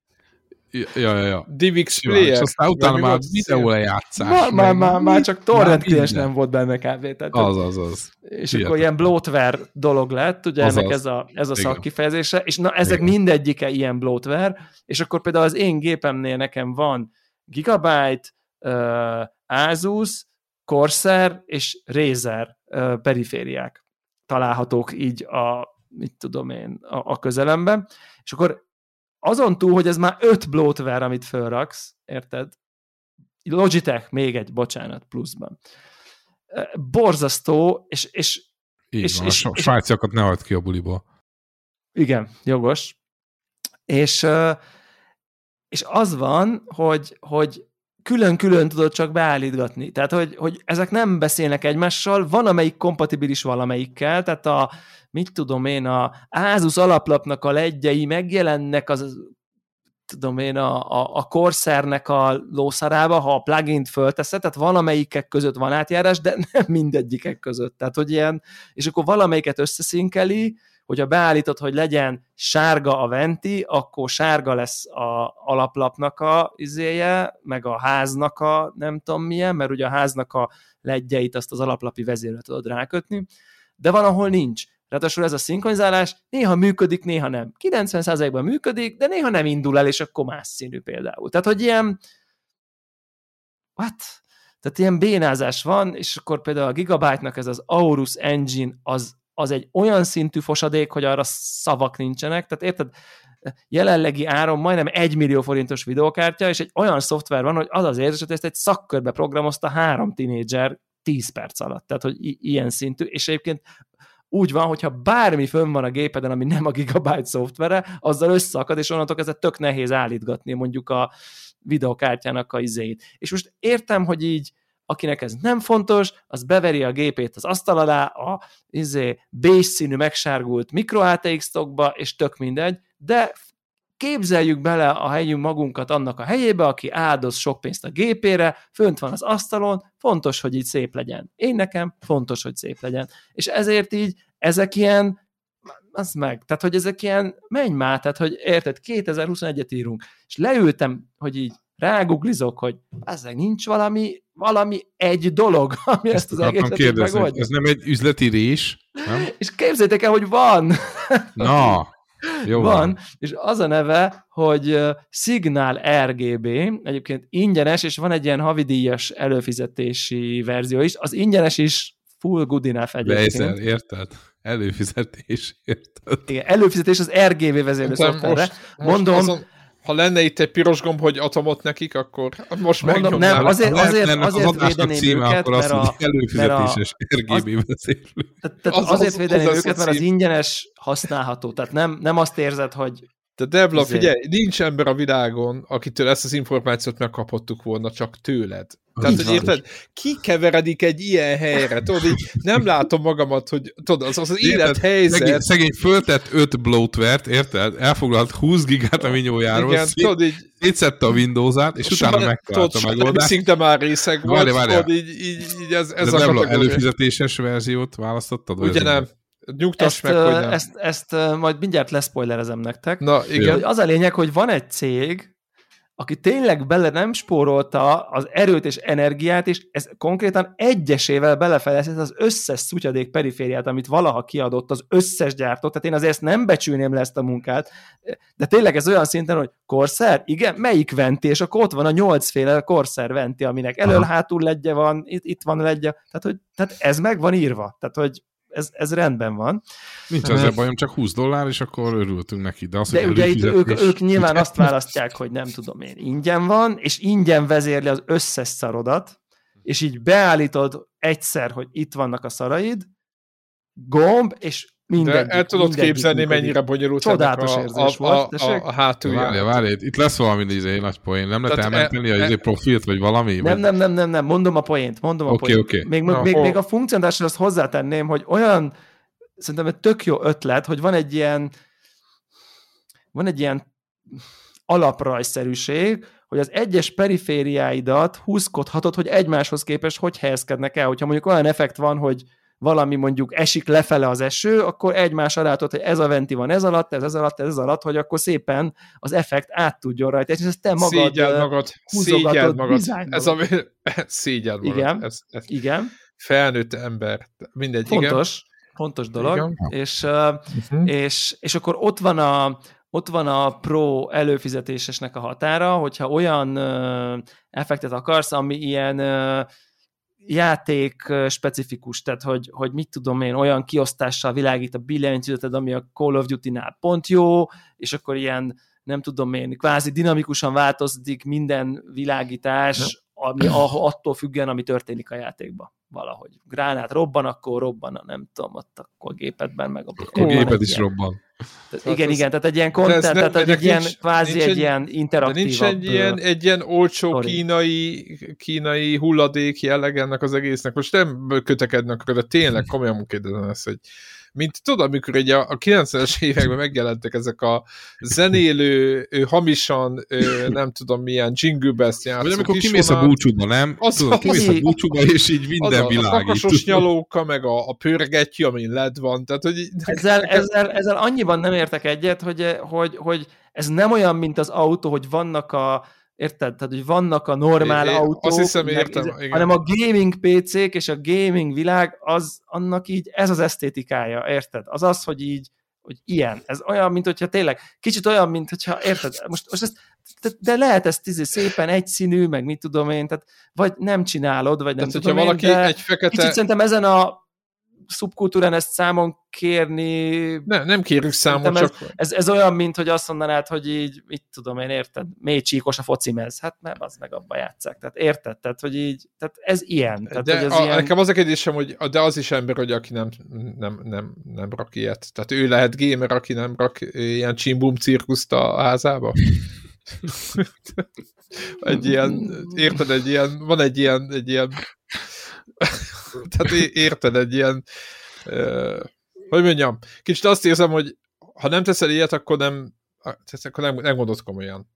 Ja, ja, ja. DivX Player. és aztán utána már videó lejátszás. Már, meg már, már csak torrent Már nem volt benne kb. Tehát, Az, az, az. és hihetetlen. akkor ilyen bloatware dolog lett, ugye Azaz. ennek ez a, ez a Igen. szakkifejezése, és na ezek Igen. mindegyike ilyen bloatware, és akkor például az én gépemnél nekem van Gigabyte, uh, Asus, Corsair és Razer perifériák találhatók így a, mit tudom én, a, a közelemben, és akkor azon túl, hogy ez már öt bloatware, amit fölraksz, érted? Logitech, még egy, bocsánat, pluszban. Borzasztó, és, és Így És- van, és- a svájciakat ne hagyd ki a buliból. Igen, jogos. És, és az van, hogy, hogy külön-külön tudod csak beállítgatni. Tehát, hogy, hogy ezek nem beszélnek egymással, van amelyik kompatibilis valamelyikkel, tehát a, mit tudom én, a Asus alaplapnak a ledjei megjelennek az tudom én, a, a, a Corsairnek a lószarába, ha a plugin-t fölteszed, tehát valamelyikek között van átjárás, de [LAUGHS] nem mindegyikek között. Tehát, hogy ilyen, és akkor valamelyiket összeszinkeli, hogyha beállítod, hogy legyen sárga a venti, akkor sárga lesz a alaplapnak a izéje, meg a háznak a nem tudom milyen, mert ugye a háznak a ledjeit azt az alaplapi vezérre tudod rákötni, de van, ahol nincs. Ráadásul ez a szinkronizálás néha működik, néha nem. 90%-ban működik, de néha nem indul el, és akkor más színű például. Tehát, hogy ilyen what? Tehát ilyen bénázás van, és akkor például a Gigabyte-nak ez az Aorus Engine, az, az egy olyan szintű fosadék, hogy arra szavak nincsenek. Tehát érted, jelenlegi áron majdnem egy millió forintos videokártya, és egy olyan szoftver van, hogy az az érzés, hogy ezt egy szakkörbe programozta három tinédzser 10 perc alatt. Tehát, hogy i- ilyen szintű, és egyébként úgy van, hogyha bármi fönn van a gépeden, ami nem a Gigabyte szoftvere, azzal összeakad, és onnantól kezdve tök nehéz állítgatni mondjuk a videokártyának a izét. És most értem, hogy így akinek ez nem fontos, az beveri a gépét az asztal alá, a izé, beige színű megsárgult micro ATX tokba, és tök mindegy, de képzeljük bele a helyünk magunkat annak a helyébe, aki áldoz sok pénzt a gépére, fönt van az asztalon, fontos, hogy így szép legyen. Én nekem fontos, hogy szép legyen. És ezért így ezek ilyen, az meg, tehát hogy ezek ilyen, menj már, tehát hogy érted, 2021-et írunk, és leültem, hogy így ráguglizok, hogy ezek nincs valami, valami egy dolog, [LAUGHS] ami ezt, ezt az egészet kérdezni, megoldja. ez nem egy üzleti rés? Nem? [LAUGHS] És képzeljétek el, hogy van! [LAUGHS] Na, jó van, van. és az a neve, hogy Signal RGB, egyébként ingyenes, és van egy ilyen havidíjas előfizetési verzió is. Az ingyenes is full good enough egyébként. Bezel, érted? Előfizetés, érted? Igen, előfizetés az RGB vezérlő De szoftverre. most, most Mondom- azon, ha lenne itt egy piros gomb, hogy atomot nekik, akkor most Mondom, megnyomnám. nem, azért- Ha azért- ennek azért az adásnak védeném címe, őket, akkor azt mondja, előfizetéses RGB vezérlő. Tehát, tehát Az- azért az- védeném az lesz őket, mert az ingyenes használható. Tehát nem, nem azt érzed, hogy De Debla, Izé. figyelj, nincs ember a világon, akitől ezt az információt megkaphattuk volna, csak tőled. Tehát, Így hogy van. érted, ki keveredik egy ilyen helyre? Tudod, így nem látom magamat, hogy tudod, az, az, az élethelyzet. Szegény, szegény föltett 5 bloatvert, érted? Elfoglalt 20 gigát a minyójáról, Igen, szét, tudod, így szétszette a Windows-át, és utána megtalálta a Nem megoldást. szinte már részeg volt, Várjál, várjál. tudod, így, így, így ez, ez De a Debla, kategória. előfizetéses verziót választottad? Ugye ez nem? Nyugtass ezt, meg, hogy nem. ezt, ezt ö, majd mindjárt leszpoilerezem nektek. Na, Igen. az a lényeg, hogy van egy cég, aki tényleg bele nem spórolta az erőt és energiát, és ez konkrétan egyesével belefejlesztett az összes szutyadék perifériát, amit valaha kiadott az összes gyártó, tehát én azért ezt nem becsülném le ezt a munkát, de tényleg ez olyan szinten, hogy Corsair, igen, melyik venti, és akkor ott van a nyolcféle Corsair venti, aminek elől-hátul ledje van, itt, itt van ledje, tehát, hogy, tehát ez meg van írva, tehát hogy ez, ez rendben van. Nincs ezzel bajom, csak 20 dollár, és akkor örültünk neki. De az, De ugye itt ők, ők nyilván azt választják, hogy nem tudom én, ingyen van, és ingyen vezérli az összes szarodat, és így beállítod egyszer, hogy itt vannak a szaraid, gomb, és mindegyik. De el tudod képzelni, működik. mennyire bonyolult Csodálatos ennek érzés a, volt, a, a, a, a hátulja. Várj, várj, itt lesz valami izé, nagy poén. Nem lehet Tehát elmenteni e- a izé e- profilt, vagy valami? Nem, vagy... nem, nem, nem, nem, mondom a poént, mondom a Oké, poént. oké. Még, Na, még, hol? még a funkcionálásra azt hozzátenném, hogy olyan, szerintem egy tök jó ötlet, hogy van egy ilyen, van egy ilyen alaprajszerűség, hogy az egyes perifériáidat húzkodhatod, hogy egymáshoz képest hogy helyezkednek el. Hogyha mondjuk olyan effekt van, hogy valami mondjuk esik lefele az eső, akkor egymás alá tudod, hogy ez a venti van ez alatt, ez ez alatt, ez ez alatt, hogy akkor szépen az effekt át tudjon rajta. És ezt te magad... Szégyeld ö, magad, szégyeld magad. Ez a, [LAUGHS] szégyeld magad. Igen. Ez, ez Igen, felnőtt ember. Mindegy, igen. fontos, fontos dolog. Igen. És, Uh-huh. és, és akkor ott van a, ott van a pro előfizetésesnek a határa, hogyha olyan ö, effektet akarsz, ami ilyen ö, játék specifikus, tehát hogy, hogy mit tudom én, olyan kiosztással világít a billentyűzeted, ami a Call of Duty-nál pont jó, és akkor ilyen, nem tudom én, kvázi dinamikusan változik minden világítás, ami a- attól függően, ami történik a játékban valahogy. Gránát robban, akkor robban, a nem tudom, ott akkor a gépedben, meg a Akkor egy géped is ilyen- robban. Tehát Hát igen, ez- igen, tehát egy ilyen content, nem- tehát egy ennek ilyen nincs- kvázi nincs egy, egy- ilyen De interaktívabb... nincs egy ilyen, egy ilyen olcsó sztori. kínai, kínai hulladék jelleg ennek az egésznek. Most nem kötekednek rá, de tényleg komolyan kérdezem ezt, hogy mint tudod, amikor ugye a, a 90-es években megjelentek ezek a zenélő, hamisan, nem tudom milyen jingle bells játszó Vagy amikor kimész a búcsúba, nem? Az- Tudod, az- kimész a búcsúba, és így az minden a, a világít. kakasos nyalóka, meg a, a pörgetty, amin led van, tehát hogy Ezzel, ezzel, ezzel annyiban nem értek egyet, hogy, hogy, hogy ez nem olyan, mint az autó, hogy vannak a Érted? Tehát, hogy vannak a normál É- autók, azt hiszem, meg értem, ez- igen. hanem a gaming PC-k és a gaming világ, az annak így, ez az esztétikája, érted? Az az, hogy így, hogy ilyen. Ez olyan, mint hogyha tényleg, kicsit olyan, mint hogyha, érted? Most, most ezt, de, de lehet ezt izé szépen egyszínű, meg mit tudom én, tehát vagy nem csinálod, vagy nem tehát tudom hogyha én, valaki de egy fekete... kicsit szerintem ezen a szubkultúrán ezt számon kérni... Ne, nem kérjük számon, csak... Ez, ez olyan, mint hogy azt mondanád, hogy így, mit tudom én, érted, mély csíkos a focimez. Hát nem, az meg abba játszák. Tehát érted? Tehát, hogy így, tehát ez ilyen. Tehát, de hogy ez a, ilyen... nekem az a kérdésem, hogy de az is ember, hogy aki nem, nem, nem, nem rak ilyet. Tehát ő lehet gamer, aki nem rak ilyen csimbum cirkuszt a házába? [LAUGHS] egy ilyen, érted, egy ilyen, van egy ilyen, egy ilyen, [LAUGHS] tehát érted, egy ilyen, uh, hogy mondjam, kicsit azt érzem, hogy ha nem teszel ilyet, akkor nem, akkor nem, nem gondolod komolyan.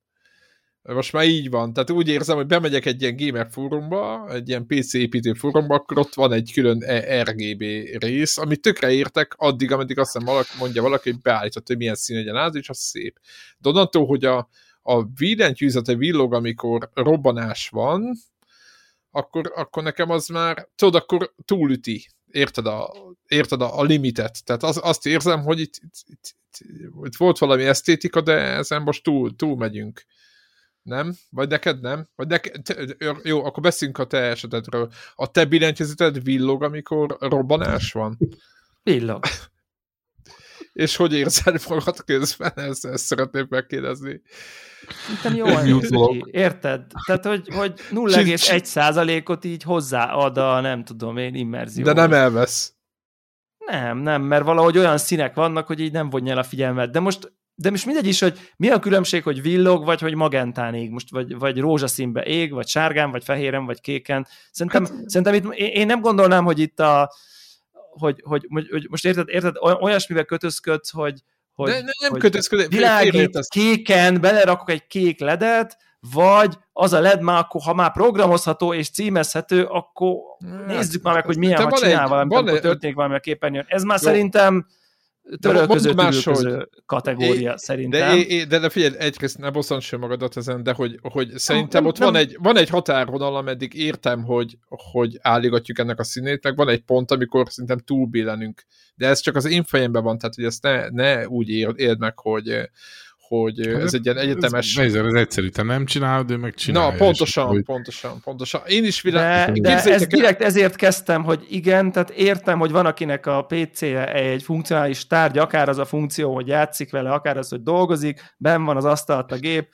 Most már így van. Tehát úgy érzem, hogy bemegyek egy ilyen gamer fórumba, egy ilyen PC építő fórumba, akkor ott van egy külön RGB rész, amit tökre értek addig, ameddig azt hiszem valaki, mondja valaki, hogy beállított, hogy milyen szín legyen az, és az szép. De onnantól, hogy a, a billentyűzete villog, amikor robbanás van, akkor, akkor nekem az már, tudod, akkor túlüti, érted a, érted a, a limitet. Tehát az, azt érzem, hogy itt, itt, itt, itt volt valami esztétika, de ezen most túl, túl megyünk. Nem? Vagy neked nem? Vagy neked, te, jó, akkor beszéljünk a te esetedről. A te billentyűzeted villog, amikor robbanás van? Villog. És hogy érzed magad közben? Ezt, ezt szeretném megkérdezni. Szerintem jó Érted? Tehát, hogy, hogy [LAUGHS] 0,1 százalékot így hozzáad a nem tudom én immerzió. De nem elvesz. Nem, nem, mert valahogy olyan színek vannak, hogy így nem vonja el a figyelmet. De most de most mindegy is, hogy mi a különbség, hogy villog, vagy hogy magentán ég, most, vagy, vagy rózsaszínbe ég, vagy sárgán, vagy fehéren, vagy kéken. Szerintem, hát, szerintem itt, én nem gondolnám, hogy itt a, hogy, hogy, hogy most érted, érted olyasmivel kötözködsz, hogy, hogy, de, nem hogy kötözködés. Világít kéken, belerakok egy kék ledet, vagy az a LED már akkor, ha már programozható és címezhető, akkor hát, nézzük már meg, hogy milyen, ha csinál egy, valami, akkor történik valami a képernyőn. Ez már jó. szerintem törölköző, törölköző kategória é, szerintem. De, é, de, de figyelj, egyrészt ne bosszants sem magadat ezen, de hogy, hogy szerintem ott nem. Van, egy, van egy határvonal, ameddig értem, hogy, hogy álligatjuk ennek a színét, meg van egy pont, amikor szerintem túlbillenünk. De ez csak az én fejemben van, tehát hogy ezt ne, ne úgy éld meg, hogy, hogy hát ez egy ilyen egyetemes... Ez, ez, ez egyszerű, te nem csinálod, ő meg csinálja. Na, pontosan, hogy... pontosan, pontosan. Én is világ... De, de ez direkt ezért kezdtem, hogy igen, tehát értem, hogy van akinek a PC-je egy funkcionális tárgy, akár az a funkció, hogy játszik vele, akár az, hogy dolgozik, ben van az asztalt a gép,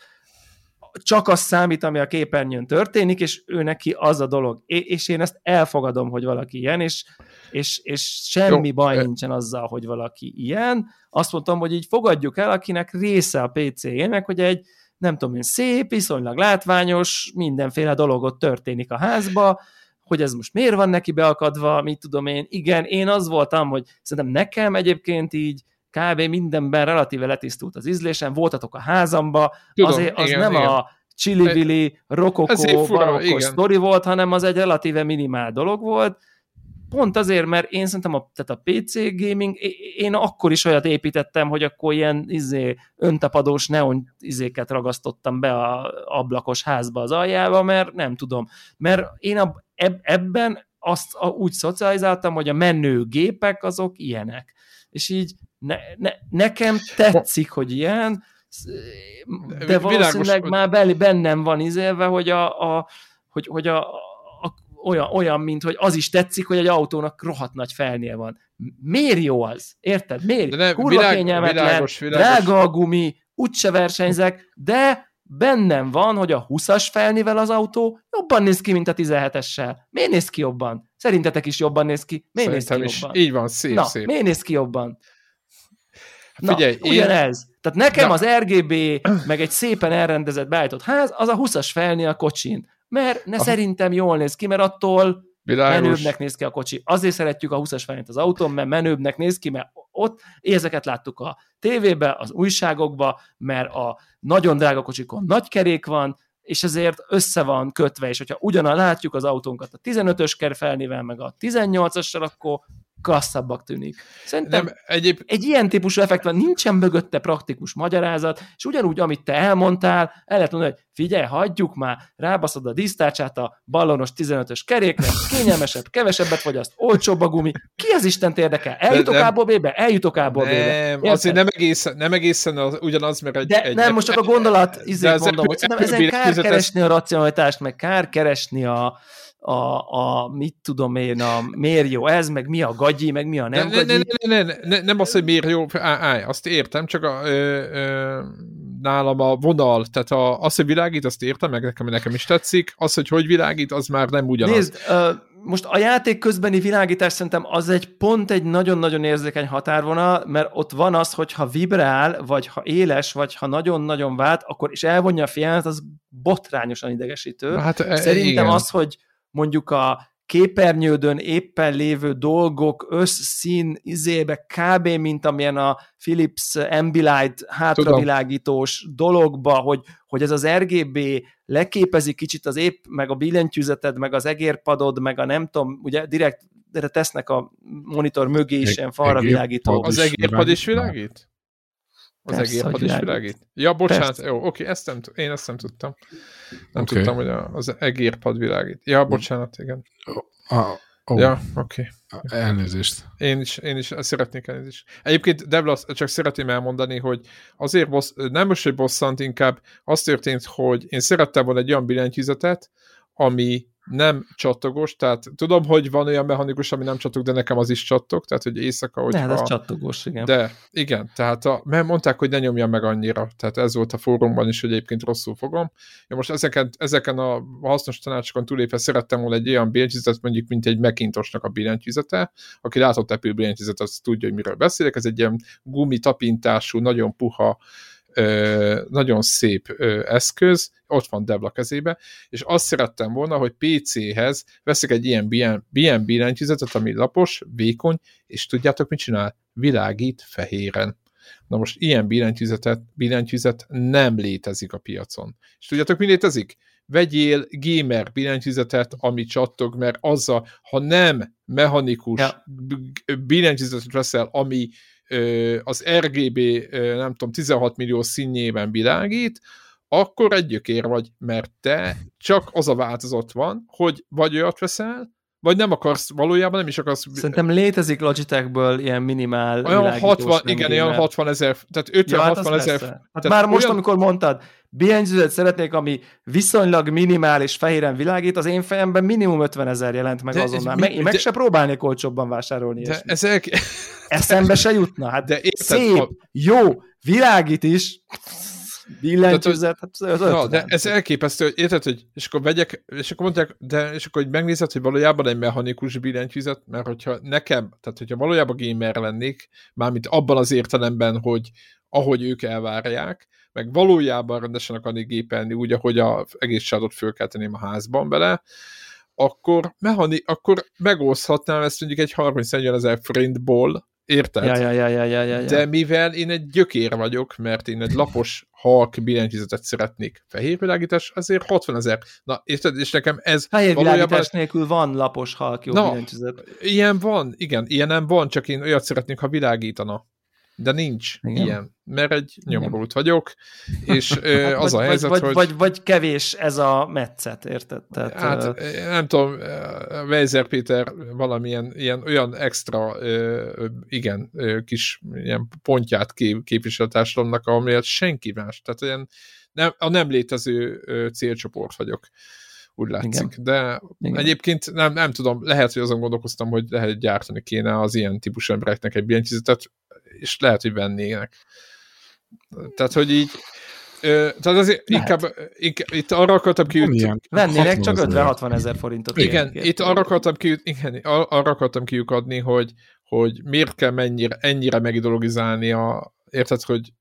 csak az számít, ami a képernyőn történik, és ő neki az a dolog. És én ezt elfogadom, hogy valaki ilyen, és, és, és semmi Jó. baj nincsen azzal, hogy valaki ilyen. Azt mondtam, hogy így fogadjuk el, akinek része a PC-jének, hogy egy nem tudom én, szép, viszonylag látványos, mindenféle dologot történik a házba, hogy ez most miért van neki beakadva, mit tudom én. Igen, én az voltam, hogy szerintem nekem egyébként így kb. mindenben relatíve letisztult az ízlésem, voltatok a házamba, Tudom, azért az igen, nem igen. a csili-vili, rokokó, barokkos sztori volt, hanem az egy relatíve minimál dolog volt, pont azért, mert én szerintem a, tehát a PC gaming, én akkor is olyat építettem, hogy akkor ilyen izé, öntapadós neon izéket ragasztottam be a ablakos házba az aljába, mert nem tudom. Mert én a, eb, ebben azt a, úgy szocializáltam, hogy a menő gépek azok ilyenek. És így ne, ne, nekem tetszik, hogy ilyen, de valószínűleg Világos, már bennem van izélve, hogy a, a hogy, hogy a, a, olyan, olyan, mint hogy az is tetszik, hogy egy autónak rohadt nagy felnél van. Miért jó az? Érted? Miért? De ne, Kurva világ, kényelmetlen, világos, világos. drága a gumi, úgyse versenyzek, de bennem van, hogy a 20-as felnével az autó jobban néz ki, mint a 17-essel. Miért néz ki jobban? Szerintetek is jobban néz ki? Miért Szerintem néz ki jobban? Így van, szép, Na, szép. miért néz ki jobban? Na, Figyelj, ugyanez. Én... Tehát nekem Na. az RGB, meg egy szépen elrendezett beállított ház, az a 20-as felni a kocsin. Mert ne Aha. szerintem jól néz ki, mert attól Világos. menőbbnek néz ki a kocsi. Azért szeretjük a 20-as felnit az autón, mert menőbbnek néz ki, mert ott ezeket láttuk a tévében, az újságokban, mert a nagyon drága kocsikon nagy kerék van, és ezért össze van kötve, és hogyha ugyanan látjuk az autónkat a 15-ös felnével, meg a 18-assal, akkor klasszabbak tűnik. Szerintem nem, egyéb... egy ilyen típusú effekt van, nincsen mögötte praktikus magyarázat, és ugyanúgy, amit te elmondtál, el lehet mondani, hogy figyelj, hagyjuk már, rábaszod a disztárcsát a ballonos 15-ös kerékre, kényelmesebb, kevesebbet fogyaszt, olcsóbb a gumi, ki az Istent érdekel? Eljutok nem, A-ból B-be? Eljutok A-ból B-be. Nem, azért nem egészen, nem egészen az, ugyanaz, mert egy... De egy, nem, most csak a gondolat, izét mondom, hogy szerintem ezen kár keresni a racionalitást, meg kár keresni a, a, a mit tudom én, a miért jó ez, meg mi a gagyi, meg mi a nem ne, gagyi. ne, ne, ne, ne, ne, nem az, hogy miért jó, á, á, azt értem, csak a, ö, ö, nálam a vonal, tehát a, az, hogy világít, azt értem, meg nekem, nekem is tetszik, az, hogy hogy világít, az már nem ugyanaz. Nézd, uh, most a játék közbeni világítás szerintem az egy pont egy nagyon-nagyon érzékeny határvonal, mert ott van az, hogy ha vibrál, vagy ha éles, vagy ha nagyon-nagyon vált, akkor is elvonja a figyelmet, az botrányosan idegesítő. Hát, e, Szerintem igen. az, hogy mondjuk a képernyődön éppen lévő dolgok összszín izébe kb. mint amilyen a Philips Ambilight hátravilágítós dologba, hogy, hogy ez az RGB leképezi kicsit az épp, meg a billentyűzeted, meg az egérpadod, meg a nem tudom, ugye direkt erre tesznek a monitor mögé is ilyen falra világító. Az egérpad is világít? Az Persze, egérpad is világít. Ja, bocsánat, Persze. jó, oké, ezt nem, én ezt nem tudtam. Nem Oké. tudtam, hogy az egérpad világít. Ja, bocsánat, igen. A, ó, Ja, oké. elnézést. Én is, én is szeretnék elnézést. Egyébként, Devla, csak szeretném elmondani, hogy azért bossz, nem most, hogy bosszant, inkább az történt, hogy én szerettem volna egy olyan billentyűzetet, ami nem csattogos, tehát tudom, hogy van olyan mechanikus, ami nem csattog, de nekem az is csattog, tehát hogy éjszaka, De hogyha... hát ez csattogós, igen. De, igen, tehát a, mert mondták, hogy ne nyomjam meg annyira, tehát ez volt a fórumban is, hogy egyébként rosszul fogom. Én most ezeken, ezeken a hasznos tanácsokon túlépve szerettem volna egy olyan billentyűzetet, mondjuk, mint egy Macintosnak a billentyűzete, aki látott Apple billentyűzetet, az tudja, hogy miről beszélek, ez egy ilyen gumi tapintású, nagyon puha, nagyon szép eszköz, ott van Debla kezébe, és azt szerettem volna, hogy PC-hez veszek egy ilyen, ilyen billentyűzetet, ami lapos, vékony, és tudjátok, mit csinál? Világít fehéren. Na most ilyen billentyűzetet, billentyűzet nem létezik a piacon. És tudjátok, mi létezik? Vegyél gamer billentyűzetet, ami csattog, mert azzal, ha nem mechanikus Ja. billentyűzetet veszel, ami az RGB, nem tudom, 16 millió színjében világít, akkor egy gyökér vagy, mert te csak az a változat van, hogy vagy olyat veszel, vagy nem akarsz, valójában nem is akarsz Szerintem létezik Logitechből ilyen minimál olyan világítós, 60, nem igen, olyan 60 ezer, tehát Ja, hát 50-60 ezer. Hát már most, amikor mondtad, billentyűzetet szeretnék, ami viszonylag minimál és fehéren világít, az én fejemben minimum 50 ezer jelent meg De azonnal. mi- Meg, én meg de- se próbálnék olcsóbban vásárolni. De ilyesmit. ezek, Eszembe se jutna. Hát de érted, szép, ha- jó, világít is, billentyűzet, hát az ötven. de ez elképesztő, hogy érted, hogy és akkor vegyek, és akkor mondják, de és akkor hogy megnézed, hogy valójában egy mechanikus billentyűzet, mert hogyha nekem, tehát hogyha valójában gamer lennék, mármint abban az értelemben, hogy ahogy ők elvárják, meg valójában rendesen akarnék gépelni, úgy, ahogy a egész családot föl kell tenném a házban bele, akkor, mechani, akkor megoszthatnám ezt mondjuk egy 30-40 ezer forintból, érted? Ja, ja, ja, ja, ja, ja, ja. De mivel én egy gyökér vagyok, mert én egy lapos, halk billentyűzetet szeretnék fehér világítás, azért 60 ezer. Na, érted? És nekem ez Fehér valójában... világítás nélkül van lapos halk jó Na, billentyűzet. Ilyen van, igen, ilyen nem van, csak én olyat szeretnék, ha világítana. De nincs Igen. ilyen, mert egy nyomorult vagyok, és ö, [LAUGHS] az vagy, a helyzet, vagy, hogy... vagy, vagy kevés ez a metszet, érted? Tehát, Hát ö, nem tudom, Weiser Péter valamilyen ilyen, olyan extra, ö, igen, ö, kis ilyen pontját kép, képvisel a társadalomnak, amiért senki más. Tehát olyan nem, a nem létező célcsoport vagyok, úgy látszik. Igen. De Igen. Egyébként nem, nem tudom, lehet, hogy azon gondolkoztam, hogy lehet gyártani kéne az ilyen típusú embereknek egy billentyűzetet, és lehet, hogy vennének. Tehát, hogy így tehát azért Lehet. inkább, inkább, itt arra akartam kijutni, Milyen? vennének 60 csak ezer. 50-60 ezer forintot. igen, kérnek, itt arra akartam, kijut, igen, ar- arra akartam kiukadni, hogy, hogy miért kell mennyire, ennyire megideologizálni a, érted, hogy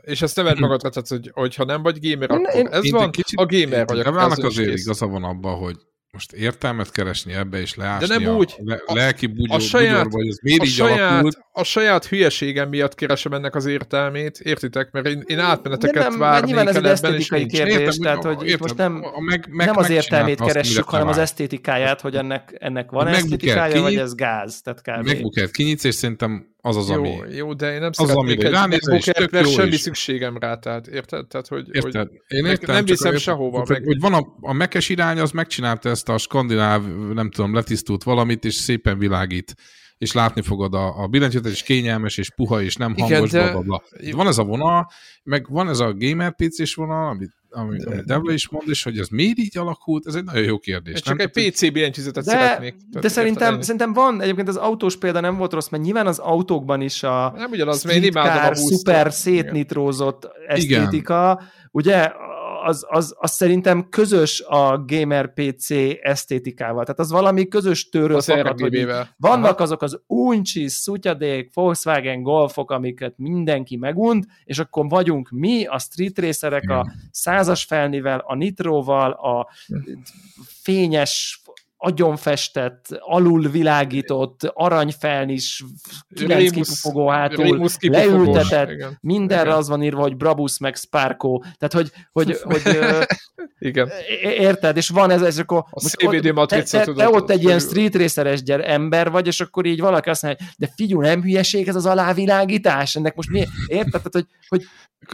és ezt neved magadra, tehát, hogy, hogyha nem vagy gamer, akkor én- ez Én van, kicsit- a gamer. Devának ez is azért igaza van abban, hogy most értelmet keresni ebbe és leásni De nem a, úgy. le, A- lelki bugyó, a saját- bugyorba, hogy ez miért a így saját, alakult. a saját hülyeségem miatt keresem ennek az értelmét, értitek? Mert én, én átmeneteket nem, várnék nyilván ez egy és esztétikai nincs. kérdés, Értem, tehát hogy- értem, most nem, a meg, meg, nem az értelmét keressük, hanem az esztétikáját, hogy ennek, ennek van A esztétikája, vagy ez gáz, tehát kb. Megbukert kinyitsz, és szerintem az az, ami... Jó, jó, de én nem Az, amire egy ránézel, és tök jó, semmi és- szükségem rá, tehát érted? Tehát, hogy, Érted? hogy Én értem, nem viszem a- sehova, meg- hogy van a, a mekes irány, az megcsinálta ezt a skandináv, nem tudom, letisztult valamit, és szépen világít. És látni fogod a, a billentyűzetet, és kényelmes, és puha, és nem Igen, hangos, de- bla, bla, bla. Van ez a vonal, meg van ez a gamer PC-s vonal, amit ami, ami Debla is mond, és hogy ez miért így alakult, ez egy nagyon jó kérdés. Én csak nem? egy PC billentyűzetet De, szeretnék. de szerintem, szerintem van, egyébként az autós példa nem volt rossz, mert nyilván az autókban is a Nem ugyanaz, mert én imádom a szuper szétnitrózott esztétika, ugye az, az, az szerintem közös a gamer PC esztétikával. Tehát az valami közös tőről fakad, hogy vannak Aha. azok az uncsi, szutyadék, Volkswagen Golfok, amiket mindenki megunt, és akkor vagyunk mi, a street racerek, a százas felnivel, a nitróval, a fényes, agyonfestett, alulvilágított, aranyfelnis, kilenc Rémusz- kipufogó hátul, kipufogós, leültetett, igen. mindenre Igen. az van írva, hogy Brabus meg Sparko, tehát hogy, hogy, hogy [LAUGHS] Igen. Érted? És van ez, és akkor... A CVD ott- matrica, te, te, te ott egy ilyen street raceres gyere, ember vagy, és akkor így valaki azt mondja, de figyelj, nem hülyeség ez az alávilágítás? Ennek most mi? Érted? Tehát, hogy, hogy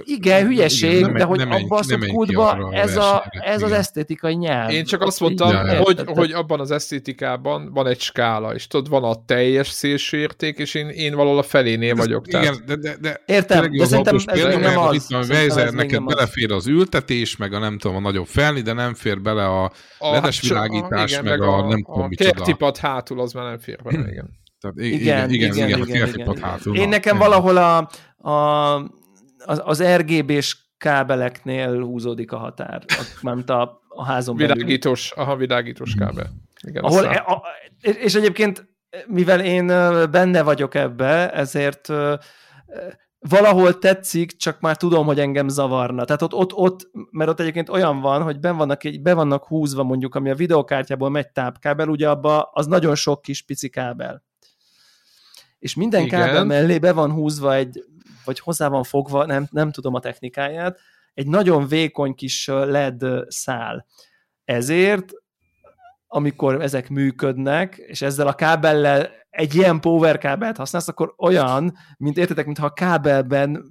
igen, hülyeség, nem de hogy nem abban a nem menj ki szubkultba arra a ez, a, ez az esztétikai nyelv. Én csak azt mondtam, hogy, hogy abban az esztétikában van egy skála, és tudod, van a teljes szélső érték, és én, én valahol a felénél vagyok. Tehát, Igen, de, de, de Értem, de szerintem ez még példa, nem az. Itt van Szerintem ez Weiser, még neked nem az. belefér az ültetés, meg a nem tudom, a nagyobb felni, de nem fér bele a a, ledes világítás, igen, meg a nem tudom a micsoda. kertipad hátul az már nem fér bele, [CLEARS THROAT] igen. Tehát, Igen, igen, igen, igen, igen, igen, igen, hátul. Én nekem valahol a, a, az, az RGB-s kábeleknél húzódik a határ, a, mármint a, a házon belül. Világítós, aha, világítós kábel. Igen, Ahol, aztán- e, a, és egyébként, mivel én benne vagyok ebbe, ezért valahol tetszik, csak már tudom, hogy engem zavarna. Tehát ott, ott, ott mert ott egyébként olyan van, hogy ben vannak, be vannak húzva mondjuk, ami a videokártyából megy tápkábel, ugye abba az nagyon sok kis pici kábel. És minden Igen. kábel mellé be van húzva egy, vagy hozzá van fogva, nem, nem tudom a technikáját, egy nagyon vékony kis LED szál. Ezért amikor ezek működnek, és ezzel a kábellel egy ilyen power kábelt használsz, akkor olyan, mint értetek, mintha a kábelben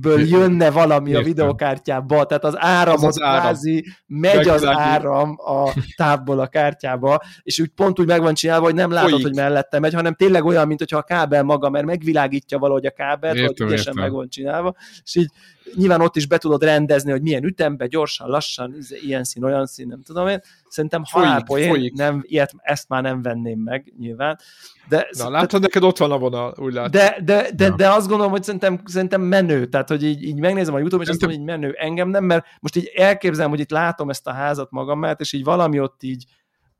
ből jönne valami a Értem. videokártyába, tehát az áram Az az, az áram. kvázi megy az áram a távból a kártyába, és úgy pont úgy meg van csinálva, hogy nem látod, Folyik. hogy mellette megy, hanem tényleg olyan, mint hogyha a kábel maga, mert megvilágítja valahogy a kábelt, Értem, ügyesen értem. meg van csinálva, és így nyilván ott is be tudod rendezni, hogy milyen ütembe, gyorsan, lassan, izé, ilyen szín, olyan szín, nem tudom én. Szerintem halálpoén, nem, ilyet, ezt már nem venném meg, nyilván. De, Na, látod, neked ott van a vonal, úgy látod. de, de, de, Ja. de azt gondolom, hogy szerintem, szerintem menő, tehát hogy így, így megnézem a Youtube-on, és azt mondom, hogy így menő. Engem nem, mert most így elképzelem, hogy itt látom ezt a házat magam mellett, és így valami ott így,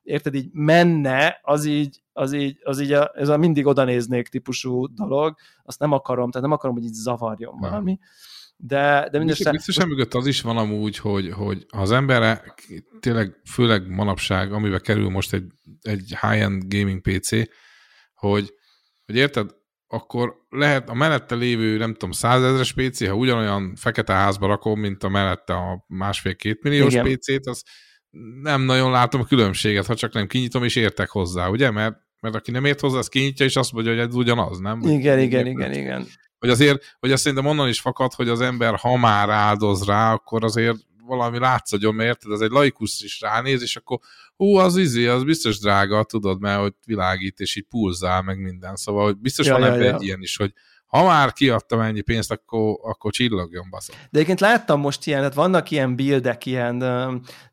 érted, így menne, az így, az így, az így a, ez a mindig oda néznék típusú dolog, azt nem akarom, tehát nem akarom, hogy így zavarjon Nem. valami. De, de mindesetre, biztos mögött az is van amúgy, hogy, hogy ha az emberre tényleg, főleg manapság, amiben kerül most egy, egy high-end gaming PC, hogy, hogy érted, akkor lehet a mellette lévő, nem tudom, százezres PC, ha ugyanolyan fekete házba rakom, mint a mellette a másfél-két milliós Igen. PC-t, az nem nagyon látom a különbséget, ha csak nem kinyitom, és értek hozzá, ugye? Mert, mert aki nem ért hozzá, az kinyitja, és azt mondja, hogy ez ugyanaz, nem? igen, igen, Érted? igen, igen. hogy azért, hogy azt szerintem onnan is fakad, hogy az ember, ha már áldoz rá, akkor azért valami látszadjon, mert érted, az egy laikus is ránéz, és akkor hú, az izé, az biztos drága, tudod, mert hogy világít, és így pulzál, meg minden. Szóval, hogy biztos Ja, van ja, ebben ja. egy ilyen is, hogy ha már kiadtam ennyi pénzt, akkor, akkor csillogjon, baszom. De egyébként láttam most ilyen, tehát vannak ilyen buildek, ilyen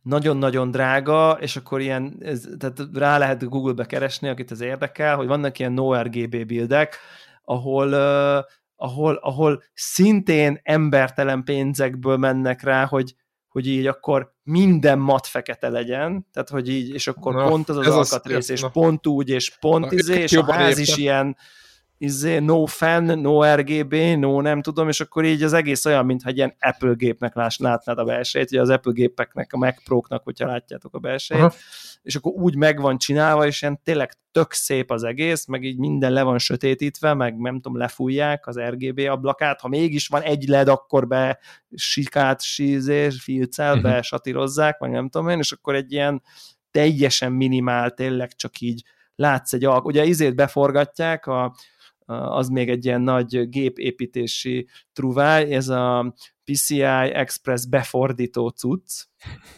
nagyon-nagyon drága, és akkor ilyen, ez, tehát rá lehet Google-be keresni, akit ez érdekel, hogy vannak ilyen no RGB buildek, ahol, ahol, ahol szintén embertelen pénzekből mennek rá, hogy, hogy így akkor minden mat fekete legyen, tehát hogy így, és akkor Na, pont az az alkatrész, és na. pont úgy, és pont Na, izé, és a ház is értem. ilyen izé, no fan, no RGB, no nem tudom, és akkor így az egész olyan, mintha egy ilyen Apple gépnek láss, látnád a belsejét, ugye az Apple gépeknek, a Mac Pro-knak, hogyha látjátok a belsejét, Aha. és akkor úgy meg van csinálva, és ilyen tényleg tök szép az egész, meg így minden le van sötétítve, meg nem tudom, lefújják az RGB ablakát, ha mégis van egy LED, akkor be sikát, sízés, filcelbe, Mhm. satírozzák, meg nem tudom én, és akkor egy ilyen teljesen minimál, tényleg csak így látsz egy alk. Ugye izét beforgatják, a, az még egy ilyen nagy gépépítési truváj, ez a PCI Express befordító cucc.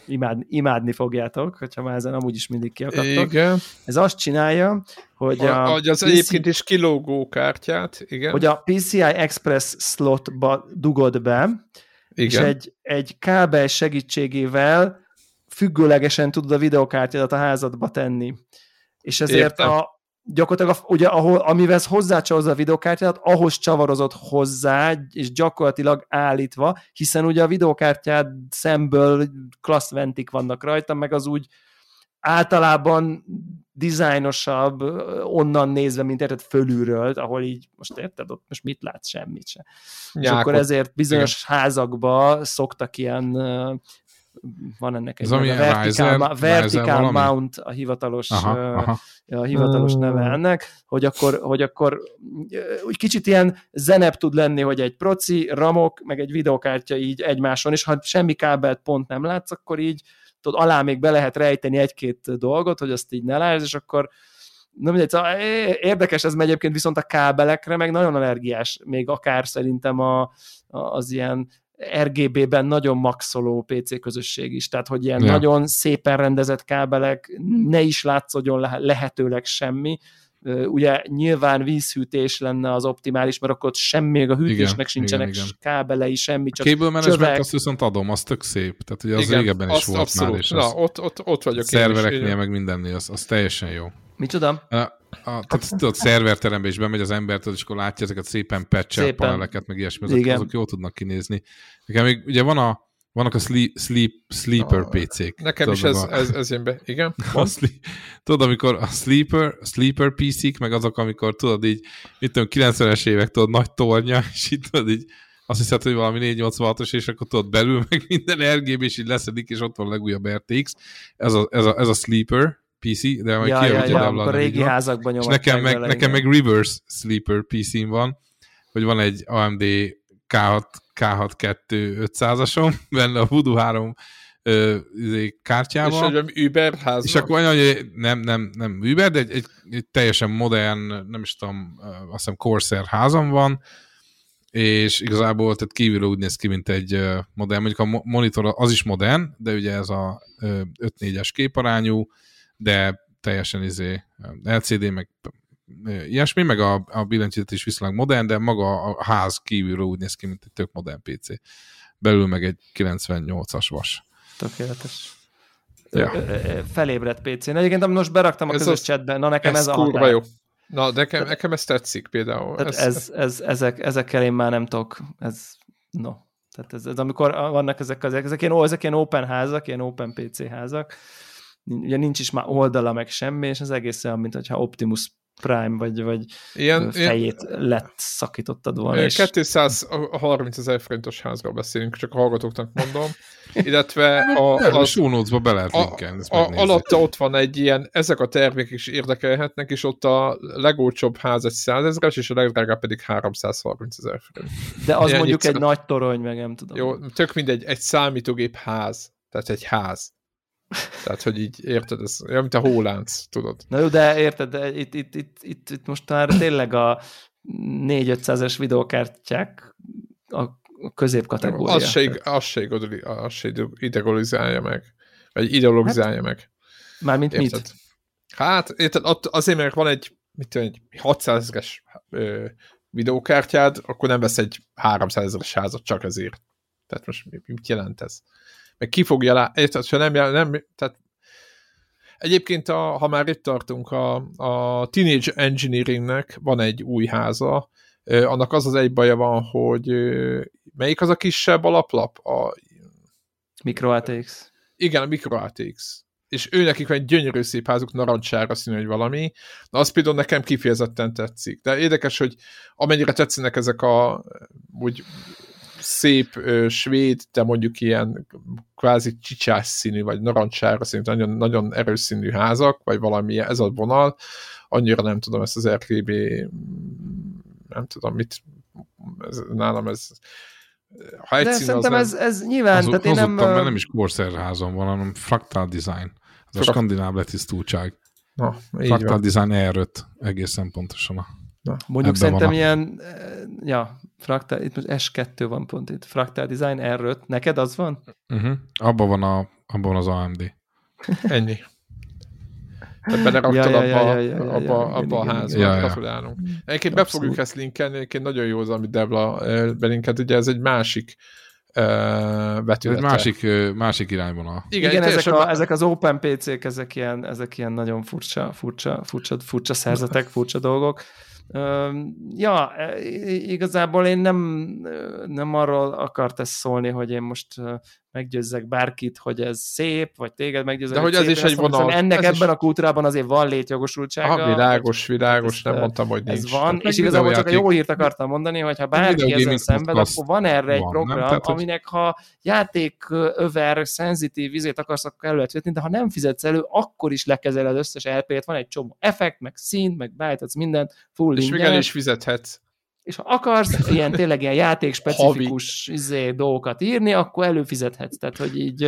Imád, imádni fogjátok, hogyha már ezen amúgy is mindig kiakadtok. Igen. Ez azt csinálja, hogy a, A, az PC egyébként is kilógó kártyát, igen. hogy a PCI Express slotba dugod be, Igen. és egy, egy kábel segítségével függőlegesen tudod a videokártyádat a házadba tenni. És ezért Értem. a, gyakorlatilag a, ugye, ahol, amivel hozzácsavarozza a videokártyát, ahhoz csavarozott hozzá, és gyakorlatilag állítva, hiszen ugye a videokártyád szemből klassz ventik vannak rajta, meg az úgy általában dizájnosabb onnan nézve, mint érted fölülről, ahol így, most érted, ott most mit látsz, semmit se. És Nyákot. akkor ezért bizonyos Igen. házakba szoktak ilyen van ennek egy neve, vertical, riser- ma- vertical riser mount a hivatalos Aha, aha. a hivatalos neve ennek, hogy akkor, hogy akkor úgy kicsit ilyen zenep tud lenni, hogy egy proci, ramok, meg egy videokártya így egymáson, és ha semmi kábelt pont nem látsz, akkor így tudod, alá még be lehet rejteni egy-két dolgot, hogy azt így ne lásd, és akkor nem mindegy, szóval érdekes ez egyébként viszont a kábelekre, meg nagyon allergiás, még akár szerintem a, a, az ilyen RGB-ben nagyon maxoló PC közösség is, tehát hogy ilyen Ja. nagyon szépen rendezett kábelek, ne is látszódjon le- lehetőleg semmi, ugye nyilván vízhűtés lenne az optimális, mert akkor ott semmi, még a hűtésnek Igen, sincsenek igen, igen. kábelei, semmi, A csak cable management azt viszont adom, az tök szép. Tehát ugye az Igen, régebben is volt abszolút. már, és Na, ott, ott, ott vagyok én szervereknél, is. meg mindennél, az, az teljesen jó. Micsoda? A, a, tehát tudod, szerverterembe is bemegy az ember, tudod, és akkor látja ezeket szépen patch paneleket, meg ilyesmi, azok, azok jól tudnak kinézni. Nekem még, ugye van a, vannak a sleep, sleep, sleeper Ah, PC-k. Nekem tudod, is ez, a- ez, ez jön be. Igen? [LAUGHS] a sleep, tudod, amikor a sleeper, a sleeper PC-k, meg azok, amikor tudod így, mit tudom, 90-es évek, tudod, nagy tornya, [LAUGHS] és így tudod így, azt hiszed, hogy valami 486-os, és akkor tudod belül, [LAUGHS] meg minden RGB, és így leszedik, és ott van a legújabb RTX. Ez a, ez a, ez a sleeper PC, de majd Ja, kijavítja, ja, ja, így régi házakban És nekem meg, nekem meg reverse sleeper PC-m van, hogy van egy AMD K6, K6 2 500-asom, benne a Voodoo 3 ö, izé, És kártyával. hogy Uber házban. És akkor olyan, hogy nem, nem, nem Uber, de egy, egy, egy teljesen modern, nem is tudom, azt hiszem Corsair házam van, és igazából tehát kívülről úgy néz ki, mint egy modern, mondjuk a mo- monitor az is modern, de ugye ez a ö, 5-4-es képarányú, de teljesen izé LCD, meg ilyesmi, meg a, a billentyűzet is viszonylag modern, de maga a ház kívülről úgy néz ki, mint egy tök modern PC. Belül meg egy 98-as vas. Tökéletes. Ja. Felébredt PC-n. Egyébként amit most beraktam a Ez közös az- chatbe, na nekem ez, ez, a határ. jó. Na, nekem, nekem ez tetszik például. Ez, ez, ez, ezek, ezekkel én már nem tudok, ez, no. Tehát ez, ez amikor vannak ezek, ezek, ezek, ilyen, ezek ilyen open házak, ilyen open PC házak, ugye nincs is már oldala meg semmi, és az egész olyan, mint hogyha Optimus Prime vagy, vagy ilyen, ilyen, fejét lett szakítottad volna. Ö, És 230 ezer forintos házról beszélünk, csak a hallgatóknak mondom. [LAUGHS] Illetve a, A, a az, show notes-ba be lehet a, linkelni, a, megnézzétek. alatta ott van egy ilyen, ezek a termék is érdekelhetnek, és ott a legolcsóbb ház egy 100 ezeres, és a legdrágább pedig 330 ezer forint. de az ilyen mondjuk egy nagy torony, meg nem tudom. Jó, tök mindegy, egy számítógép ház, tehát egy ház. Tehát, hogy így érted, ez olyan, mint a hólánc, tudod. Na jó, de érted, de itt, itt, itt, itt, itt most már tényleg a 4-500-es videókártyák a középkategória. Az se, az se, az se ideologizálja meg. Vagy ideologizálja meg. Mármint Érted? mit? Hát, érted, azért, mert van egy, mit tudom, egy 600 ezeres ö, videókártyád, akkor nem vesz egy 300 ezeres házat csak ezért. Tehát most mi- mit jelent ez? Meg ki fogja lá... Érted, ha nem, nem tehát Egyébként, a, ha már itt tartunk, a, a Teenage Engineeringnek van egy új háza, annak az az egy baja van, hogy melyik az a kisebb alaplap? A, Micro ATX. igen, a Micro ATX. És ő nekik van egy gyönyörű szép házuk, narancsára színű, vagy valami. Na, az például nekem kifejezetten tetszik. De érdekes, hogy amennyire tetszenek ezek a úgy szép ö, svéd, de mondjuk ilyen kvázi csicsás színű, vagy narancsára színű, nagyon, nagyon erős színű házak, vagy valami, ez a vonal, annyira nem tudom ezt az RGB, mm, nem tudom mit, ez, nálam ez ha egy De szín, szerintem az ez, ez nyilván, Az, tehát én nem... mert nem is Corsair házam van, hanem Fractal Design. Ez a skandináv letisztultság. Na, Fractal van. Design R5 egészen pontosan. A... Mondjuk Ebben szerintem a- ilyen, eh, ja, fraktál, itt most S2 van pont itt, fraktál design R5, neked az van? Uh-huh. Abban van, a, abban van az AMD. Ennyi. Tehát beleraktad Ja, ja, ja, abba, ja, ja, ja, abba, abba a házba. igen. Gratulálunk. Egyébként be fogjuk ezt linkelni, egyébként nagyon jó az, amit Debla eh, belinkelt, ugye ez egy másik vetülete. Egy másik, másik irányvonal. Igen, Igen ezek, a, ezek az Open PC-k, ezek ilyen, ezek ilyen nagyon furcsa, furcsa, furcsa, furcsa szerzetek, furcsa dolgok. Ja, e, igazából én nem, nem arról akart ezt szólni, hogy én most meggyőzzek bárkit, hogy ez szép, vagy téged meggyőzzek. De hogy ez is egy vonal. Ennek ez ebben is... a kultúrában azért van létjogosultsága. Ah, világos, világos, nem mondtam, hogy nincs. Ez van, és igazából csak a jó hírt akartam mondani, hogy ha bárki ezen szenved, akkor van erre egy program, Tehát, aminek ha játék över, szenzitív vizét akarsz, akkor elő lehet de ha nem fizetsz elő, akkor is lekezeled összes LP-t, van egy csomó effekt, meg színt, meg beállíthatsz mindent, full És még el is fizethetsz és ha akarsz ilyen tényleg ilyen játékspecifikus izé, dolgokat írni, akkor előfizethetsz. Tehát, hogy így,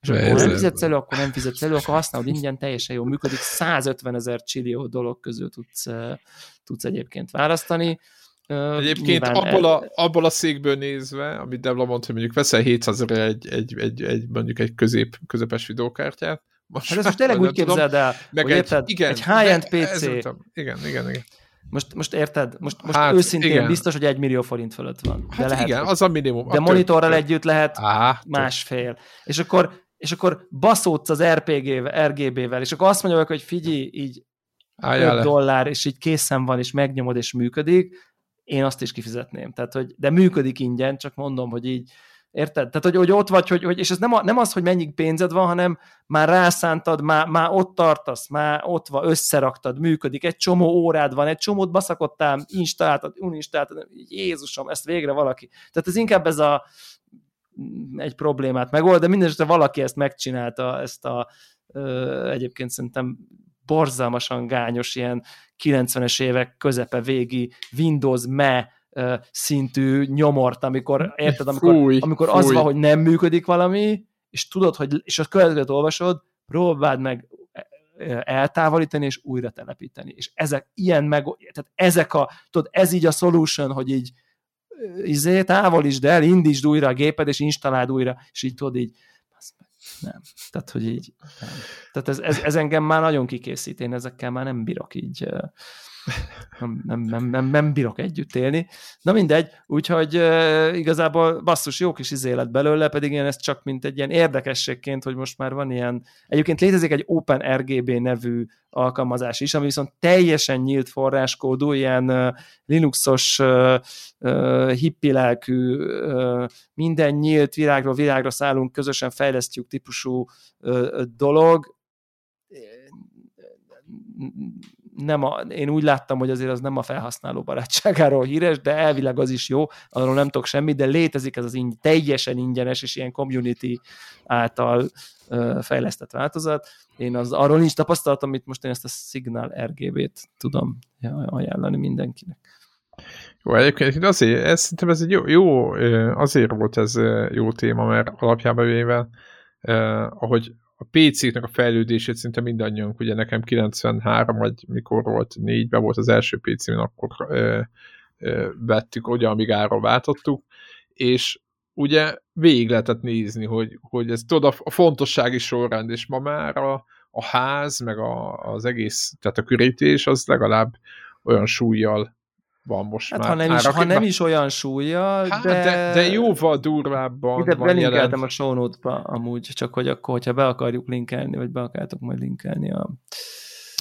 és akkor nem fizetsz elő, akkor nem fizetsz elő, akkor használod ingyen, teljesen jól működik. 150 ezer csillió dolog közül tudsz, tudsz egyébként választani. Egyébként abból a, abból a székből nézve, amit Debla mondta, hogy mondjuk veszel 700 ezer egy, egy, egy, egy, mondjuk egy közép, közepes videókártyát, most hát ezt most tényleg úgy képzeld el, meg hogy egy, érted, igen, egy high-end PC. igen, igen, igen. Most, most érted? Most, most hát, őszintén igen. biztos, hogy egy millió forint fölött van. Hát de lehet, igen, az a minimum. De a monitorral több. együtt lehet Á, másfél. És akkor, és akkor baszódsz az RPG-vel, RGB-vel, és akkor azt mondja, hogy figyelj, így Álljál 5 le. dollár, és így készen van, és megnyomod, és működik, én azt is kifizetném. Tehát, hogy, de működik ingyen, csak mondom, hogy így Érted? Tehát, hogy, hogy ott vagy, hogy, hogy és ez nem, a, nem az, hogy mennyi pénzed van, hanem már rászántad, már, már ott tartasz, már ott van, összeraktad, működik, egy csomó órád van, egy csomót baszakodtál, installáltad, uninstaláltad, Jézusom, ezt végre valaki. Tehát ez inkább ez a egy problémát megold, de mindenesetre valaki ezt megcsinálta, ezt a ö, egyébként szerintem borzalmasan gányos ilyen 90-es évek közepe végi Windows ME szintű nyomort, amikor, érted, amikor, fúj, amikor fúj. az van, hogy nem működik valami, és tudod, hogy, és a következőt olvasod, próbáld meg eltávolítani és újra telepíteni. És ezek ilyen meg, tehát ezek a, tudod, ez így a solution, hogy így izé, távolítsd el, indítsd újra a géped, és installáld újra, és így tudod így, nem. Tehát, hogy így, nem. Tehát ez, ez, ez engem már nagyon kikészít, én ezekkel már nem bírok így nem, nem, nem, nem, bírok együtt élni. Na mindegy, úgyhogy uh, igazából basszus, jó kis izé lett belőle, pedig én ezt csak mint egy ilyen érdekességként, hogy most már van ilyen, egyébként létezik egy Open RGB nevű alkalmazás is, ami viszont teljesen nyílt forráskódú, ilyen uh, Linuxos uh, hippi lelkű, uh, minden nyílt, világról világra szállunk, közösen fejlesztjük típusú uh, dolog, nem a, én úgy láttam, hogy azért az nem a felhasználó barátságáról híres, de elvileg az is jó, arról nem tudok semmit, de létezik ez az így, teljesen ingyenes és ilyen community által ö, fejlesztett változat. Én az, arról nincs tapasztalatom, amit most én ezt a Signal RGB-t tudom ajánlani mindenkinek. Jó, egyébként azért, ez, szerintem ez egy jó, jó, azért volt ez jó téma, mert alapjában véve, eh, ahogy a PC-nek a fejlődését szinte mindannyiunk, ugye nekem 93 vagy mikor volt, négyben volt az első PC-n, akkor ö, ö, vettük, ugye, amíg ára váltottuk, és ugye végig lehetett nézni, hogy, hogy ez tudod, a fontossági sorrend, és ma már a, a ház, meg a, az egész, tehát a körítés az legalább olyan súlyjal van most hát már. Ha nem, is, ha nem is olyan súlya, hát, de... de... De jóval durvábban Ide belinkeltem a show notes-ba amúgy, csak hogy akkor, hogyha be akarjuk linkelni, vagy be akartok majd linkelni a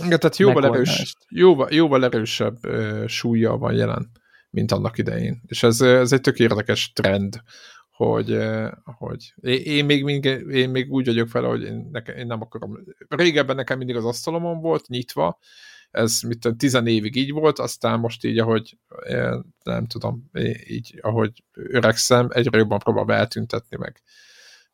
Igen, tehát jóval, erős, jóval, jóval erősebb uh, súlya van jelen, mint annak idején. És ez, ez egy tök érdekes trend, hogy, hogy én, még, mindig, én még úgy vagyok fel, hogy én, nekem, én nem akarom. Régebben nekem mindig az asztalomon volt, nyitva, ez mit tudom, tizen évig így volt, aztán most így, ahogy nem tudom, így, ahogy öregszem, egyre jobban próbálom eltüntetni, meg,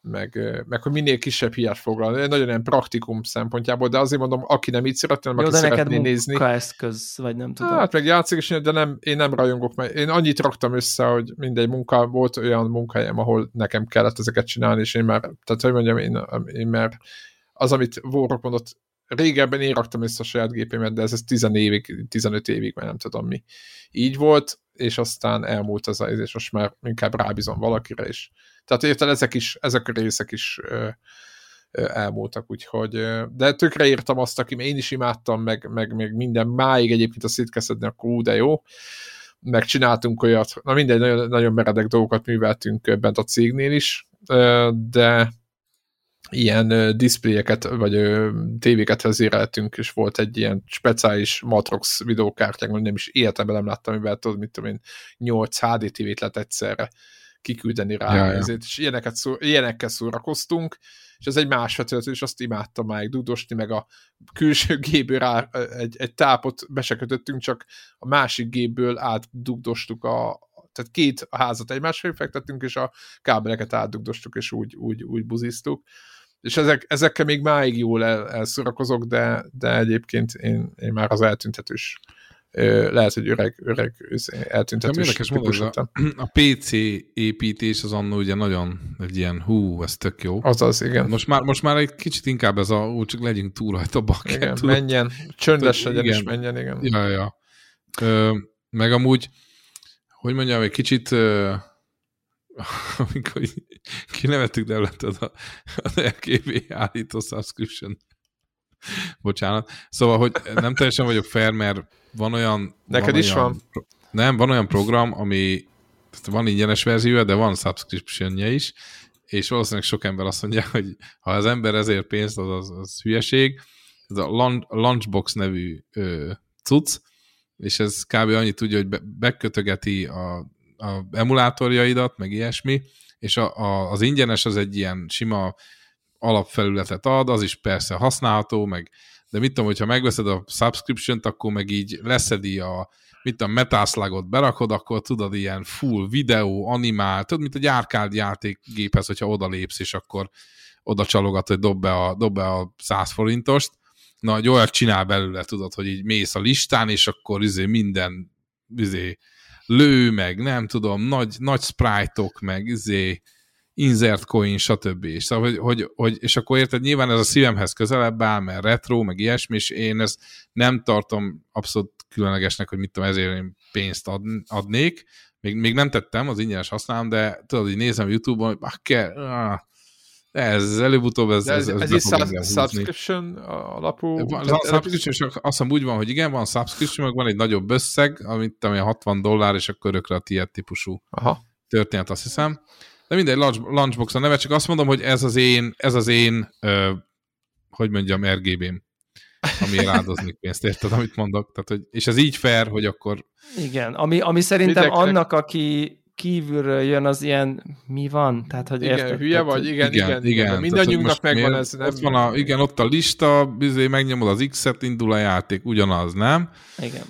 meg, meg hogy minél kisebb hiát foglalni. Nagyon ilyen praktikum szempontjából, de azért mondom, aki nem így szeretne, nem aki szeretné nézni. eszköz, vagy nem tudom. Hát meg játszik is, de nem, én nem rajongok, mert én annyit raktam össze, hogy mindegy munka, volt olyan munkahelyem, ahol nekem kellett ezeket csinálni, és én már, tehát hogy mondjam, én, én már az, amit Vorok mondott, régebben én raktam össze a saját gépemet, de ez, ez 10 évig, 15 évig, mert nem tudom mi. Így volt, és aztán elmúlt az és most már inkább rábízom valakire is. Tehát érted, ezek is, ezek a részek is ö, ö, elmúltak, úgyhogy, ö, de tökre írtam azt, aki én is imádtam, meg, meg, meg minden máig egyébként a szétkeszedni, akkor ú, de jó, megcsináltunk olyat, na mindegy, nagyon, nagyon meredek dolgokat műveltünk bent a cégnél is, de ilyen diszpléjeket, vagy tévéket vezéreltünk, és volt egy ilyen speciális Matrox videókártyánk, nem is életemben nem láttam, mivel tudod, mit tudom én, 8 HD tévét lett egyszerre kiküldeni rá, ja, ezért, és ilyeneket szó, ilyenekkel szórakoztunk, és ez egy más vetület, és azt imádtam már dudosni, meg a külső [LAUGHS] gépből rá egy, egy tápot besekötöttünk, csak a másik gépből átdugdostuk a, tehát két házat egymásra fektettünk, és a kábeleket átdugdostuk, és úgy, úgy, úgy buziztuk. És ezek, ezekkel még máig jól el, elszorakozok, de, de egyébként én, én már az eltüntetős lehet, hogy öreg, öreg eltüntetős. Érdekes mondod, a, a PC építés az annó ugye nagyon egy ilyen hú, ez tök jó. Azaz, igen. Most már, most már egy kicsit inkább ez a, úgy csak legyünk túl rajta bakken. Igen, menjen, csöndes legyen is menjen, igen. Ja, ja. Ö, meg amúgy, hogy mondjam, egy kicsit ö, [LAUGHS] amikor kinevettük Devletet az RKB állító subscription. Bocsánat. Szóval, hogy nem teljesen vagyok fair, mert van olyan... Neked van is olyan, van? Nem, van olyan program, ami van ingyenes verziója, de van subscriptionje is, és valószínűleg sok ember azt mondja, hogy ha az ember ezért pénzt, az, az, az hülyeség. Ez a Lunchbox nevű ö, cucc, és ez kb. annyit tudja, hogy be, bekötögeti a, a emulátorjaidat, meg ilyesmi, és a, a, az ingyenes az egy ilyen sima alapfelületet ad, az is persze használható, meg de mit tudom, hogyha megveszed a subscription-t, akkor meg így leszedi a, mit a metászlágot berakod, akkor tudod, ilyen full videó, animál, tudod, mint egy árkád játékgéphez, hogyha oda lépsz, és akkor oda csalogat, hogy dob be a, dob be a 100 forintost. Na, egy olyat csinál belőle, tudod, hogy így mész a listán, és akkor izé minden izé, lő, meg nem tudom, nagy, nagy sprite-ok, meg izé, insert coin, stb. És, szóval, hogy, hogy, hogy, és akkor érted, nyilván ez a szívemhez közelebb áll, mert retro, meg ilyesmi, és én ezt nem tartom abszolút különlegesnek, hogy mit tudom, ezért én pénzt ad, adnék. Még, még nem tettem, az ingyenes használom, de tudod, hogy nézem YouTube-on, hogy kell, ah, ez előbb-utóbb ez, ez, ez, ez, ez is subscription alapú? Van, a subscription, és azt hiszem úgy van, hogy igen, van subscription, meg van egy nagyobb összeg, amit ami 60 dollár, és akkor örökre a tiéd típusú Aha. történet, azt hiszem. De mindegy, Lunchbox a neve, csak azt mondom, hogy ez az én, ez az én, ö, hogy mondjam, RGB-m, ami áldoznék [LAUGHS] pénzt, érted, amit mondok? Tehát, hogy, és ez így fair, hogy akkor... Igen, ami, ami szerintem Mindenkinek... annak, aki kívülről jön, az ilyen, mi van? Tehát, hogy igen, érted, hülye tehát, vagy, igen, igen. igen, igen. Mindannyiunknak megvan ez. Nem ott van a, igen, ott a lista, bizony megnyomod az X-et, indul a játék, ugyanaz, nem? Igen.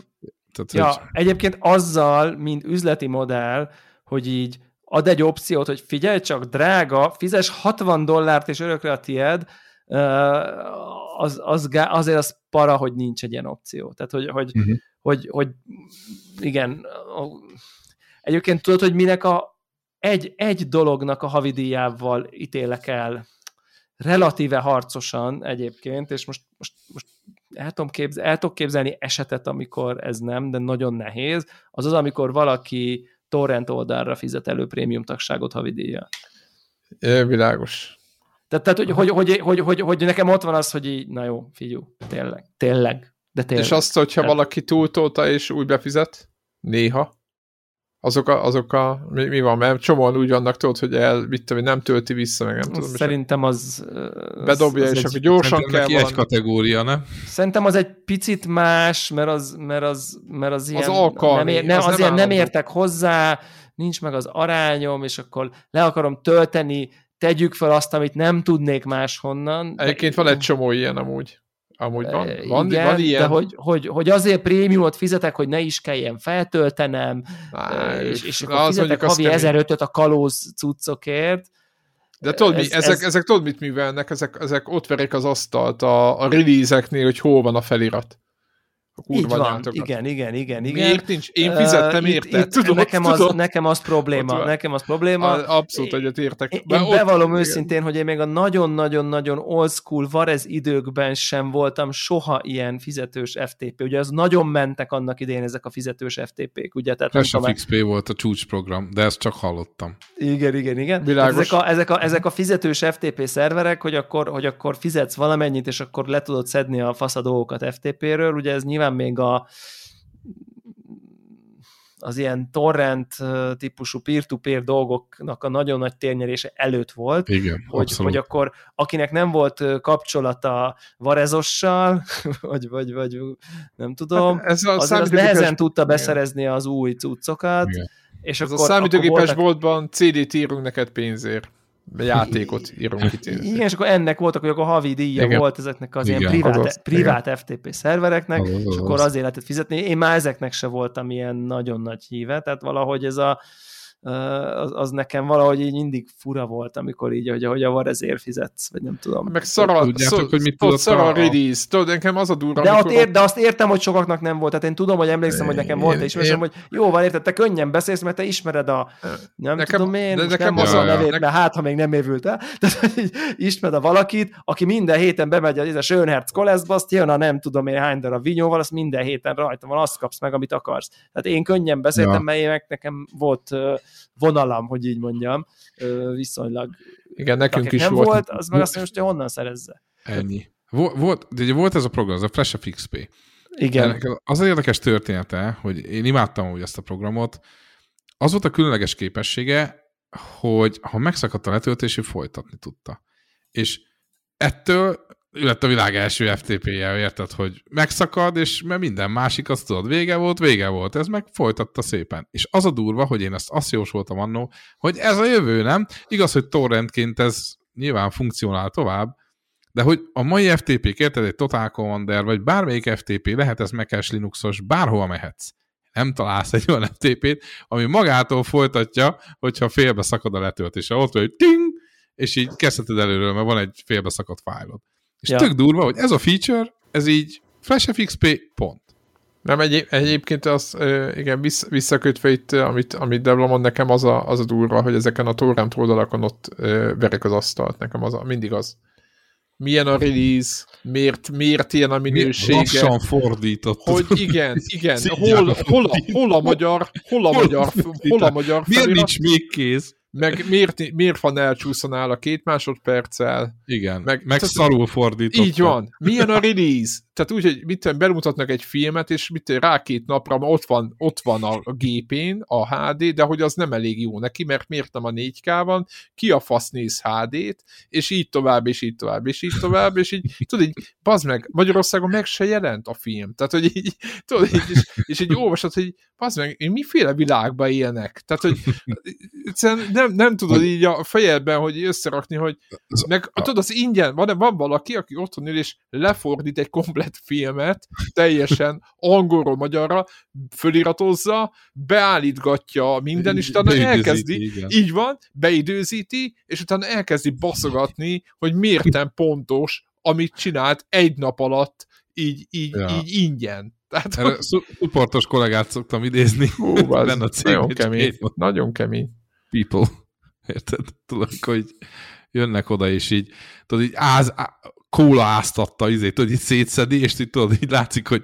Tehát, ja, hogy... egyébként azzal, mint üzleti modell, hogy így ad egy opciót, hogy figyelj csak, drága, fizes 60 dollárt és örökre a tied, az, az, azért az para, hogy nincs egy ilyen opció. Tehát, hogy, hogy, uh-huh. hogy, hogy igen, egyébként tudod, hogy minek a egy, egy dolognak a havidíjával ítélek el relatíve harcosan egyébként, és most, most, most el, tudom képzel, el tudok képzelni esetet, amikor ez nem, de nagyon nehéz, az az, amikor valaki torrent oldalra fizet elő prémium tagságot havidíjjal. É, világos. Tehát, tehát hogy, hogy, hogy, hogy, hogy, hogy, nekem ott van az, hogy így, na jó, figyú, tényleg, tényleg, de tényleg. És azt, hogyha tehát... valaki túltolta és úgy befizet, néha, azok a, azok a mi, mi van, mert csomóan úgy vannak, tudod, hogy el, mit tudom, nem tölti vissza, meg nem tudom. Szerintem az... Bedobja, az és egy, akkor gyorsan kell egy kategória, nem? Szerintem az egy picit más, mert az, mert az, mert az ilyen... Az alkalmi, nem, ér, nem, az azért nem, nem értek hozzá, nincs meg az arányom, és akkor le akarom tölteni, tegyük fel azt, amit nem tudnék máshonnan. Egyébként van egy csomó ilyen amúgy. Amúgy van, van, Igen, van ilyen. de hogy, hogy, hogy azért prémiumot fizetek, hogy ne is kelljen feltöltenem, Á, és, és akkor fizetek havi 1005-öt a kalóz cuccokért. De tudod, ez, mi, ezek, ez... ezek tudod, mit művelnek? Ezek, ezek ott verik az asztalt a, a release-eknél, hogy hol van a felirat a kurva Így van, igen, igen, igen, igen. Miért nincs? Én fizettem uh, érte. Itt, tudod, nekem, tudod. Az, nekem az probléma. Nekem az probléma. Abszolút egyet értek. Én, én bevallom igen. őszintén, hogy én még a nagyon-nagyon-nagyon old school Varez időkben sem voltam soha ilyen fizetős FTP. Ugye az nagyon mentek annak idején ezek a fizetős FTP-k. Ugye? Tehát Flash of XP volt a csúcsprogram, de ezt csak hallottam. Igen, igen, igen. Ezek a, ezek, a, ezek a fizetős FTP szerverek, hogy akkor, hogy akkor fizetsz valamennyit, és akkor le tudod szedni a faszadókat FTP-ről. Ugye ez nyilván nyilván még a az ilyen torrent típusú peer-to-peer dolgoknak a nagyon nagy térnyerése előtt volt, Igen, hogy, hogy akkor akinek nem volt kapcsolata Varezossal, [LAUGHS] vagy, vagy, vagy nem tudom, hát ez a az, az nehezen tudta beszerezni az új cuccokat, Igen. és ez akkor, a számítógépes voltak... boltban CD-t írunk neked pénzért játékot írunk [LAUGHS] itt. Igen, és akkor ennek voltak, hogy akkor havi díja Igen. volt ezeknek az Igen. ilyen privát, az, privát Igen. FTP szervereknek, az, az, és akkor azért lehetett fizetni. Én már ezeknek se voltam ilyen nagyon nagy híve, tehát valahogy ez a az, az nekem valahogy így mindig fura volt, amikor így, hogy, hogy a var ezért fizetsz, vagy nem tudom. Meg szara, Tudjátok, szó, hogy mit tudod, szara a release. Tudod, nekem az a durva, de, amikor... ér, de azt értem, hogy sokaknak nem volt. Tehát én tudom, hogy emlékszem, hogy nekem volt, és én... hogy jó van, érted, te könnyen beszélsz, mert te ismered a nem nekem, tudom én, de nekem nem az a nevét, nekem... mert hát, ha még nem évült el, [LAUGHS] tehát ismered a valakit, aki minden héten bemegy a Schönherz Koleszba, azt jön a nem tudom én hány darab vinyóval, azt minden héten rajta van, azt kapsz meg, amit akarsz. Tehát én könnyen beszéltem, ja. mert én nekem volt vonalam, hogy így mondjam, viszonylag. Igen, nekünk is nem volt. volt az meg azt mondja, hogy honnan szerezze. Ennyi. Volt, de volt ez a program, ez a Flash of XP. Igen. Ennek az az érdekes története, hogy én imádtam úgy ezt a programot, az volt a különleges képessége, hogy ha megszakadt a letöltés, ő folytatni tudta. És ettől ő lett a világ első FTP-je, érted, hogy megszakad, és mert minden másik, azt tudod, vége volt, vége volt, ez meg folytatta szépen. És az a durva, hogy én ezt azt jósoltam annó, hogy ez a jövő, nem? Igaz, hogy torrentként ez nyilván funkcionál tovább, de hogy a mai FTP, érted, egy Total Commander, vagy bármelyik FTP, lehet ez Mac Linuxos, bárhova mehetsz. Nem találsz egy olyan FTP-t, ami magától folytatja, hogyha félbe szakad a letöltése. Ott vagy ting, és így kezdheted előről, mert van egy félbe szakadt fájlod. És ja. tök durva, hogy ez a feature, ez így FlashFXP pont. Nem, egy, egyébként az, igen, visszakötve itt, amit, amit Debla mond, nekem az a, az a durva, hogy ezeken a torrent oldalakon ott verek az asztalt, nekem az a, mindig az. Milyen a release, miért, miért ilyen a minősége. Lassan fordított. Hogy igen, igen, [LAUGHS] hol, hol, a, hol a magyar, hol a magyar, hol a magyar Miért nincs még kéz? Meg miért, miért van elcsúszanál a két másodperccel. Igen, meg, meg szarul fordított. Így van. Milyen a release? Tehát úgy, hogy mit bemutatnak egy filmet, és mit rá két napra ott van, ott van a, a gépén a HD, de hogy az nem elég jó neki, mert miért nem a 4K van, ki a fasz néz HD-t, és így tovább, és így tovább, és így tovább, és így, tudod, így, bazd meg, Magyarországon meg se jelent a film. Tehát, hogy így, tudod, így, és, és így olvasod, hogy bazd meg, miféle világban élnek? Tehát, hogy nem, nem tudod így a fejedben, hogy összerakni, hogy meg, tudod, az ingyen, van, van valaki, aki otthon ül, és lefordít egy komplet filmet teljesen angolról magyarra föliratozza, beállítgatja minden, és utána elkezdi, igen. így van, beidőzíti, és utána elkezdi baszogatni, hogy miért nem pontos, amit csinált egy nap alatt, így, így, ja. így ingyen. Tehát, Erre szuportos kollégát szoktam idézni. Hú, az a cég, nagyon kemény. Nagyon kemény. People. [LAUGHS] Érted? Tudod, hogy jönnek oda, és így, tudod, így áz, kóla áztatta, izé, tudod, így szétszedi, és így, tudod, így látszik, hogy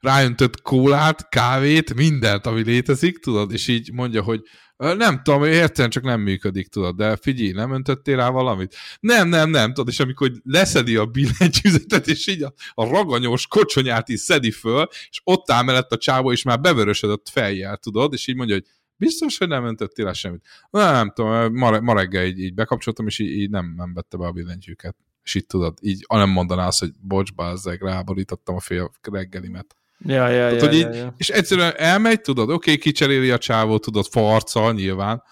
ráöntött kólát, kávét, mindent, ami létezik, tudod, és így mondja, hogy nem tudom, értem, csak nem működik, tudod, de figyelj, nem öntöttél rá valamit? Nem, nem, nem, tudod, és amikor leszedi a billentyűzetet, és így a, a raganyos kocsonyát is szedi föl, és ott áll mellett a csávó, és már bevörösödött fejjel, tudod, és így mondja, hogy biztos, hogy nem öntöttél rá semmit. Nem, nem tudom, ma, ma reggel így, így bekapcsoltam, és így, így nem, nem vette be a billentyűket és így tudod, így nem mondaná azt, hogy bocs, bázzeg, ráborítottam a fél reggelimet. Ja, ja, Tehát, ja, így, ja, ja. És egyszerűen elmegy, tudod, oké, okay, kicseréli a csávó, tudod, farccal nyilván,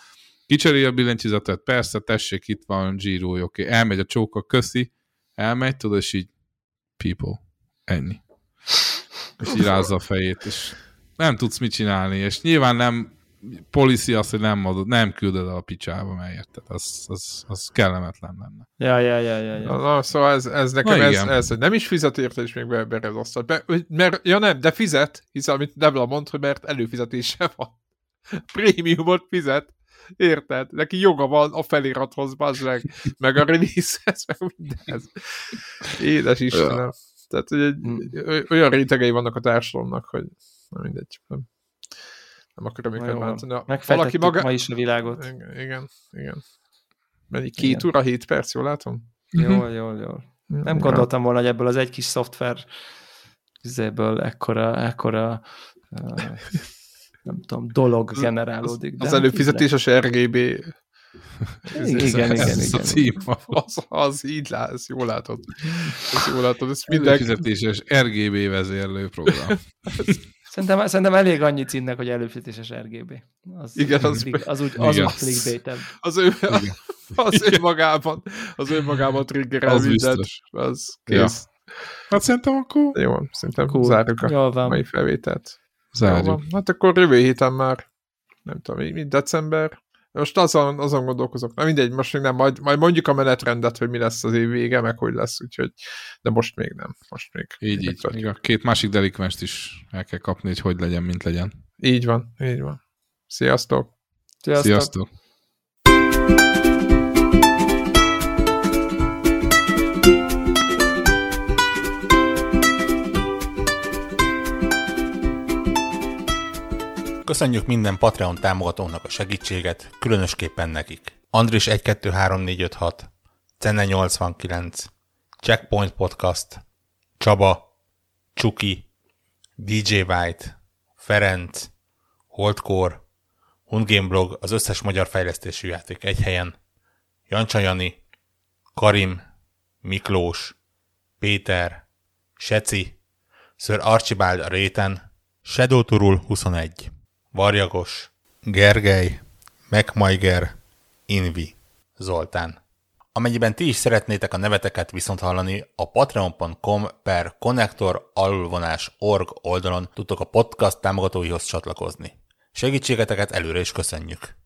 kicseréli a billentyűzetet, persze, tessék, itt van Giro, oké, okay. elmegy a csóka, köszi, elmegy, tudod, és így people, ennyi. És így rázza a fejét, és nem tudsz mit csinálni, és nyilván nem policy az, hogy nem, adod, nem küldöd a picsába, mert érted, az, az, az kellemetlen lenne. Ja, ja, ja, ja. ja. Na, szóval ez, ez nekem ez, ez, hogy nem is fizet érte, és még az asztal. Be, mert, ja nem, de fizet, hiszen amit Debla mond, hogy mert előfizetése van. [LAUGHS] Prémiumot fizet, érted? Neki joga van a felirathoz, bazd meg, meg a release meg mindenhez. Édes Istenem. Ja. Tehát, hogy egy, hm. olyan rétegei vannak a társadalomnak, hogy nem mindegy. Nem nem akarom őket bántani. Valaki maga... ma is a világot. Igen, igen. igen. Mennyi két igen. óra, hét perc, jól látom? Jól, jól, jól. Nem gondoltam volna, hogy ebből az egy kis szoftver üzéből ekkora, ekkora uh, nem tudom, dolog generálódik. Az, az előfizetéses RGB igen, igen, igen, ez igen. a cím. az, az így látsz, jól látod. Ez jól látod, ez Minden minden... fizetéses RGB vezérlő program. Szerintem, szerintem elég annyi címnek, hogy előfizetéses RGB. Az, Igen, az- az, az úgy, az Igen. úgy clickbaitebb. Az ő, az ő magában, az ő magában triggerel Az mindent. biztos. Az kész. Hát szerintem akkor Jó, szerintem Cool. zárjuk a Jól van. mai felvételt. Jó zárjuk. van. Hát akkor jövő héten már, nem tudom, mi december. Most azon, azon gondolkozok. Na mindegy, most még nem, majd, majd mondjuk a menetrendet, hogy mi lesz az év vége, meg hogy lesz, úgyhogy, de most még nem. Most még. Így, így. Még a két másik delikvenst is el kell kapni, hogy hogy legyen, mint legyen. Így van, így van. Sziasztok! Sziasztok. Sziasztok! Köszönjük minden Patreon támogatónak a segítséget, különösképpen nekik. Andris 123456, Cenne 89, Checkpoint Podcast, Csaba, Csuki, DJ White, Ferenc, Holdcore, Hundgame Blog, az összes magyar fejlesztésű játék egy helyen, Jancsa Karim, Miklós, Péter, Seci, Sir Archibald a réten, Shadow Turul 21, Varjagos, Gergely, MacMaiger, Invi, Zoltán. Amennyiben ti is szeretnétek a neveteket viszont hallani, a patreon.com per connector org oldalon tudtok a podcast támogatóihoz csatlakozni. Segítségeteket előre is köszönjük!